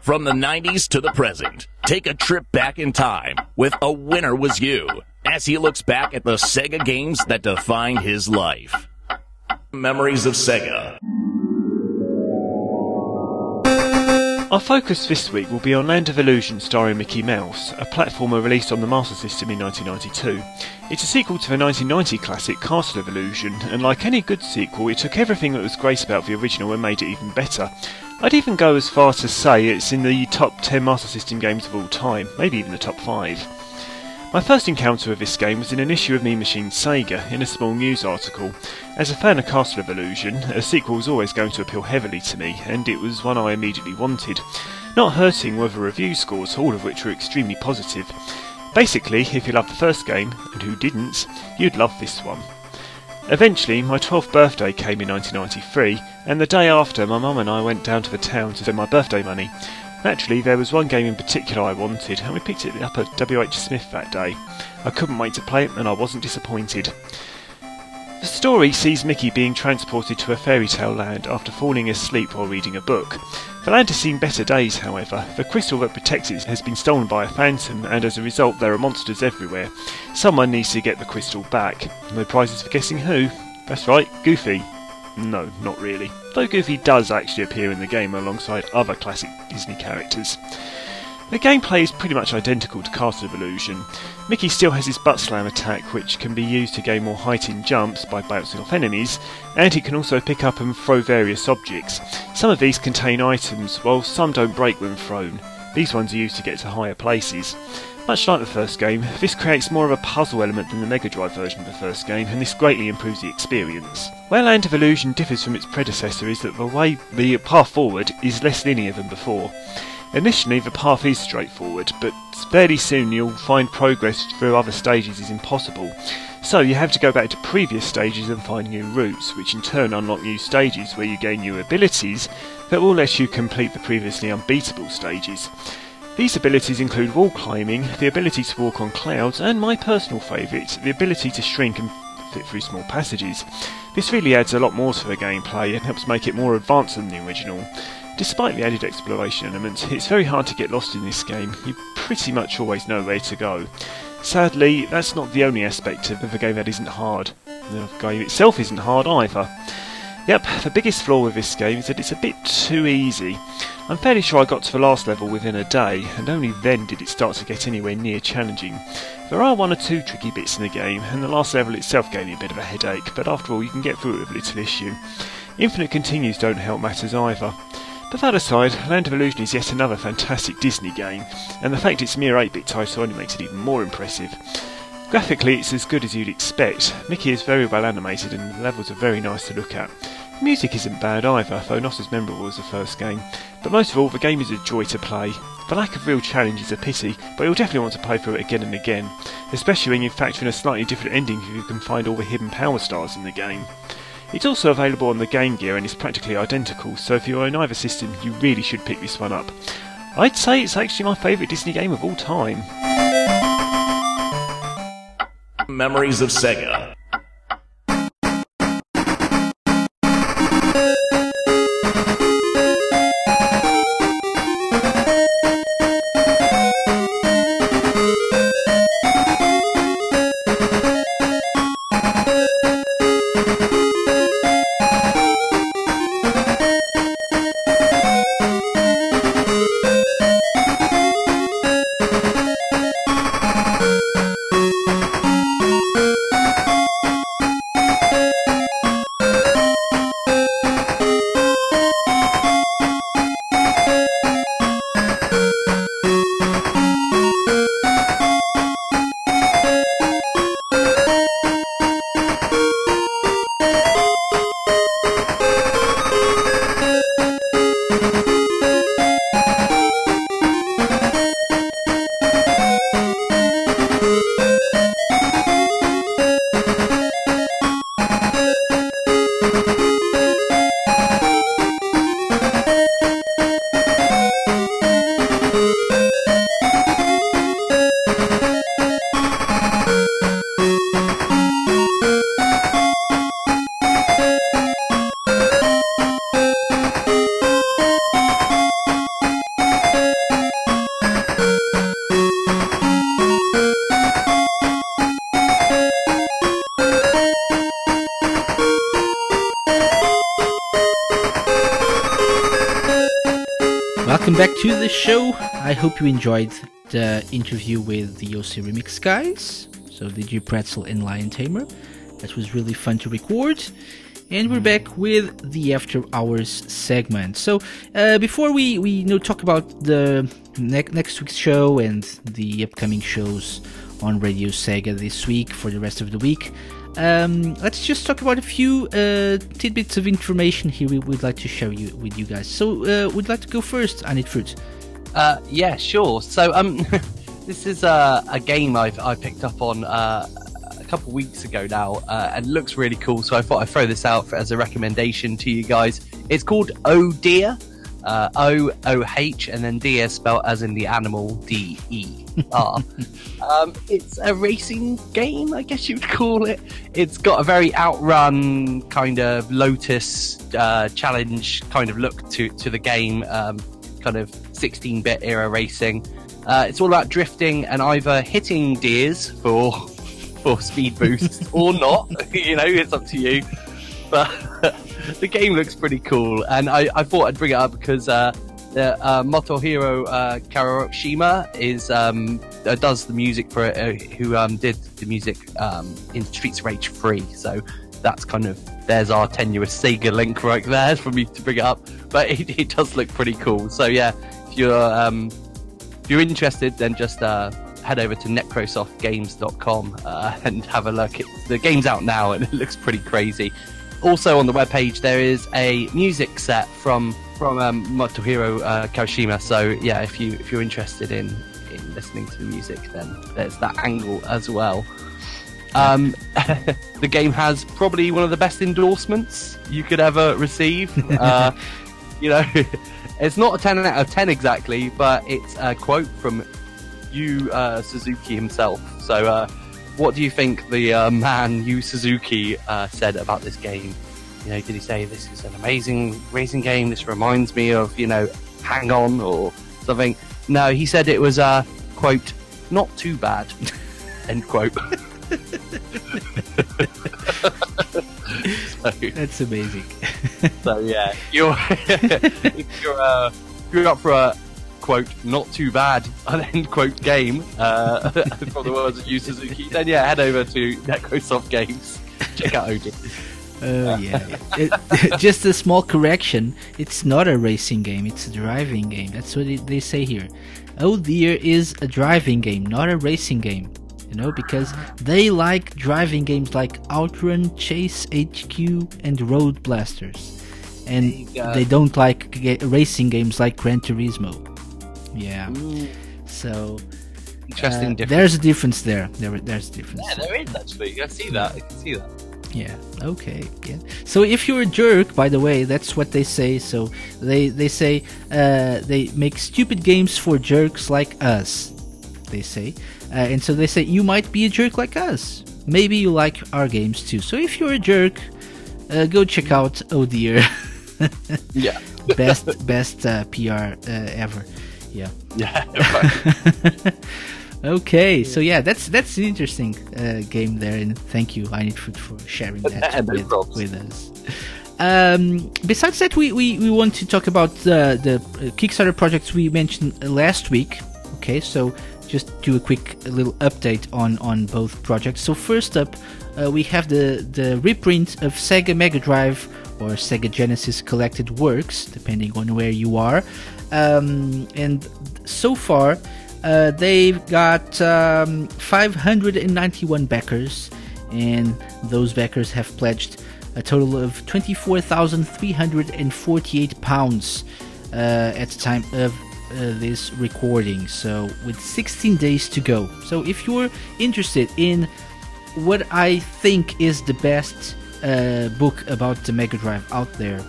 From the 90s to the present, take a trip back in time with A Winner Was You as he looks back at the Sega games that defined his life. Memories of Sega. Our focus this week will be on Land of Illusion starring Mickey Mouse, a platformer released on the Master System in 1992. It's a sequel to the 1990 classic Castle of Illusion, and like any good sequel, it took everything that was great about the original and made it even better. I'd even go as far to say it's in the top 10 Master System games of all time, maybe even the top 5. My first encounter with this game was in an issue of Mean Machine Sega in a small news article. As a fan of Castle of Illusion, a sequel was always going to appeal heavily to me, and it was one I immediately wanted. Not hurting were the review scores, all of which were extremely positive. Basically, if you loved the first game, and who didn't, you'd love this one. Eventually, my 12th birthday came in 1993, and the day after, my mum and I went down to the town to spend my birthday money. Naturally, there was one game in particular I wanted, and we picked it up at WH Smith that day. I couldn't wait to play it, and I wasn't disappointed. The story sees Mickey being transported to a fairy tale land after falling asleep while reading a book. The land has seen better days, however. The crystal that protects it has been stolen by a phantom, and as a result, there are monsters everywhere. Someone needs to get the crystal back. No prizes for guessing who. That's right, Goofy. No, not really. Though Goofy does actually appear in the game alongside other classic Disney characters. The gameplay is pretty much identical to Castle of Illusion. Mickey still has his butt slam attack, which can be used to gain more height in jumps by bouncing off enemies, and he can also pick up and throw various objects. Some of these contain items, while some don't break when thrown. These ones are used to get to higher places. Much like the first game, this creates more of a puzzle element than the Mega Drive version of the first game, and this greatly improves the experience. Where Land of Illusion differs from its predecessor is that the way the path forward is less linear than before. Initially, the path is straightforward, but fairly soon you'll find progress through other stages is impossible. So you have to go back to previous stages and find new routes, which in turn unlock new stages where you gain new abilities that will let you complete the previously unbeatable stages. These abilities include wall climbing, the ability to walk on clouds, and my personal favourite, the ability to shrink and fit through small passages. This really adds a lot more to the gameplay and helps make it more advanced than the original. Despite the added exploration element, it's very hard to get lost in this game. You pretty much always know where to go. Sadly, that's not the only aspect of the game that isn't hard. The game itself isn't hard either. Yep, the biggest flaw with this game is that it's a bit too easy. I'm fairly sure I got to the last level within a day, and only then did it start to get anywhere near challenging. There are one or two tricky bits in the game, and the last level itself gave me a bit of a headache, but after all, you can get through it with little issue. Infinite continues don't help matters either. But that aside, Land of Illusion is yet another fantastic Disney game, and the fact it's mere 8-bit title only makes it even more impressive. Graphically, it's as good as you'd expect. Mickey is very well animated and the levels are very nice to look at. The music isn't bad either, though not as memorable as the first game. But most of all, the game is a joy to play. The lack of real challenge is a pity, but you'll definitely want to play through it again and again, especially when you factor in a slightly different ending if you can find all the hidden power stars in the game. It's also available on the Game Gear and is practically identical, so if you own either system, you really should pick this one up. I'd say it's actually my favourite Disney game of all time. Memories of Sega. Hope you enjoyed the interview with the OC ReMix guys. So G Pretzel and Liontamer. That was really fun to record. And we're back with the After Hours segment. So uh, before we, we you know, talk about the ne- next week's show and the upcoming shows on Radio Sega this week for the rest of the week, um, let's just talk about a few uh, tidbits of information here we would like to share you with you guys. So, uh, we'd like to go first, Anit Fruit? Uh, yeah, sure. So, um, this is uh, a game I've I picked up on uh, a couple weeks ago now, uh, and looks really cool. So I thought I'd throw this out for, as a recommendation to you guys. It's called Oh Deer, uh, O O H, and then deer spelled as in the animal D E R. um, it's a racing game, I guess you'd call it. It's got a very outrun kind of Lotus uh, challenge kind of look to to the game, um, kind of 16-bit era racing. Uh, it's all about drifting and either hitting deers for for speed boosts or not. you know, it's up to you. But the game looks pretty cool, and I, I thought I'd bring it up because uh, the uh, Motohiro uh, Kawashima is um, uh, does the music for it, uh, who um, did the music um, in Streets of Rage 3. So that's kind of there's our tenuous Sega link right there for me to bring it up. But it, it does look pretty cool. So yeah, if you're um, if you're interested, then just uh, head over to necrosoftgames.com uh, and have a look. It, the game's out now and it looks pretty crazy. Also on the webpage there is a music set from from um, Motohiro uh, Kawashima. So yeah, if you if you're interested in in listening to the music, then there's that angle as well. Um, the game has probably one of the best endorsements you could ever receive. Uh, you know, it's not a 10 out of 10 exactly, but it's a quote from Yu uh, Suzuki himself. So, uh, what do you think the uh, man Yu Suzuki uh, said about this game? You know, did he say this is an amazing racing game? This reminds me of you know, Hang On or something? No, he said it was uh, quote not too bad. End quote. So, That's amazing. so yeah, you're you're uh, if you're up for a quote not too bad an end quote game uh, from the words of Yu Suzuki, then yeah, head over to Necrosoft Games. Check out Odin. Oh yeah. It- just a small correction. It's not a racing game. It's a driving game. That's what it, they say here. Oh Deer is a driving game, not a racing game. You know, because they like driving games like Outrun, Chase HQ, and Road Blasters, and they don't like ga- racing games like Gran Turismo. Yeah. So Interesting uh, difference. there's a difference there. There, there's a difference. Yeah, there is actually. I see that. I can see that. Yeah. Okay. Yeah. So if you're a jerk, by the way, that's what they say. So they they say uh, they make stupid games for jerks like us. They say, uh, and so they say you might be a jerk like us. Maybe you like our games too. So if you're a jerk, uh, go check out Oh Deer. Yeah. best best uh, PR uh, ever. Yeah. Yeah. okay, so yeah, that's that's an interesting uh, game there, and thank you, I need food for sharing that with, with us. Um, besides that, we, we, we want to talk about the the uh, Kickstarter projects we mentioned uh, last week. Okay, so just do a quick little update on on both projects. So first up, uh, we have the the reprint of Sega Mega Drive or Sega Genesis collected works, depending on where you are. Um, and so far, uh, they've got um, 591 backers, and those backers have pledged a total of 24,348 pounds uh, at the time of uh, this recording. So, with 16 days to go. So, if you're interested in what I think is the best uh, book about the Mega Drive out there,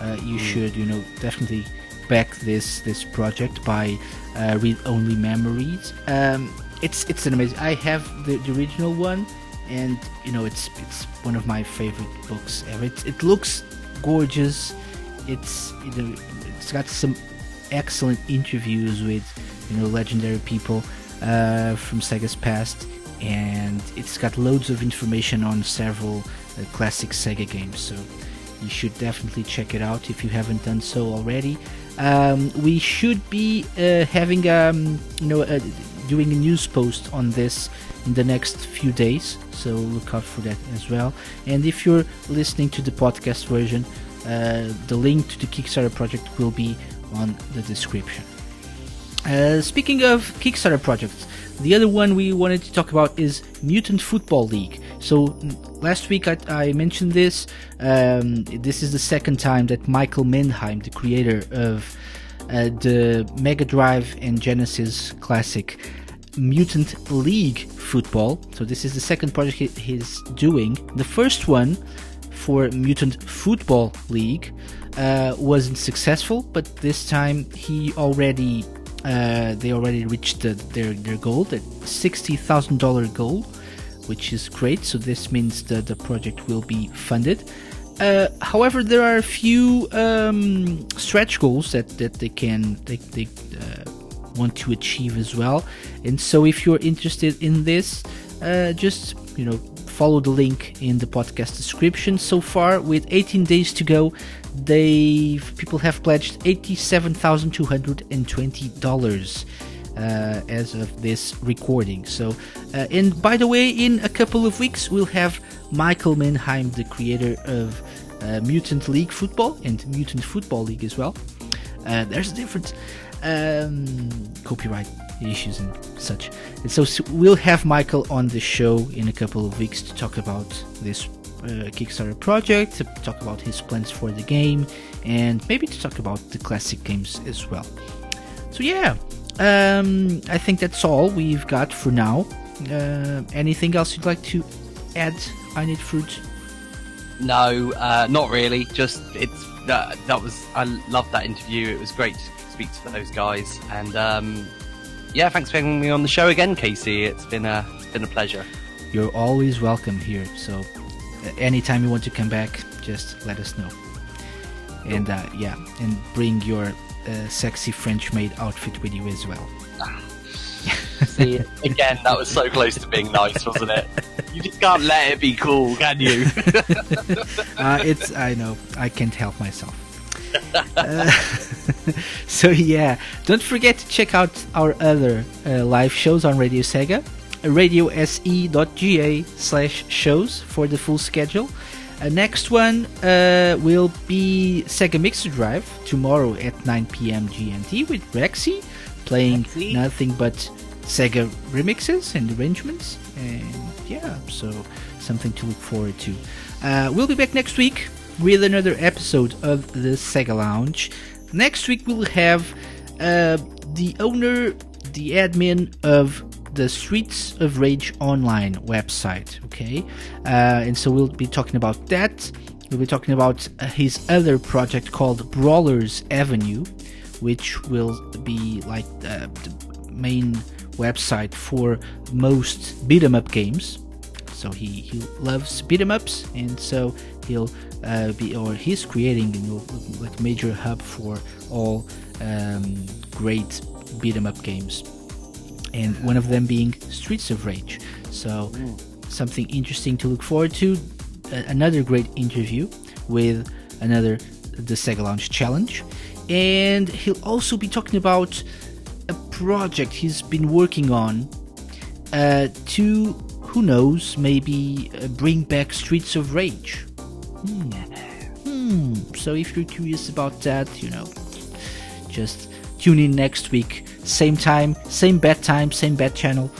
uh, you should, you know, definitely back this this project by uh, Read Only Memories. Um, it's it's an amazing. I have the, the original one, and you know, it's it's one of my favorite books ever. It, it looks gorgeous. It's you know, it's got some excellent interviews with you know legendary people uh, from Sega's past, and it's got loads of information on several uh, classic Sega games. So You should definitely check it out if you haven't done so already. Um, we should be uh, having um, you know uh, doing a news post on this in the next few days, so look out for that as well. And if you're listening to the podcast version, uh, the link to the Kickstarter project will be on the description. Uh, speaking of Kickstarter projects, the other one we wanted to talk about is Mutant Football League. So last week I, I mentioned this. Um, this is the second time that Michael Mendheim, the creator of uh, the Mega Drive and Genesis classic Mutant League Football, so this is the second project he, he's doing. The first one for Mutant Football League uh, wasn't successful, but this time he already uh, they already reached the, their their goal, the sixty thousand dollar goal, which is great. So this means that the project will be funded. Uh, however, there are a few um, stretch goals that, that they can they, they uh, want to achieve as well. And so, if you're interested in this, uh, just you know follow the link in the podcast description. So far, with 18 days to go, they people have pledged $87,220 uh, as of this recording. So, uh, and by the way, in a couple of weeks, we'll have Michael Mendheim, the creator of uh, Mutant League Football and Mutant Football League as well. Uh, there's a difference. Um, copyright issues and such. And so, so, we'll have Michael on the show in a couple of weeks to talk about this uh, Kickstarter project, to talk about his plans for the game, and maybe to talk about the classic games as well. So yeah, um, I think that's all we've got for now. Uh, anything else you'd like to add? I need fruit. No, uh, not really. Just it's that that was I loved that interview. It was great to speak to those guys, and um, yeah, thanks for having me on the show again, Casey. It's been a it's been a pleasure. You're always welcome here. So anytime you want to come back, just let us know. And uh, yeah, and bring your uh, sexy French maid outfit with you as well. See, again, that was so close to being nice, wasn't it? You just can't let it be cool, can you? uh, it's I know I can't help myself. Uh, so yeah, don't forget to check out our other uh, live shows on Radio Sega, radiose.ga slash shows for the full schedule. Uh, next one uh, will be Sega Mixer Drive tomorrow at 9 p.m. GMT with Rexy playing Rexy. nothing but Sega remixes and arrangements. And yeah, so something to look forward to. Uh, we'll be back next week with another episode of the Sega Lounge. Next week we'll have uh, the owner, the admin of the Streets of Rage online website. Okay, uh, and so we'll be talking about that. We'll be talking about uh, his other project called Brawlers Avenue, which will be like uh, the main website for most beat 'em up games. So he, he loves beat 'em ups, and so he'll uh, be or he's creating know, like major hub for all um, great beat 'em up games, and one of them being Streets of Rage. So something interesting to look forward to. A- another great interview with another the Sega Launch Challenge, and he'll also be talking about a project he's been working on uh, to who knows maybe uh, bring back Streets of Rage. Hmm. Hmm. So if you're curious about that, you know, just tune in next week, same time, same bad time, same bad channel.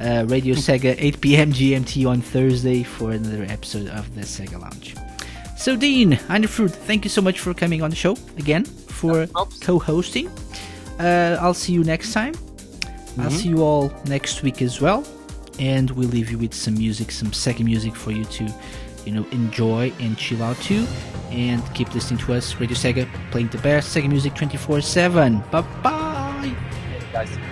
Uh, Radio Sega, 8 p.m. GMT on Thursday for another episode of the Sega Lounge. So, Dean, Fruit, thank you so much for coming on the show again for co hosting. Uh, I'll see you next time. I'll see you all next week as well. And we'll leave you with some music, some Sega music for you to, you know, enjoy and chill out too. And keep listening to us, Radio Sega, playing the best Sega music 24 7. Bye bye. Guys.